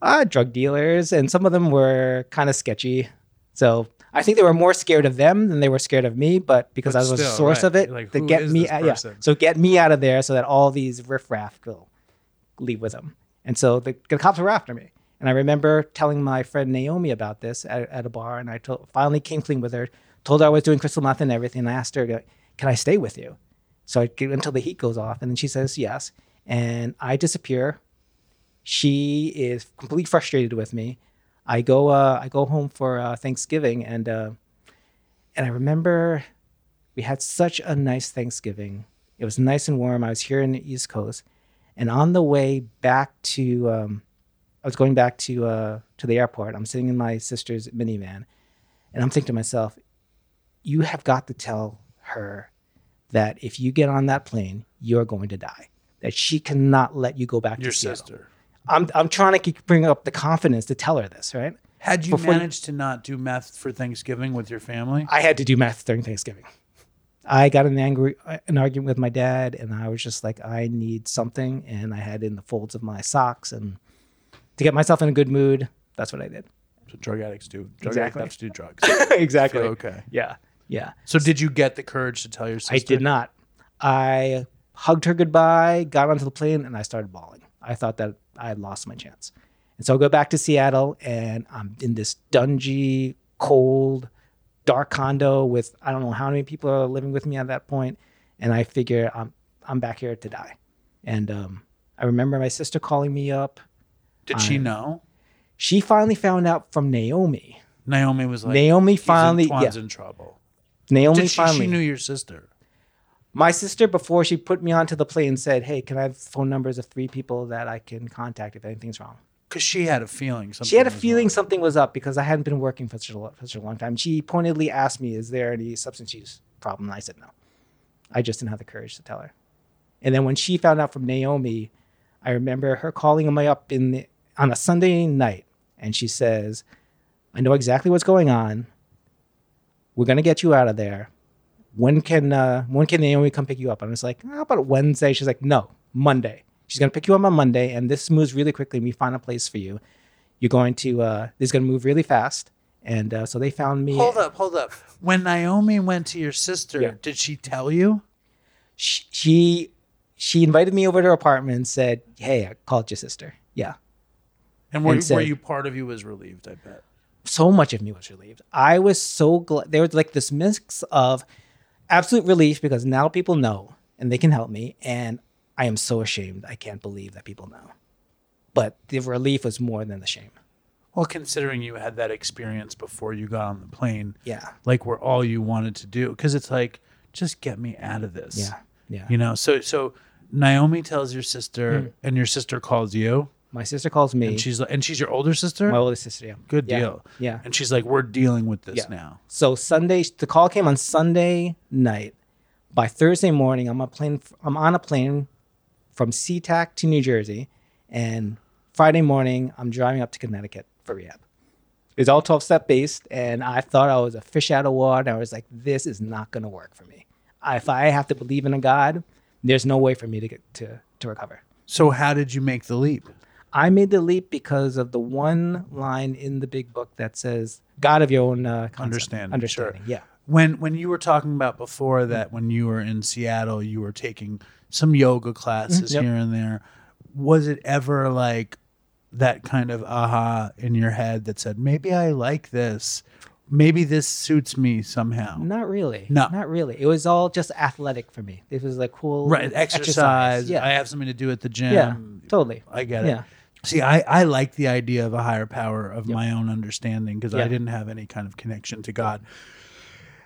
Uh, drug dealers, and some of them were kind of sketchy. So I think they were more scared of them than they were scared of me. But because But I was the still, source right. of it, Like, to get me, out, yeah. So get me out of there so that all these riffraff go leave with them. And so the, the cops were after me. And I remember telling my friend Naomi about this at, at a bar, and I told, finally came clean with her. Told her I was doing crystal meth and everything. And I asked her, "Can I stay with you?" So I get until the heat goes off, and then she says yes. And I disappear. She is completely frustrated with me. I go, uh, I go home for uh, Thanksgiving, and uh, and I remember we had such a nice Thanksgiving. It was nice and warm. I was here in the East Coast, and on the way back to, um, I was going back to uh, to the airport. I'm sitting in my sister's minivan, and I'm thinking to myself, "You have got to tell her that if you get on that plane, you're going to die. That she cannot let you go back Your to Seattle." sister. I'm I'm trying to bring up the confidence to tell her this, right? Had you Before- managed to not do meth for Thanksgiving with your family? I had to do math during Thanksgiving. I got an angry uh, an argument with my dad, and I was just like, I need something, and I had in the folds of my socks, and to get myself in a good mood, that's what I did. So drug addicts do. Drug Exactly. addicts do drugs. exactly. Feel okay. Yeah. Yeah. So did you get the courage to tell your sister? I did not. I hugged her goodbye, got onto the plane, and I started bawling. I thought that I had lost my chance. And so I go back to Seattle, and I'm in this dungy, cold, dark condo with I don't know how many people are living with me at that point, and I figure I'm I'm back here to die. And um, I remember my sister calling me up. Did she know? She finally found out from Naomi. Naomi was like, Naomi "He's in- finally, yeah. in trouble. Naomi Did she, finally. she knew your sister. My sister, before she put me onto the plane, said, "Hey, can I have phone numbers of three people that I can contact if anything's wrong?" Because she had a feeling something. she had a was feeling something was up because I hadn't been working for such a, for such a long time. She pointedly asked me, "Is there any substance use problem?" And I said no. I just didn't have the courage to tell her. And then when she found out from Naomi, I remember her calling me up in the, on a Sunday night, and she says, "I know exactly what's going on. We're gonna get you out of there. When can uh, when can Naomi come pick you up?" I was like, "How about Wednesday?" She's like, "No, Monday. She's gonna pick you up on Monday, and this moves really quickly. We find a place for you. You're going to uh, this is gonna move really fast." And uh, so they found me. Hold up, hold up. When Naomi went to your sister, Yeah. did she tell you? She, she she invited me over to her apartment and said, "Hey, I called your sister." Yeah. And were, And said- were you part of you was relieved? I bet. So much of me was relieved. I was so glad. There was like this mix of absolute relief because now people know and they can help me. And I am so ashamed. I can't believe that people know. But the relief was more than the shame. Well, considering you had that experience before you got on the plane, Yeah. like were all you wanted to do, because it's like, just get me out of this. Yeah. Yeah. You know. So so Naomi tells your sister, Mm. and your sister calls you, My sister calls me. and she's like, and she's your older sister. my older sister. Yeah. Good Yeah. deal. Yeah. And she's like, we're dealing with this Yeah. now. So Sunday, the call came on Sunday night. By Thursday morning, I'm on a plane. I'm on a plane from SeaTac to New Jersey, and Friday morning, I'm driving up to Connecticut for rehab. It's all 12 step based, and I thought I was a fish out of water. I was like, this is not going to work for me. If I have to believe in a God, there's no way for me to get to to recover. So how did you make the leap? I made the leap because of the one line in the big book that says, "God of your own uh, concept." Understanding, understanding." Yeah. When when you were talking about before that when you were in Seattle, you were taking some yoga classes Mhm, yep. here and there. Was it ever like that kind of aha in your head that said, maybe I like this, maybe this suits me somehow? Not really. No. Not really. It was all just athletic for me. It was like cool Right, exercise. Yeah. I have something to do at the gym. Yeah, totally. I get it. Yeah. See, I, I like the idea of a higher power of my own understanding because I didn't have any kind of connection to God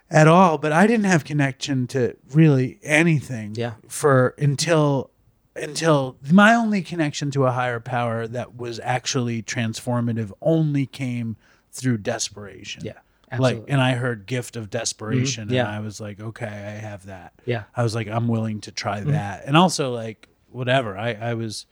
at all. But I didn't have connection to really anything Yeah. for until until my only connection to a higher power that was actually transformative only came through desperation. Yeah, Absolutely. Like and I heard gift of desperation Mhm, yeah. and I was like, okay, I have that. Yeah. I was like, I'm willing to try Mhm. that. And also like whatever. I, I was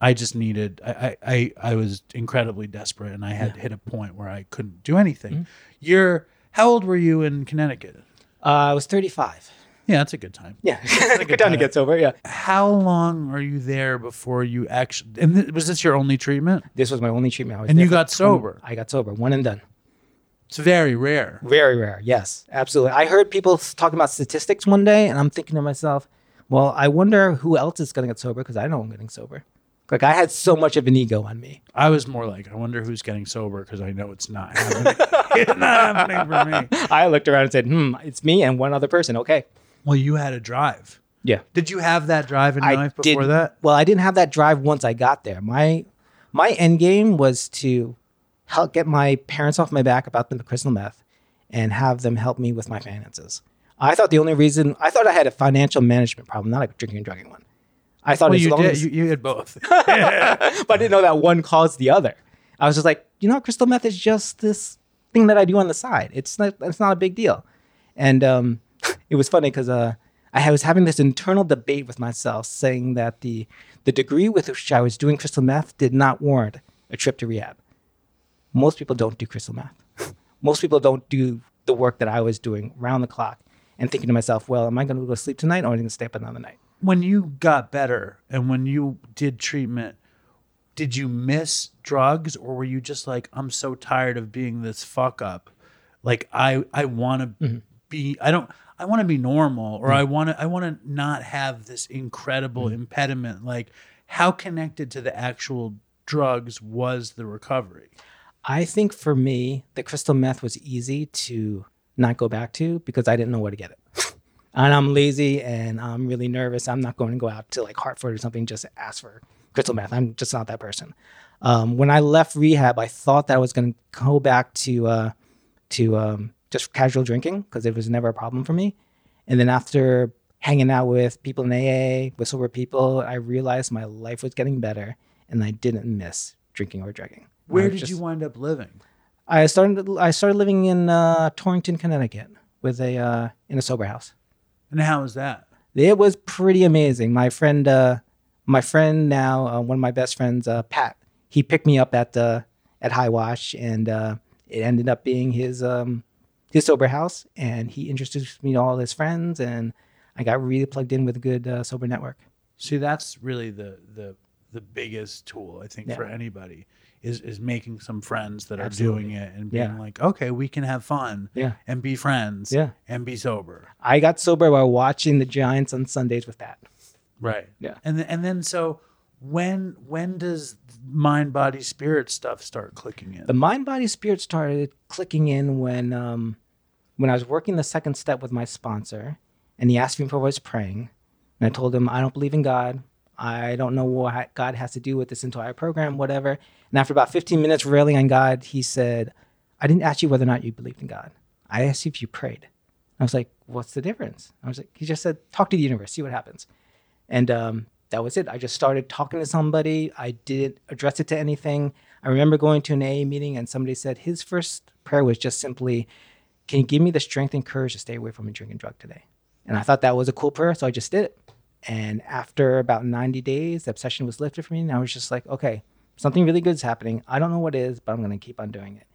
I just needed I, I, I, was incredibly desperate and I had hit a point where I couldn't do anything. Mm-hmm. You're how old were you in Connecticut? Uh, I was 35. Yeah, that's a good time. Yeah. A Good time to get sober. Yeah. How long are you there before you actually? And th- was this your only treatment? This was my only treatment. I was And you got 20 sober. I got sober. One and done. It's very rare. Very rare. Yes, absolutely. I heard people talking about statistics one day, and I'm thinking to myself, well, I wonder who else is going to get sober because I know I'm getting sober. Like I had so much of an ego on me. I was more like, I wonder who's getting sober because I know it's not happening. it's not happening for me. I looked around and said, hmm, it's me and one other person. Okay. Well, you had a drive. Yeah. Did you have that drive in your I life before did, that? Well, I didn't have that drive once I got there. My my end game was to help get my parents off my back about the crystal meth and have them help me with my finances. I thought the only reason I thought I had a financial management problem, not a drinking and drugging one. I thought Well, as you long did. as You, you had both. but I didn't know that one caused the other. I was just like, you know, crystal meth is just this thing that I do on the side. It's not it's not a big deal. And um, it was funny because uh, I was having this internal debate with myself, saying that the the degree with which I was doing crystal meth did not warrant a trip to rehab. Most people don't do crystal meth. Most people don't do the work that I was doing round the clock and thinking to myself, well, am I going to go to sleep tonight or am I going to stay up another night? When you got better and when you did treatment, did you miss drugs or were you just like, I'm so tired of being this fuck up? Like I I want to Mm-hmm. be I don't I want to be normal or I want to I want to not have this incredible Mm-hmm. impediment. Like how connected to the actual drugs was the recovery? I think for me, the crystal meth was easy to not go back to because I didn't know where to get it. And I'm lazy and I'm really nervous. I'm not going to go out to like Hartford or something just to ask for crystal meth. I'm just not that person. Um, when I left rehab, I thought that I was going to go back to uh, to um, just casual drinking because it was never a problem for me. And then after hanging out with people in AA, with sober people, I realized my life was getting better and I didn't miss drinking or drugging. Where did just- you wind up living? I started I started living in uh, Torrington, Connecticut, with a uh, in a sober house. And how was that? It was pretty amazing. My friend, uh, my friend now, uh, one of my best friends, uh, Pat, he picked me up at uh, at High Watch, and uh, it ended up being his um, his sober house, and he introduced me to all his friends, and I got really plugged in with a good uh, sober network. See, that's really the the the biggest tool I think Yeah. for anybody is is making some friends that are doing it and being Yeah. like, okay, we can have fun, Yeah. and be friends, Yeah. and be sober, I got sober while watching the Giants on Sundays with Pat. right? Yeah. and then, and then so when when does mind body spirit stuff start clicking in? The mind body spirit started clicking in when um, when I was working the second step with my sponsor, and he asked me if I was praying, and I told him I don't believe in God. I don't know what God has to do with this entire program, whatever. And after about 15 minutes railing on God, he said, "I didn't ask you whether or not you believed in God. I asked you if you prayed." I was like, "What's the difference?" I was like, "He just said, talk to the universe, see what happens." And um, that was it. I just started talking to somebody. I didn't address it to anything. I remember going to an AA meeting and somebody said his first prayer was just simply, Can you give me the strength and courage to stay away from a drink and drug today? And I thought that was a cool prayer. So I just did it. And after about 90 days, the obsession was lifted from me. And I was just like, okay, something really good is happening. I don't know what is, but I'm going to keep on doing it.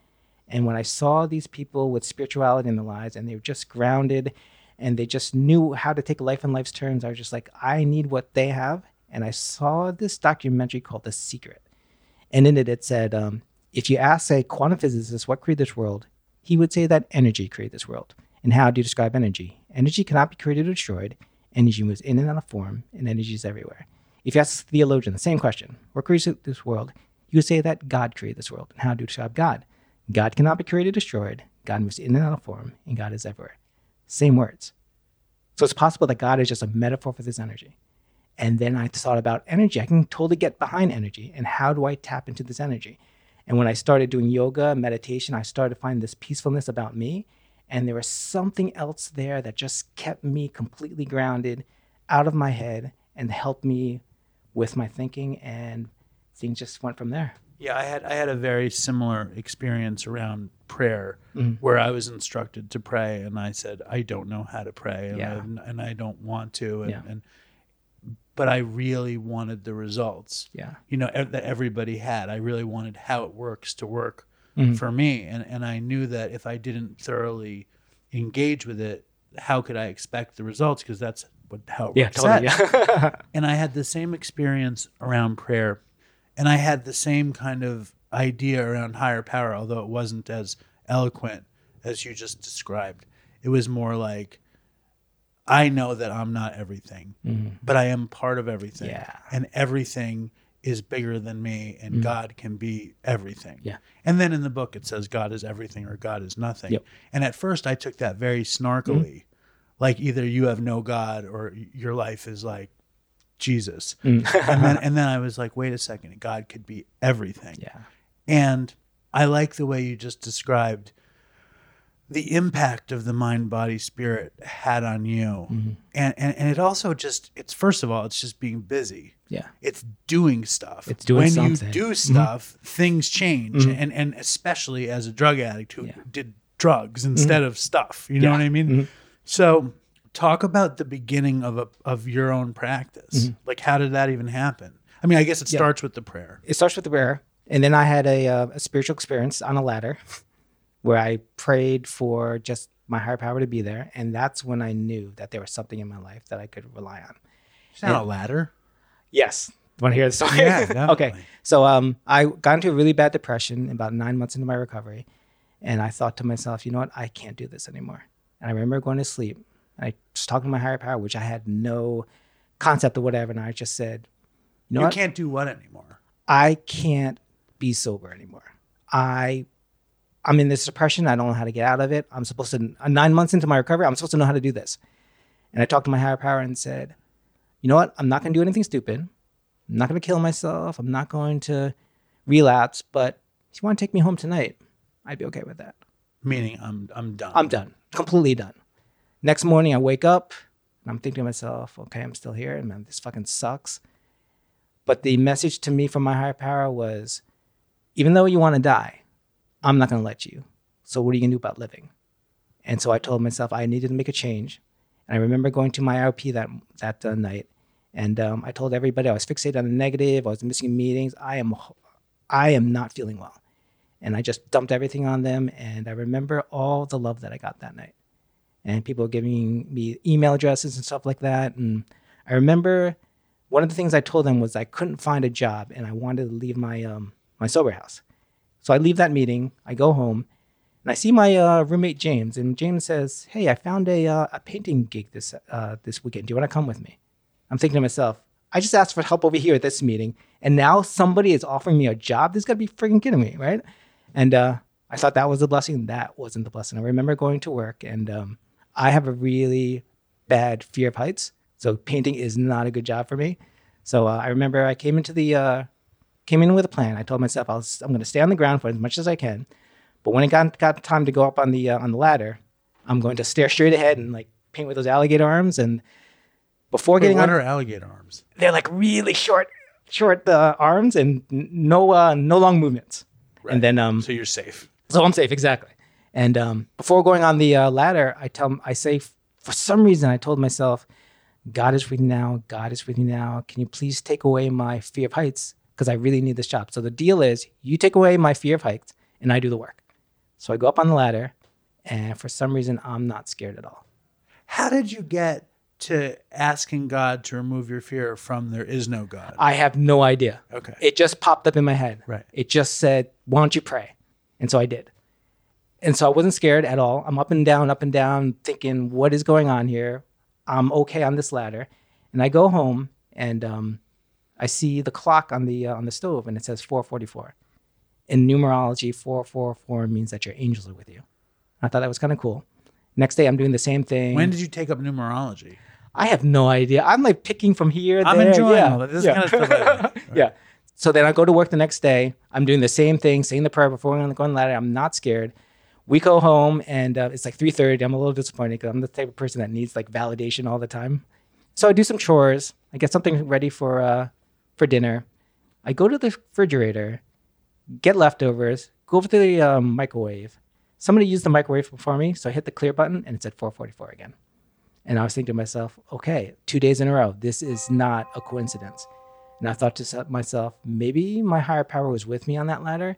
And when I saw these people with spirituality in their lives and they were just grounded and they just knew how to take life and life's turns. I was just like, I need what they have. And I saw this documentary called The Secret. And in it, it said, um, if you ask a quantum physicist what created this world, he would say that energy created this world. And how do you describe energy? Energy cannot be created or destroyed. Energy moves in and out of form, and energy is everywhere. If you ask a theologian the same question, what created this world? You say that God created this world. And how do you describe God? God cannot be created or destroyed. God moves in and out of form, and God is everywhere. Same words. So it's possible that God is just a metaphor for this energy. And then I thought about energy. I can totally get behind energy. And how do I tap into this energy? And when I started doing yoga, meditation, I started to find this peacefulness about me. And there was something else there that just kept me completely grounded out of my head and helped me with my thinking. And things just went from there. Yeah, I had I had a very similar experience around prayer, Mhm. where I was instructed to pray, and I said I don't know how to pray, and, Yeah. I, and I don't want to, and, Yeah. and but I really wanted the results. Yeah. you know that everybody had. I really wanted how it works to work Mhm. for me, and and I knew that if I didn't thoroughly engage with it, how could I expect the results? Because that's what how it Yeah, totally, yeah. and I had the same experience around prayer, and I had the same kind of idea around higher power, although it wasn't as eloquent as you just described. It was more like, I know that I'm not everything, Mhm. but I am part of everything. Yeah. And everything is bigger than me, and Mhm. God can be everything. Yeah. And then in the book, it says God is everything or God is nothing. Yep. And at first, I took that very snarkily, like either you have no God or your life is like Jesus. Mm. and then and then I was like, wait a second, God could be everything. Yeah. And I like the way you just described the impact of the mind, body, spirit had on you. Mm-hmm. And, and and it also just it's first of all, it's just being busy. Yeah. It's doing stuff. It's doing when something. you do Mhm. stuff, things change. Mhm. And and especially as a drug addict who did drugs instead of stuff. You know Mm-hmm. Yeah. what I mean? Mhm. So talk about the beginning of a of your own practice. Like how did that even happen? I mean, I guess it Yeah. starts with the prayer. It starts with the prayer, and then I had a, uh, a spiritual experience on a ladder, where I prayed for just my higher power to be there, and that's when I knew that there was something in my life that I could rely on. It's not a ladder. Yes. Want to hear the story? Yeah, okay. So um, I got into a really bad depression about nine months into my recovery, and I thought to myself, you know what? I can't do this anymore. And I remember going to sleep. I was talking to my higher power, which I had no concept of whatever, and I just said, you know you what? can't do what anymore? I can't be sober anymore. I I'm in this depression. I don't know how to get out of it. I'm supposed to nine months into my recovery. I'm supposed to know how to do this. And I talked to my higher power and said, you know what? I'm not going to do anything stupid. I'm not going to kill myself. I'm not going to relapse. But if you want to take me home tonight, I'd be okay with that. Meaning I'm I'm done. I'm done, completely done. Next morning, I wake up and I'm thinking to myself, okay, I'm still here, and man, this fucking sucks. But the message to me from my higher power was, even though you want to die, I'm not going to let you. So what are you going to do about living? And so I told myself I needed to make a change. And I remember going to my IOP that that uh, night, and um, I told everybody I was fixated on the negative. I was missing meetings. I am, I am not feeling well and I just dumped everything on them. And I remember all the love that I got that night, and people giving me email addresses and stuff like that. And I remember one of the things I told them was I couldn't find a job, and I wanted to leave my um, my sober house. So I leave that meeting, I go home, and I see my uh, roommate James, and James says, "Hey, I found a uh, a painting gig this uh, this weekend. Do you want to come with me?" I'm thinking to myself, I just asked for help over here at this meeting, and now somebody is offering me a job. This got to be freaking kidding me, right? And uh, I thought that was a blessing. That wasn't the blessing. I remember going to work, and um, I have a really bad fear of heights, so painting is not a good job for me. So uh, I remember I came into the uh, came in with a plan. I told myself I was, I'm going to stay on the ground for as much as I can, but when it got got time to go up on the uh, on the ladder, I'm going to stare straight ahead and like paint with those alligator arms. And before Wait, getting what on, are alligator arms? they're like really short, short uh, arms and n- no uh, no long movements. And then um, So you're safe. so I'm safe, exactly. And um, before going on the uh, ladder, I tell, I say, for some reason, I told myself, God is with you now. God is with you now. Can you please take away my fear of heights? Because I really need this job. So the deal is, you take away my fear of heights, and I do the work. So I go up on the ladder, and for some reason, I'm not scared at all. How did you get to asking God to remove your fear from there is no God? I have no idea. Okay. It just popped up in my head. Right. It just said, "Why don't you pray?" And so I did. And so I wasn't scared at all. I'm up and down, up and down, thinking, "What is going on here?" I'm okay on this ladder, and I go home and um, I see the clock on the uh, on the stove, and it says 4:44. In numerology, 444 means that your angels are with you. I thought that was kind of cool. Next day, I'm doing the same thing. When did you take up numerology? I have no idea. I'm like picking from here. I'm there. enjoying yeah. all that. This yeah. is kind of stuff. I, yeah. So then I go to work the next day. I'm doing the same thing, saying the prayer before going on the ladder. I'm not scared. We go home and uh, it's like 3:30. I'm a little disappointed because I'm the type of person that needs like validation all the time. So I do some chores. I get something ready for uh, for dinner. I go to the refrigerator, get leftovers, go over to the um, microwave. Somebody used the microwave for me, so I hit the clear button and it said 444 again. And I was thinking to myself, okay, two days in a row, this is not a coincidence. And I thought to myself, maybe my higher power was with me on that ladder.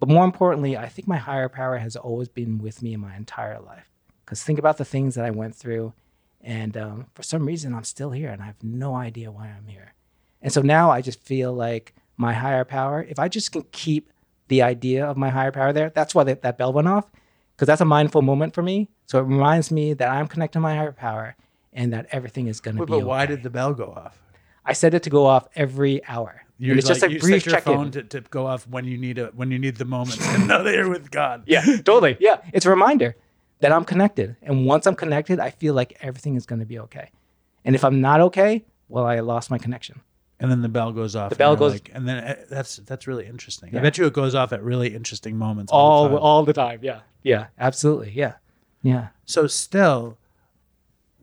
But more importantly, I think my higher power has always been with me in my entire life. Because think about the things that I went through. And um, for some reason, I'm still here and I have no idea why I'm here. And so now I just feel like my higher power, if I just can keep the idea of my higher power there, that's why that, that bell went off. Because that's a mindful moment for me. So it reminds me that I'm connected to my higher power and that everything is going to be but okay. why did the bell go off? I set it to go off every hour. You And it's just like, a you brief set your phone to, to go off when you need a when you need the moment to know that you're with God. Yeah, totally. Yeah, it's a reminder that I'm connected, and once I'm connected, I feel like everything is going to be okay. And if I'm not okay, well, I lost my connection. And then the bell goes off. The bell you're goes- like- and then uh, that's that's really interesting. I bet you it goes off at really interesting moments. All All, the time. all the time. Yeah, yeah, absolutely. Yeah, yeah. So still,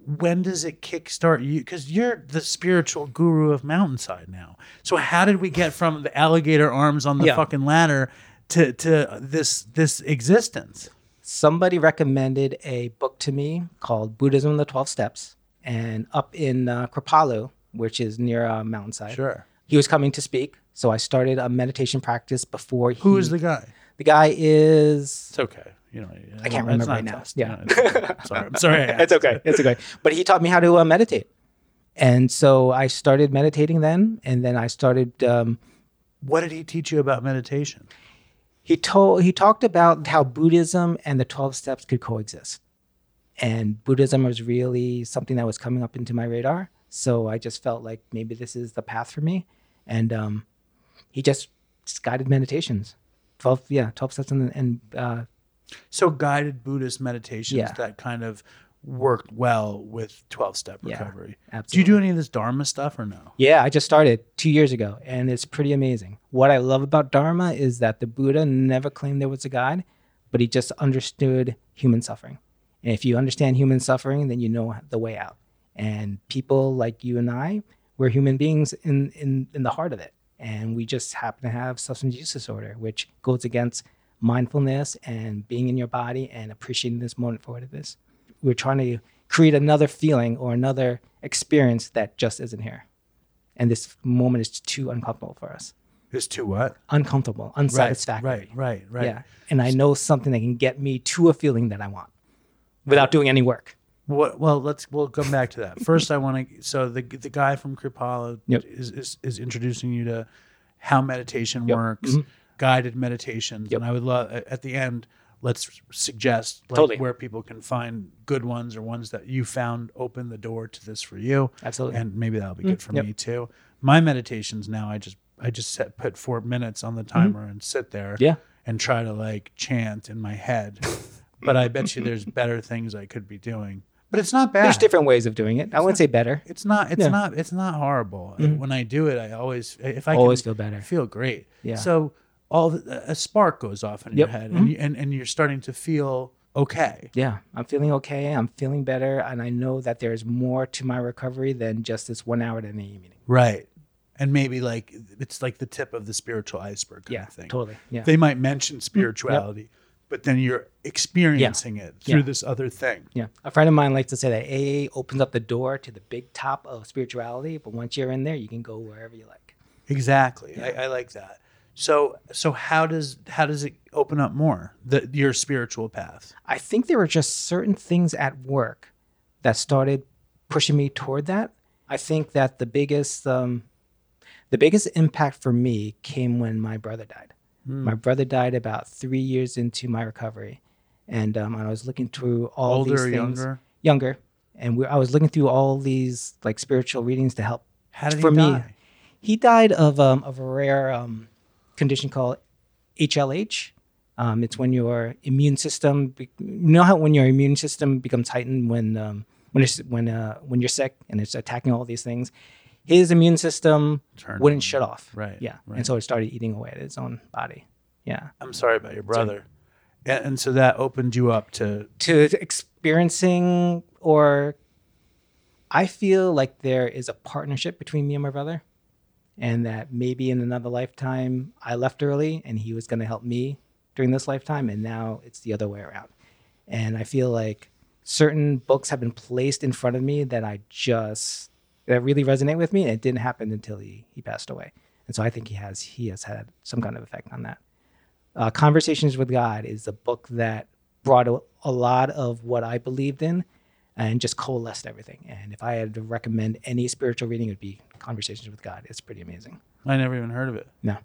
when does it kickstart you? Because you're the spiritual guru of Mountainside now. So how did we get from the alligator arms on the Yeah. fucking ladder to to this this existence? Somebody recommended a book to me called Buddhism and the Twelve Steps, and up in uh, Kripalu, which is near uh, Mountainside. Sure. He was coming to speak, so I started a meditation practice before. Who he, is the guy? The guy is It's okay. You know, I can't remember right now. test. Yeah. No, sorry. I'm sorry. It's okay. It's okay. But he taught me how to uh, meditate. And so I started meditating then. And then I started, um, What did he teach you about meditation? he told, he talked about how Buddhism and the 12 steps could coexist. And Buddhism was really something that was coming up into my radar. So I just felt like maybe this is the path for me. And um, he just, just guided meditations. 12, yeah, 12 steps and, and uh, So guided Buddhist meditations Yeah. that kind of worked well with 12 step Yeah, recovery. Do you do any of this Dharma stuff or no? Yeah, I just started two years ago, and it's pretty amazing. What I love about Dharma is that the Buddha never claimed there was a God, but he just understood human suffering. And if you understand human suffering, then you know the way out. And people like you and I, we're human beings in, in, in the heart of it. And we just happen to have substance use disorder, which goes against mindfulness and being in your body and appreciating this moment for what it is. We're trying to create another feeling or another experience that just isn't here. And this moment is too uncomfortable for us. Is too what? Uncomfortable, unsatisfactory. Right, right, right. Yeah. And I know something that can get me to a feeling that I want without doing any work. What, well, let's we'll come back to that. First, I want to. So the the guy from Kripalu Yep. is, is is introducing you to how meditation Yep. works, Mhm. Guided meditations, and I would love at the end. Let's suggest like, Totally. where people can find good ones or ones that you found open the door to this for you. Absolutely. and maybe that'll be good Mm, for yep. me too. My meditations now, I just I just set put four minutes on the timer and sit there, Mm-hmm. Yeah. and try to like chant in my head. but I bet you there's better things I could be doing. But it's not bad. There's different ways of doing it. I wouldn't say better. It's not. It's Yeah. not. It's not horrible. Mhm. When I do it, I always if I Always can, feel better. I feel great. Yeah. So all the, a spark goes off in Yep. your head, Mhm. and, you, and and you're starting to feel okay. Yeah, I'm feeling okay. I'm feeling better. And I know that there's more to my recovery than just this one hour at an AA meeting. Right. And maybe like it's like the tip of the spiritual iceberg kind Yeah, of thing. totally. Yeah. They might mention spirituality, but then you're experiencing it through Yeah. this other thing. Yeah. A friend of mine likes to say that AA opens up the door to the big top of spirituality, but once you're in there, you can go wherever you like. Exactly. I, I like that. So so how does how does it open up more the your spiritual path? I think there were just certain things at work that started pushing me toward that. I think that the biggest um, the biggest impact for me came when my brother died. Hmm. My brother died about three years into my recovery, and um, I was looking through all Older these things. younger? Younger, and we, I was looking through all these like spiritual readings to help. How did he for me, die? he died of um, of a rare um, condition called HLH. Um, it's when your immune system, be- you know how when your immune system becomes heightened when um, when it's, when uh, when you're sick and it's attacking all these things. His immune system Turned wouldn't on. shut off. Right, Yeah. right. And so it started eating away at its own body. Yeah. I'm sorry about your brother. And, and so that opened you up to to experiencing or I feel like there is a partnership between me and my brother and that maybe in another lifetime I left early and he was going to help me during this lifetime and now it's the other way around. And I feel like certain books have been placed in front of me that I just that really resonate with me and it didn't happen until he he passed away. And so I think he has he has had some kind of effect on that uh, Conversations with God is a book that brought a, a lot of what I believed in and just coalesced everything. And if I had to recommend any spiritual reading, it would be Conversations with God. It's pretty amazing. I never even heard of it. No.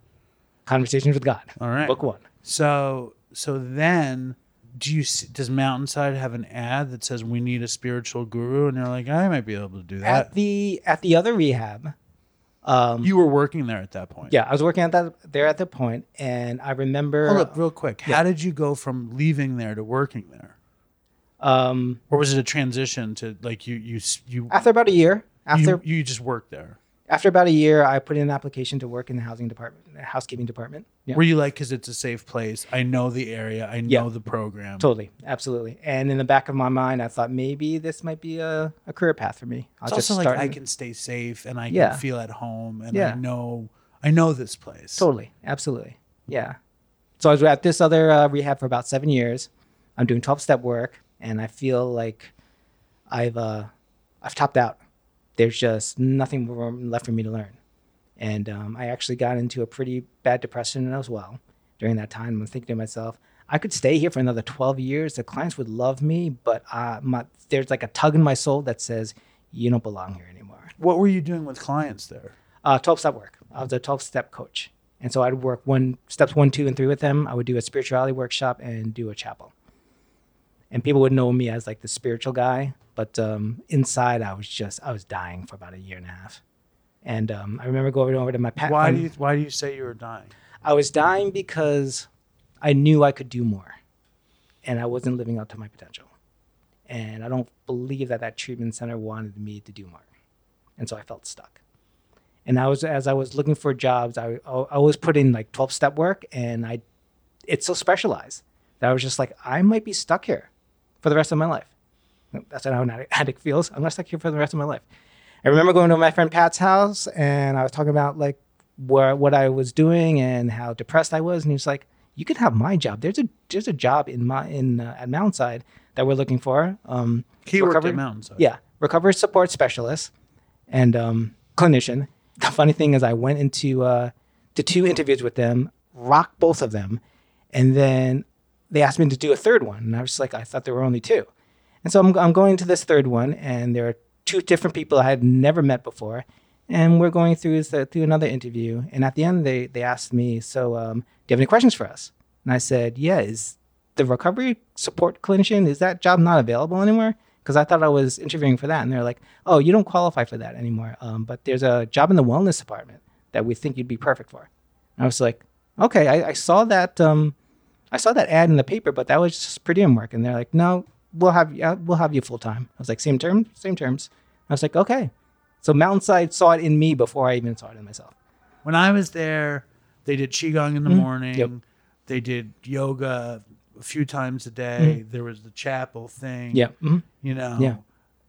Conversations with God. All right. Book one. So so then do you does Mountainside have an ad that says we need a spiritual guru and they're like I might be able to do that. At the at the other rehab, um, you were working there at that point. yeah, I was working at that there at the point, and I remember Hold up real quick. How did you go from leaving there to working there? Um, Or was it a transition to like you you you after about a year. After you, you just worked there? after about a year, I put in an application to work in the housing department, the housekeeping department. Yeah. Were you like because it's a safe place? I know the area. I know Yeah. the program. Totally, absolutely. And in the back of my mind, I thought maybe this might be a, a career path for me. I'll It's just also like I can stay safe and I Yeah. can feel at home and. I know I know this place. Totally, absolutely, yeah. So I was at this other uh, rehab for about seven years. I'm doing 12 step work, and I feel like I've uh, I've topped out. There's just nothing more left for me to learn, and um, I actually got into a pretty bad depression as well during that time. I'm thinking to myself, I could stay here for another 12 years. The clients would love me, but uh, my, there's like a tug in my soul that says you don't belong here anymore. What were you doing with clients there? Uh, 12 step work. I was a 12 step coach. And so I'd work one steps one, two, and three with them. I would do a spirituality workshop and do a chapel. And people would know me as like the spiritual guy, but um, inside I was just I was dying for about a year and a half. And um, I remember going over to my pat. Why do you why do you say you were dying? I was dying because I knew I could do more, and I wasn't living up to my potential. And I don't believe that that treatment center wanted me to do more, and so I felt stuck. And I was as I was looking for jobs, I I was putting like twelve step work, and I it's so specialized that I was just like I might be stuck here for the rest of my life. That's how an addict- feels. I'm not stuck here for the rest of my life. I remember going to my friend Pat's house and I was talking about like where what I was doing and how depressed I was, and he was like, "You could have my job. There's a there's a job in my in uh, at Mountainside that we're looking for." Um, He worked at recovery- Mountainside. Yeah, recovery support specialist and um, clinician. The funny thing is, I went into uh, to two interviews with them, rocked both of them, and then they asked me to do a third one, and I was like, I thought there were only two. And so I'm, I'm going to this third one, and there are two different people I had never met before, and we're going through through another interview. And at the end, they they asked me, "So, um, do you have any questions for us?" And I said, "Yeah, is the recovery support clinician is that job not available anymore?" Because I thought I was interviewing for that, and they're like, "Oh, you don't qualify for that anymore. Um, but there's a job in the wellness department that we think you'd be perfect for." And I was like, "Okay, I, I saw that." Um, I saw that ad in the paper, but that was just per diem work. And they're like, no, we'll have you, uh, we'll have you full time. I was like, same term, same terms. I was like, okay. So Mountainside saw it in me before I even saw it in myself. When I was there, they did qigong in the Mhm. morning. Yep. They did yoga a few times a day. There was the chapel thing. Yeah. Mhm. You know. Yeah.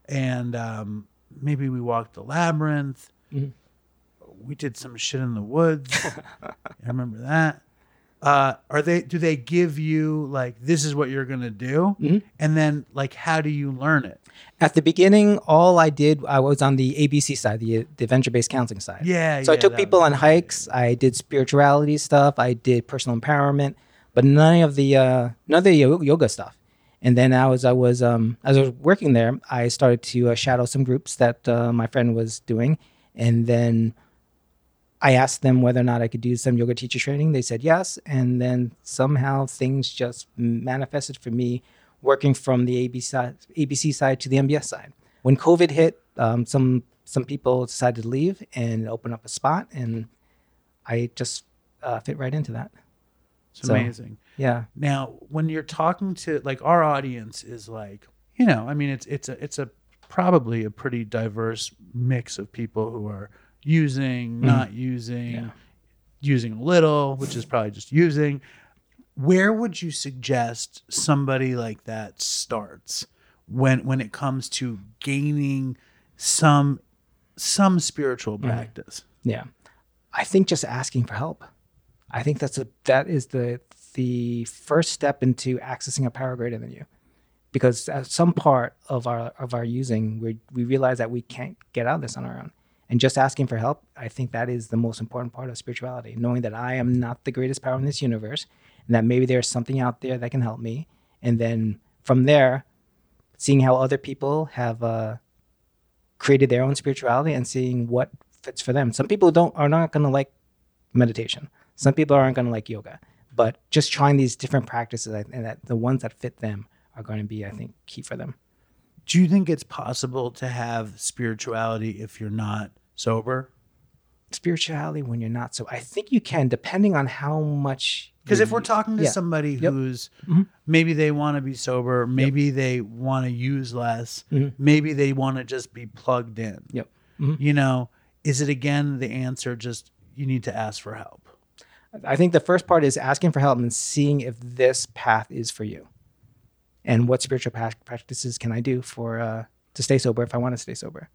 And um, maybe we walked the labyrinth. Mhm. We did some shit in the woods. I remember that. Uh, are they? Do they give you like this is what you're gonna do, Mhm. and then like how do you learn it? At the beginning, all I did, I was on the ABC side, the, the adventure based counseling side. Yeah, So I took people on hikes. I did spirituality stuff. I did personal empowerment, but none of the uh, none of the yoga stuff. And then as I was um, as I was working there, I started to uh, shadow some groups that uh, my friend was doing, and then I asked them whether or not I could do some yoga teacher training. They said yes, and then somehow things just manifested for me, working from the ABC side, ABC side to the MBS side. When COVID hit, um, some some people decided to leave and open up a spot, and I just uh, fit right into that. It's So, amazing. Yeah. Now, when you're talking to like our audience is like, you know, I mean, it's it's a it's a probably a pretty diverse mix of people who are using, Mhm. not using, Yeah. using a little, which is probably just using. Where would you suggest somebody like that starts when when it comes to gaining some some spiritual Mhm. practice? Yeah. I think just asking for help. I think that's a that is the the first step into accessing a power greater than you. Because at some part of our of our using, we we realize that we can't get out of this on our own. And just asking for help, I think that is the most important part of spirituality. Knowing that I am not the greatest power in this universe, and that maybe there's something out there that can help me. And then from there, seeing how other people have uh, created their own spirituality and seeing what fits for them. Some people don't are not going to like meditation. Some people aren't going to like yoga. But just trying these different practices and that the ones that fit them are going to be, I think, key for them. Do you think it's possible to have spirituality if you're not sober? Spirituality when you're not so, I think you can, depending on how much. Because if we're talking to Yeah. somebody Yep. who's Mhm. maybe they want to be sober, maybe they want to use less, Mhm. maybe they want to just be plugged in. Yep. Mhm. You know, is it again the answer just you need to ask for help? I think the first part is asking for help and seeing if this path is for you, and what spiritual practices can I do for uh, to stay sober if I want to stay sober.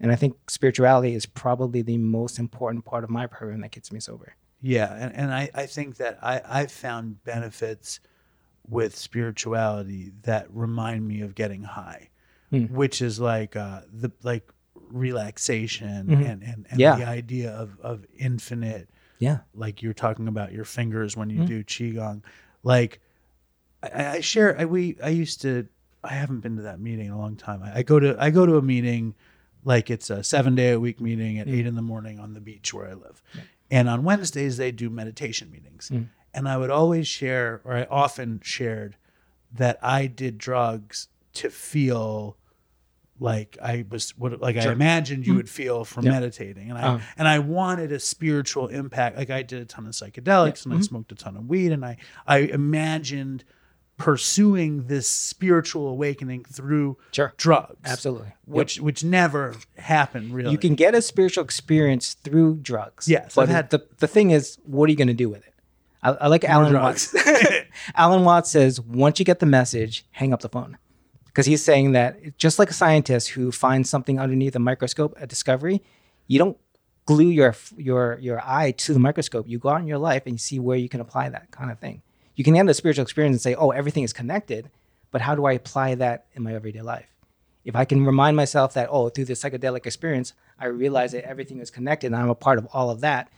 And I think spirituality is probably the most important part of my program that gets me sober. Yeah, and, and I, I think that I, I've found benefits with spirituality that remind me of getting high, Hmm. which is like uh, the like relaxation Mhm. and, and, and Yeah. the idea of, of infinite Yeah. like you're talking about your fingers when you Mhm. do qigong like I, I share I, we I used to I haven't been to that meeting in a long time I, I go to I go to a meeting like it's a seven day a week meeting at eight in the morning on the beach where I live and on Wednesdays they do meditation meetings Mm. and I would always share or I often shared that I did drugs to feel like I was what like I imagined you Mm. would feel from Yep. meditating and I Oh. and I wanted a spiritual impact like I did a ton of psychedelics and I Mhm. smoked a ton of weed and I I imagined pursuing this spiritual awakening through Sure. drugs Absolutely. which which never happened really You can get a spiritual experience through drugs. Yes, But had- the, the thing is, what are you going to do with it? I, I like More Alan drugs. Watts. Alan Watts says, once you get the message, hang up the phone. Because he's saying that just like a scientist who finds something underneath a microscope, a discovery, you don't glue your your your eye to the microscope. You go out in your life and you see where you can apply that kind of thing. You can have a spiritual experience and say, "Oh, everything is connected," but how do I apply that in my everyday life? If I can remind myself that, oh, through this psychedelic experience, I realize that everything is connected and I'm a part of all of that.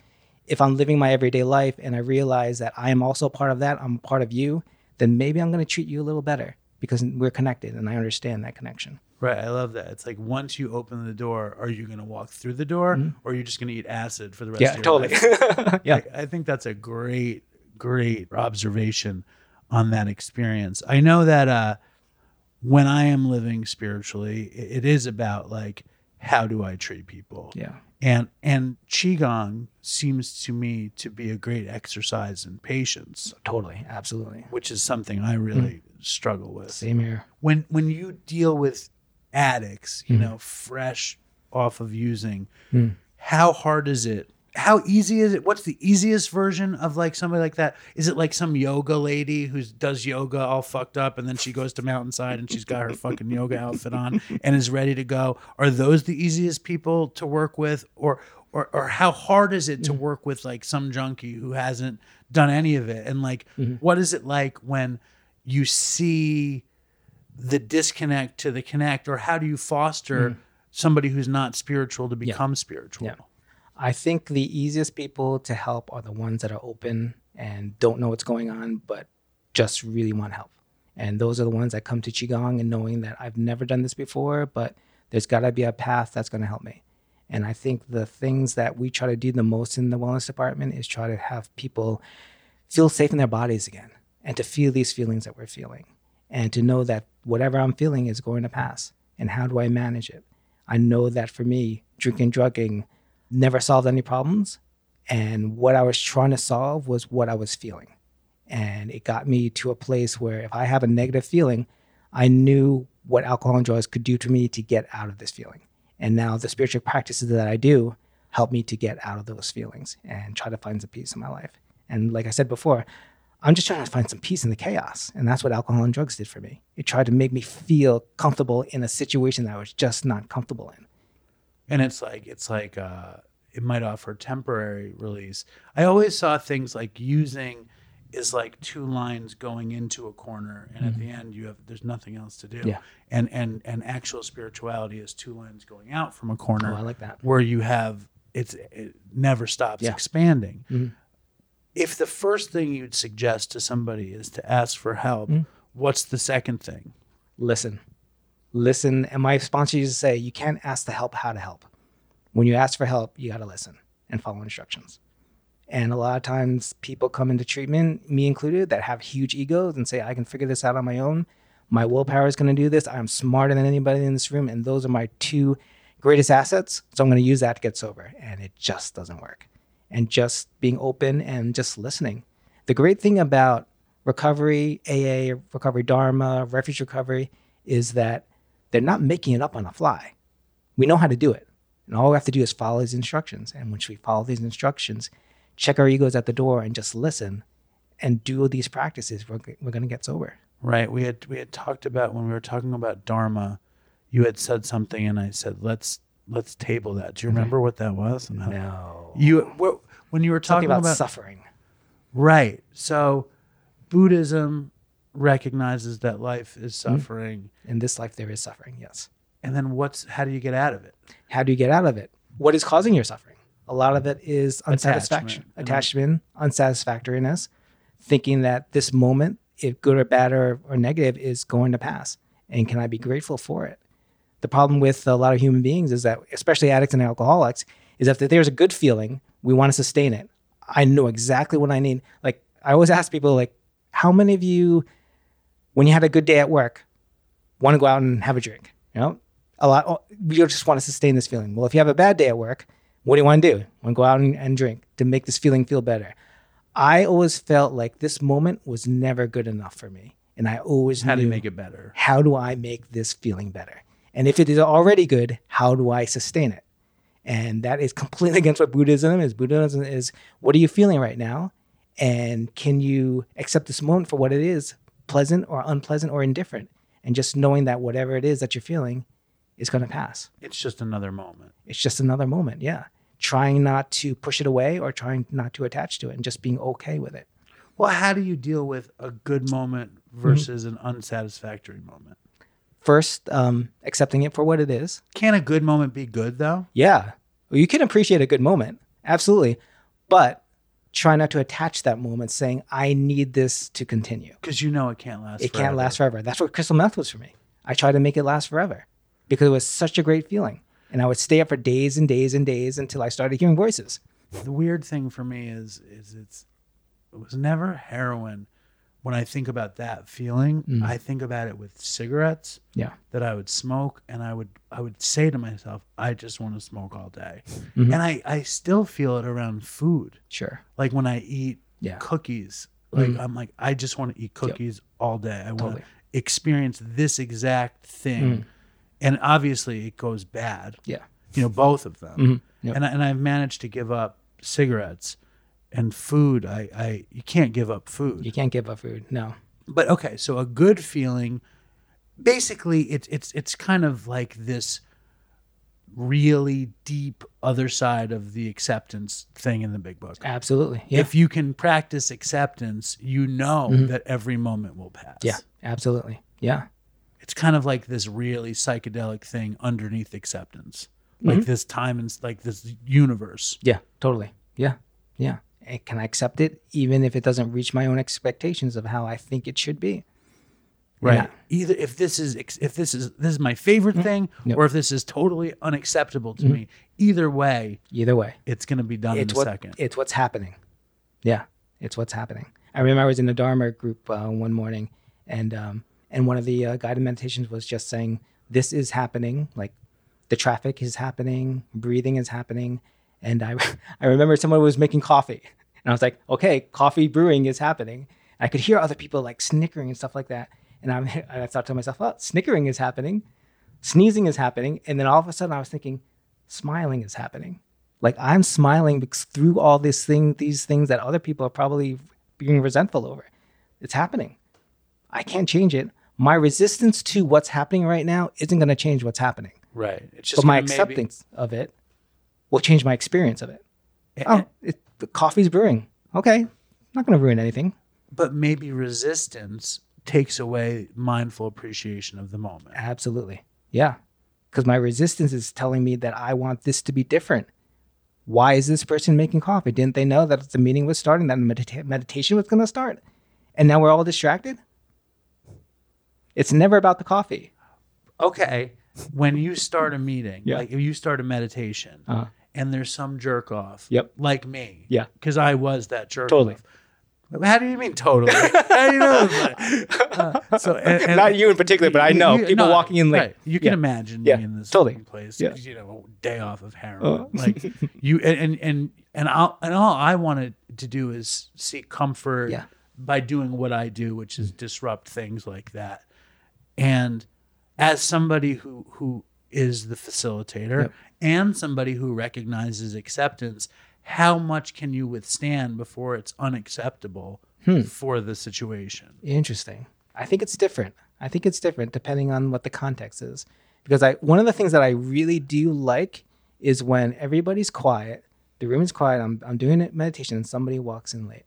If I'm living my everyday life and I realize that I am also part of that, I'm part of you, then maybe I'm going to treat you a little better because we're connected and I understand that connection. Right, I love that. It's like once you open the door, are you going to walk through the door, Mhm. or are you just going to eat acid for the rest Yeah, of your totally. life? Yeah. Like, I think that's a great, great observation on that experience. I know that uh, when I am living spiritually, it is about like how do I treat people? Yeah. and and qigong seems to me to be a great exercise in patience. Totally, absolutely. Which is something I really struggle with. Same here. When when you deal with addicts, you Mhm. know, fresh off of using, Mm. how hard is it? How easy is it? What's the easiest version of like somebody like that? Is it like some yoga lady who does yoga all fucked up and then she goes to Mountainside and she's got her fucking yoga outfit on and is ready to go? Are those the easiest people to work with? Or or or how hard is it to work with like some junkie who hasn't done any of it? And like what is it like when you see the disconnect to the connect or how do you foster Mhm. somebody who's not spiritual to become spiritual Yeah. I think the easiest people to help are the ones that are open and don't know what's going on, but just really want help. And those are the ones that come to Qigong and knowing that I've never done this before, but there's got to be a path that's going to help me. And I think the things that we try to do the most in the wellness department is try to have people feel safe in their bodies again and to feel these feelings that we're feeling and to know that whatever I'm feeling is going to pass. And how do I manage it? I know that for me, drinking, drugging never solved any problems. And what I was trying to solve was what I was feeling. And it got me to a place where if I have a negative feeling, I knew what alcohol and drugs could do to me to get out of this feeling. And now the spiritual practices that I do help me to get out of those feelings and try to find some peace in my life. And like I said before, I'm just trying to find some peace in the chaos. And that's what alcohol and drugs did for me. It tried to make me feel comfortable in a situation that I was just not comfortable in. And it's like it's like uh it might offer temporary release i always saw things like using is like two lines going into a corner and at the end you have there's nothing else to do Mm-hmm. Yeah. and and and actual spirituality is two lines going out from a corner Oh, I like that. where you have it's it never stops Yeah. expanding Mhm. if the first thing you'd suggest to somebody is to ask for help Mm-hmm. what's the second thing listen. Listen. And my sponsor used to say, you can't ask the help how to help. When you ask for help, you got to listen and follow instructions. And a lot of times people come into treatment, me included, that have huge egos and say, I can figure this out on my own. My willpower is going to do this. I'm smarter than anybody in this room. And those are my two greatest assets. So I'm going to use that to get sober. And it just doesn't work. And just being open and just listening. The great thing about recovery, AA, recovery Dharma, refuge recovery, is that they're not making it up on the fly. We know how to do it. And all we have to do is follow these instructions. And once we follow these instructions, check our egos at the door and just listen and do these practices, we're, we're going to get sober. Right. We had we had talked about when we were talking about Dharma, you had said something and I said, let's let's table that. Do you mm-hmm. remember what that was? And No. You wh- when you were Talking talking, about, suffering. Right. So Buddhism recognizes that life is Mm-hmm. suffering. In this life, there is suffering, yes. And then what's how do you get out of it? How do you get out of it? What is causing your suffering? A lot of it is unsatisfaction, Attachment. attachment, unsatisfactoriness, thinking that this moment, if good or bad or, or negative, is going to pass. And can I be grateful for it? The problem with a lot of human beings is that, especially addicts and alcoholics, is that if there's a good feeling, we want to sustain it. I know exactly what I need. Like, I always ask people, like, how many of you, when you had a good day at work, want to go out and have a drink? You know, a lot. oh, You just want to sustain this feeling. Well, if you have a bad day at work, what do you want to do? Want to go out and, and drink to make this feeling feel better? I always felt like this moment was never good enough for me, and I always How do you knew, make it better? How do I make this feeling better? And if it is already good, how do I sustain it? And that is completely against what Buddhism is. Buddhism is what are you feeling right now? And can you accept this moment for what it is, pleasant or unpleasant or indifferent? And just knowing that whatever it is that you're feeling is going to pass. It's just another moment. It's just another moment. Yeah. Trying not to push it away or trying not to attach to it and just being okay with it. Well, how do you deal with a good moment versus an unsatisfactory moment? First, um, accepting it for what it is. Can a good moment be good though? Yeah. Well, you can appreciate a good moment. Absolutely. But try not to attach that moment saying, I need this to continue. Because you know it can't last. It forever. can't last forever. That's what crystal meth was for me. I tried to make it last forever because it was such a great feeling. And I would stay up for days and days and days until I started hearing voices. The weird thing for me is is it's it was never heroin. When I think about that feeling, Mm. I think about it with cigarettes. Yeah. That I would smoke and I would I would say to myself, I just want to smoke all day. Mhm. And I I still feel it around food. Sure. Like when I eat Yeah. cookies, like Mhm. I'm like I just want to eat cookies all day. I want Totally. to experience this exact thing. Mhm. And obviously it goes bad. Yeah. You know, both of them. Mhm. Yep. And I, and I've managed to give up cigarettes and food. I I you can't give up food. You can't give up food. No. But okay, so a good feeling basically it's it's it's kind of like this really deep other side of the acceptance thing in the big book. Absolutely. Yeah. If you can practice acceptance, you know Mhm. that every moment will pass. yeah. Absolutely. Yeah. It's kind of like this really psychedelic thing underneath acceptance. Like Mhm. this time and like this universe. Yeah. Totally. Yeah. Yeah. And can I accept it even if it doesn't reach my own expectations of how I think it should be? Right. Yeah. Either if this is if this is this is my favorite thing, Yep. or if this is totally unacceptable to Mhm. me. Either way, Either way, it's going to be done it's in a what, second. It's what's happening. Yeah, it's what's happening. I remember I was in a Dharma group uh, one morning, and um, and one of the uh, guided meditations was just saying, "This is happening. Like, the traffic is happening, breathing is happening." And I I remember someone was making coffee, and I was like, "Okay, coffee brewing is happening." I could hear other people like snickering and stuff like that, and I'm, I thought to myself, "Oh, snickering is happening, sneezing is happening," and then all of a sudden I was thinking, smiling is happening. Like i'm smiling because through all this thing these things that other people are probably being resentful over. It's happening. I can't change it. My resistance to what's happening right now isn't going to change what's happening. Right. It's just but my maybe- acceptance of it will change my experience of it oh it, the coffee's brewing okay not going to ruin anything but maybe resistance takes away mindful appreciation of the moment. Absolutely. Yeah. Because my resistance is telling me that I want this to be different. Why is this person making coffee? Didn't they know that the meeting was starting, that medita- meditation was going to start? And now we're all distracted? It's never about the coffee. Okay, when you start a meeting, Yeah. like if you start a meditation, Uh-huh. And there's some jerk off, Yep. like me, Yeah. because I was that jerk Totally. off. How do you mean totally? How do you know? Uh, so and, and- Not you in particular, but I know people walking in late. Right. You can Yeah. imagine Yeah. me in this Totally. place. Yeah. You know, day off of heroin. Uh. like you and and and I'll, and all I wanted to do is seek comfort Yeah. by doing what I do, which is disrupt things like that. And as somebody who who is the facilitator Yep. And somebody who recognizes acceptance, how much can you withstand before it's unacceptable Hmm. for the situation? Interesting. I think it's different. I think it's different depending on what the context is. Because I one of the things that I really do like is when everybody's quiet, the room is quiet, I'm I'm doing it meditation and somebody walks in late.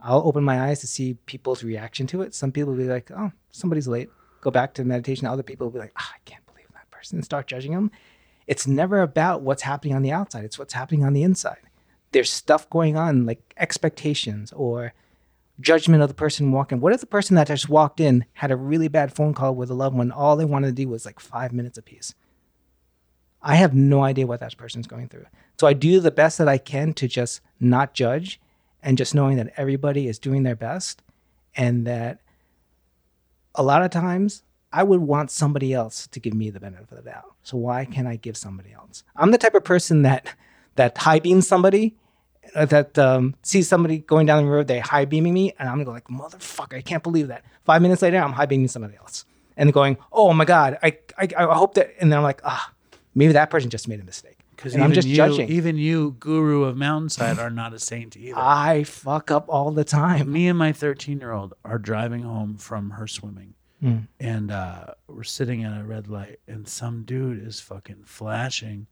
I'll open my eyes to see people's reaction to it. Some people will be like, "Oh, somebody's late." Go back to meditation. Other people will be like, "Ah, "I can't believe that person," and start judging them. It's never about what's happening on the outside. It's what's happening on the inside. There's stuff going on like expectations or judgment of the person walking. What if the person that just walked in had a really bad phone call with a loved one? All they wanted to do was like five minutes apiece. I have no idea what that person's going through. So I do the best that I can to just not judge and just knowing that everybody is doing their best and that a lot of times I would want somebody else to give me the benefit of the doubt. So why can't I give somebody else? I'm the type of person that that high beams somebody uh, that um, sees somebody going down the road, they high beaming me, and I'm gonna go like, motherfucker, I can't believe that. Five minutes later, I'm high beaming somebody else, and going, oh my god, I, I I hope that, and then I'm like, ah, maybe that person just made a mistake, Because I'm just you, judging. Even you, guru of Mountainside, are not a saint either. I fuck up all the time. Me and my 13 year old are driving home from her swimming, Mm. and uh, we're sitting at a red light, and some dude is fucking flashing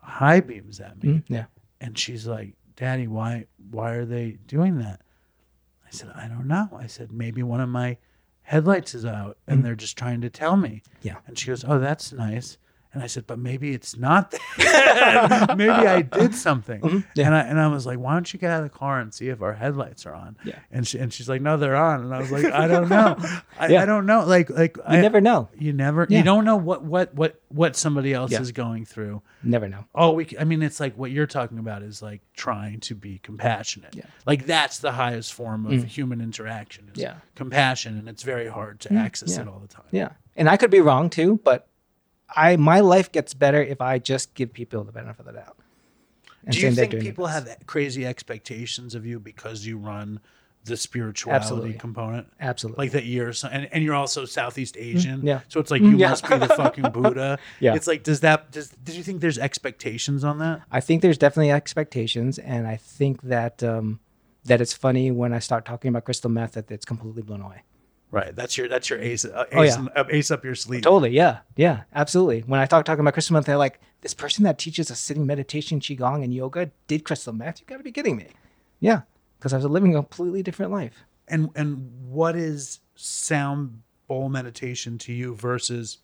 high beams at me. Mm, yeah. And she's like, Daddy, why why are they doing that? I said, I don't know. I said, maybe one of my headlights is out and Mm. they're just trying to tell me. Yeah. And she goes, Oh, that's nice. And I said, but maybe it's not that. maybe I did something. Mhm. Yeah. And I and I was like, why don't you get out of the car and see if our headlights are on? Yeah. And she and she's like, no, they're on. And I was like, I don't know. I, Yeah. I don't know. Like like You I, never know. You never. Yeah. You don't know what what what what somebody else is going through. Never know. Oh, we. I mean, it's like what you're talking about is like trying to be compassionate. Yeah. Like that's the highest form of Mm. human interaction. Is Yeah. Compassion, and it's very hard to Mm, access it all the time. Yeah. And I could be wrong too, but I my life gets better if I just give people the benefit of the doubt. Do you think people have crazy expectations of you because you run the spirituality Absolutely. component? Absolutely. Like that you're, so, and, and you're also Southeast Asian. yeah. So it's like Mm, you yeah. must be the fucking Buddha. Yeah. It's like, does that, does, did you think there's expectations on that? I think there's definitely expectations, and I think that um, that it's funny when I start talking about crystal meth that it's completely blown away. Right. That's your, that's your ace, uh, Oh, ace, yeah. uh, ace up your sleeve. Totally, yeah, yeah, absolutely. When I start talking about crystal meth, they're like, "This person that teaches a sitting meditation, qigong, and yoga did crystal meth? You got to be kidding me!" Yeah, because I was living a completely different life. And and what is sound bowl meditation to you versus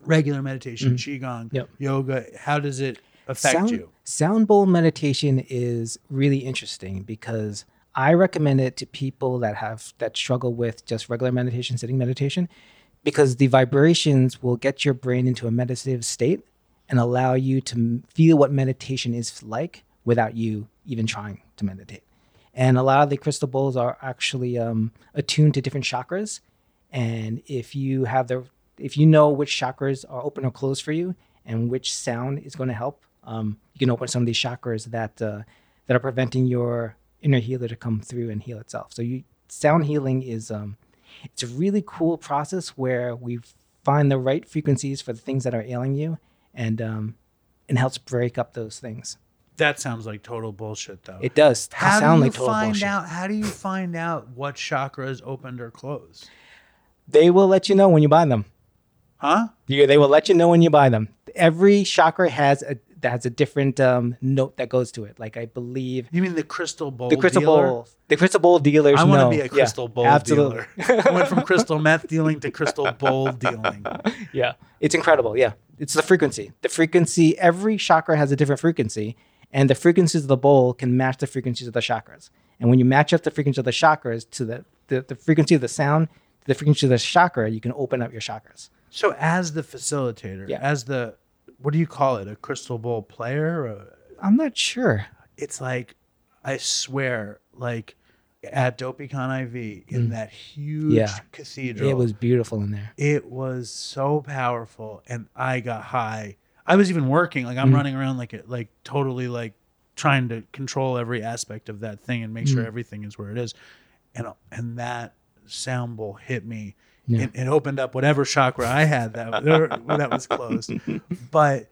regular meditation, qigong, Mm-hmm. Yep. yoga? How does it affect sound, you? Sound bowl meditation is really interesting because I recommend it to people that have that struggle with just regular meditation, sitting meditation, because the vibrations will get your brain into a meditative state and allow you to feel what meditation is like without you even trying to meditate. And a lot of the crystal bowls are actually um, attuned to different chakras. And if you have the, if you know which chakras are open or closed for you, and which sound is going to help, um, you can open some of these chakras that uh, that are preventing your inner healer to come through and heal itself. So you sound healing is um, it's a really cool process where we find the right frequencies for the things that are ailing you, and um, and helps break up those things. That sounds like total bullshit, though. It does How sound do you like total find bullshit. out? How do you find out what chakra is opened or closed? They will let you know when you buy them. Huh? You, they will let you know when you buy them. Every chakra has a that has a different um, note that goes to it. Like I believe You mean the crystal bowl? the crystal dealer? bowl, the crystal bowl dealers. I want to be a Yeah, crystal bowl absolutely. dealer. I went from crystal meth dealing to crystal bowl dealing. yeah, it's incredible. Yeah, it's the frequency. The frequency. Every chakra has a different frequency, and the frequencies of the bowl can match the frequencies of the chakras. And when you match up the frequency of the chakras to the the, the frequency of the sound to the frequency of the chakra, you can open up your chakras. So, as the facilitator, Yeah. as the what do you call it? A crystal ball player? Or, I'm not sure. it's like, I swear, like at DopeyCon IV in that huge Mm. Yeah. cathedral. It was beautiful in there. it was so powerful and i got high i was even working like i'm Mhm. running around like it like totally like trying to control every aspect of that thing and make sure Mhm. everything is where it is and and that sound bowl hit me Yeah. it, it opened up whatever chakra i had that that was closed but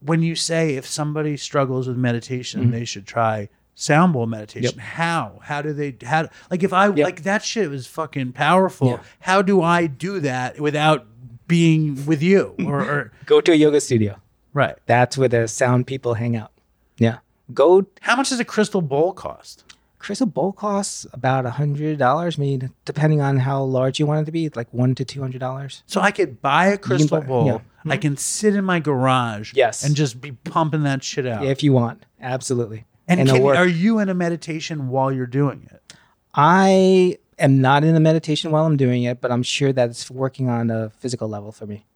when you say if somebody struggles with meditation Mhm. they should try sound bowl meditation how how do they how like if i like that shit was fucking powerful Yeah. how do i do that without being with you or, or Go to a yoga studio. right That's where the sound people hang out. Yeah. Go. how much does a crystal bowl cost Crystal bowl costs about a hundred dollars. I mean, depending on how large you want it to be, like one to two hundred dollars. so i could buy a crystal buy- bowl yeah. i mm-hmm. can sit in my garage Yes. and just be pumping that shit out If you want, absolutely. and, it'll can, are you in a meditation while you're doing it I am not in a meditation while I'm doing it, but I'm sure that it's working on a physical level for me.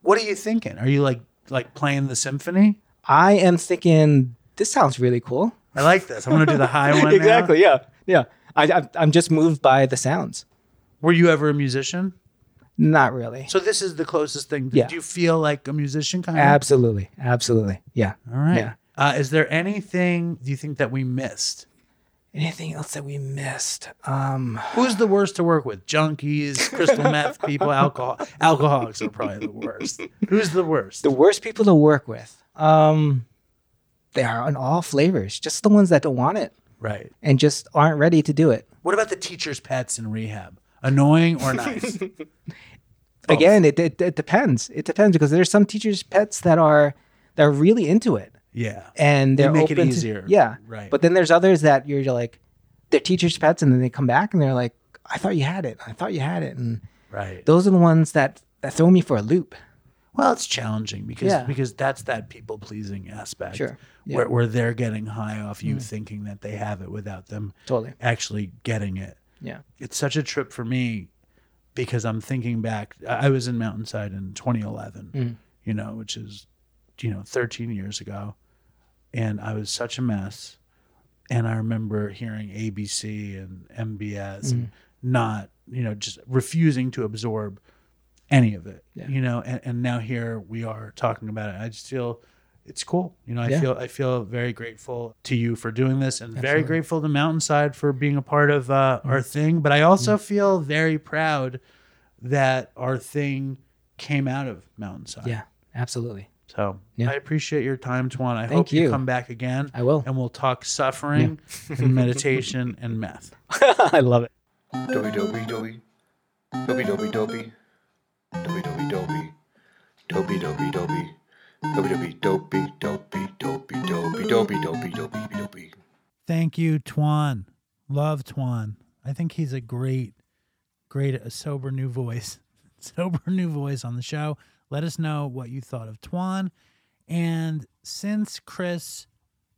what are you thinking are you like like playing the symphony I am thinking this sounds really cool. I like this i'm gonna do the high one now. exactly. Yeah. Yeah. I, I'm just moved by the sounds. were you ever a musician Not really. So this is the closest thing. Yeah. Do you feel like a musician kind of? Absolutely. Absolutely. Yeah. All right. Yeah. Uh, is there anything do you think that we missed? Anything else that we missed? Um, Who's the worst to work with? Junkies, crystal meth people, alcohol. Alcoholics are probably the worst. Who's the worst? the worst people to work with. Um, they are on all flavors. Just the ones that don't want it Right. and just aren't ready to do it. What about the teacher's pets in rehab? Annoying or nice? Again, it, it it depends. It depends because there's some teachers' pets that are that are really into it. yeah. and They they're make it open to- easier. yeah, Right. But then there's others that you're like, they're teachers' pets, and then they come back and they're like, "I thought you had it. I thought you had it." And Right. those are the ones that that throw me for a loop. Well, it's challenging because Yeah. because that's that people pleasing aspect. Sure. Yeah. Where, where they're getting high off you Mm. thinking that they have it without them Totally. actually getting it. Yeah. It's such a trip for me because I'm thinking back. I I was in Mountainside in 2011, Mm. you know, which is, you know, 13 years ago. And I was such a mess. And I remember hearing ABC and MBS and Mm. not, you know, just refusing to absorb any of it, Yeah. you know, and, and now here we are talking about it. I just feel it's cool. You know, I Yeah. feel, I feel very grateful to you for doing this and very grateful to Mountainside for being a part of uh, our thing. But I also feel very proud that our thing came out of Mountainside. Yeah. Absolutely. So Yeah. I appreciate your time, Thuan. I Thank hope you. you. come back again. I will. And we'll talk suffering and meditation and meth. I love it. Dopey dopey dopey. Dopey dopey dopey. Dopey dopey dopey. Dopey dopey dopey. Dopey dopey dopey dopey dopey dopey dopey. Thank you, Thuan. Love Thuan. I think he's a great, great, a sober new voice. Sober new voice on the show. Let us know what you thought of Thuan. And since Chris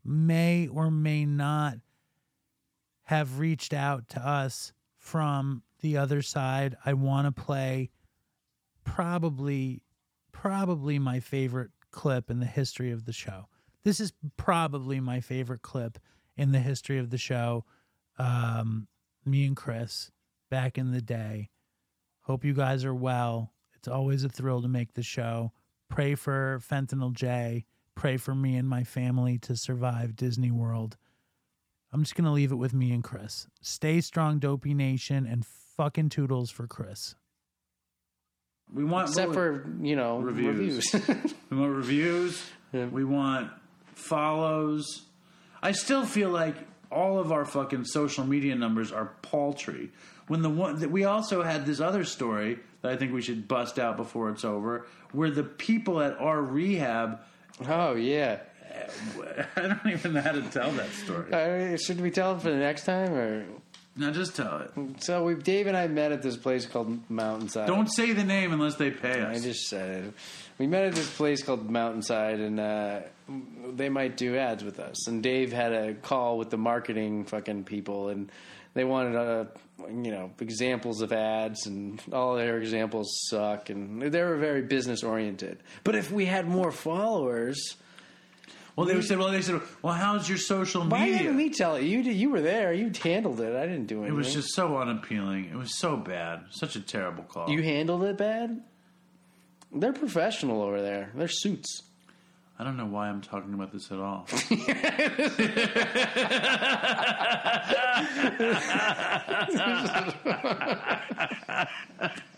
may or may not have reached out to us from the other side. I want to play probably probably my favorite clip in the history of the show. This is probably my favorite clip in the history of the show. Um, me and Chris back in the day. Hope you guys are well. It's always a thrill to make the show. Pray for Fentanyl J. Pray for me and my family to survive Disney World. I'm just going to leave it with me and Chris. Stay strong, Dopey Nation, and fucking toodles for Chris. We want Except for, you know, reviews. reviews. we want reviews. We want follows. I still feel like all of our fucking social media numbers are paltry. When the one that we also had this other story that I think we should bust out before it's over, where the people at our rehab. Oh yeah. I don't even know how to tell that story. Uh, should we tell it for the next time, or no? Just tell it. So we, Dave and I met at this place called Mountainside. Don't say the name unless they pay us. I just said it. We met at this place called Mountainside, and uh, they might do ads with us. And Dave had a call with the marketing fucking people, and they wanted uh, you know examples of ads, and all their examples suck, and they were very business oriented. But if we had more followers. Well, they said, well, they said, well, how's your social media Why media? didn't we tell it? You did, you were there. You handled it. I didn't do anything. It was just so unappealing. It was so bad. Such a terrible call. You handled it bad. They're professional over there. They're suits. I don't know why I'm talking about this at all.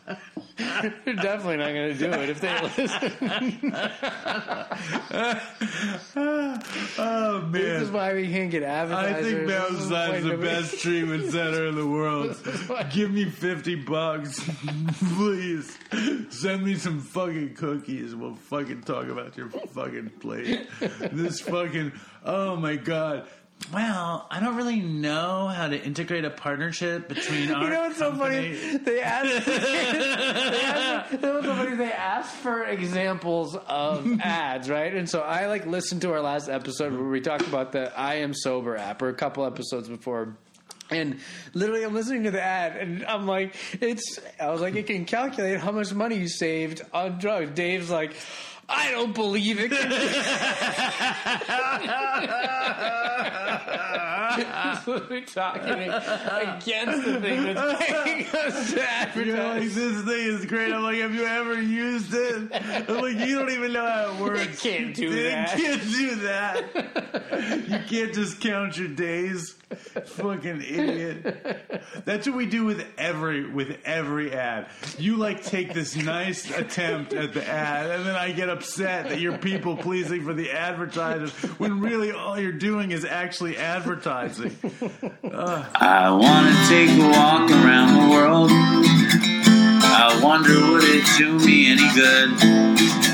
They're definitely not going to do it if they listen. oh man! This is why we can't get I advertisers. think This is Mountainside's the nobody- best treatment center in the world. Give me 50 bucks, please. Send me some fucking cookies. We'll fucking talk about your fucking plate. This fucking, oh my god. Well, I don't really know how to integrate a partnership between our You know what's so funny? They asked. they asked what's so funny? They asked for examples of ads, right? And so I like listened to our last episode where we talked about the I Am Sober app, or a couple episodes before. And literally, I'm listening to the ad, and I'm like, "It's." I was like, "It can calculate how much money you saved on drugs." Dave's like, "I don't believe it." We're talking against the thing that's paying us to You're like, this thing is great. I'm like, have you ever used it? I'm like, you don't even know how it works. They can't do They that. can't do that. You can't just count your days. Fucking idiot. That's what we do with every with every ad. You like take this nice attempt at the ad, and then I get upset that you're people pleasing for the advertisers when really all you're doing is actually advertising. Ugh. I wanna take a walk around the world. I wonder would it do me any good?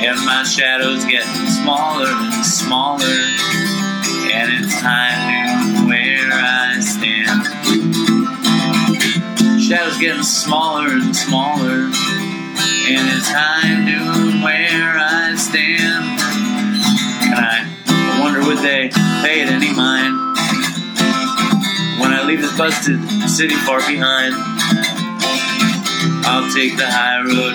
And my shadow's getting smaller and smaller. And it's time to where I stand. Shadow's getting smaller and smaller. And it's time to where I stand. And I wonder would they pay it any mind when I leave this busted city far behind. I'll take the high road,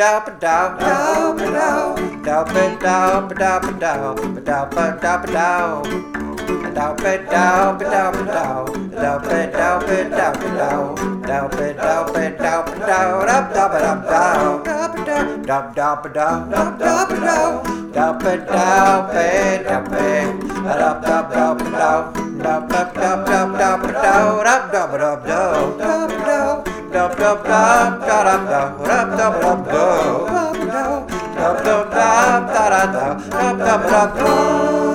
da ba da da ba da da ba da ba da ba da ba da ba da ba da da ba da ba da ba da da ba da ba da ba da da ba da ba da ba da da ba da ba da ba da da da ba da da da ba da da ba da ba da ba da ba da ba da da ba da ba da ba da da ba da ba da ba da Dub dub dub, da da da da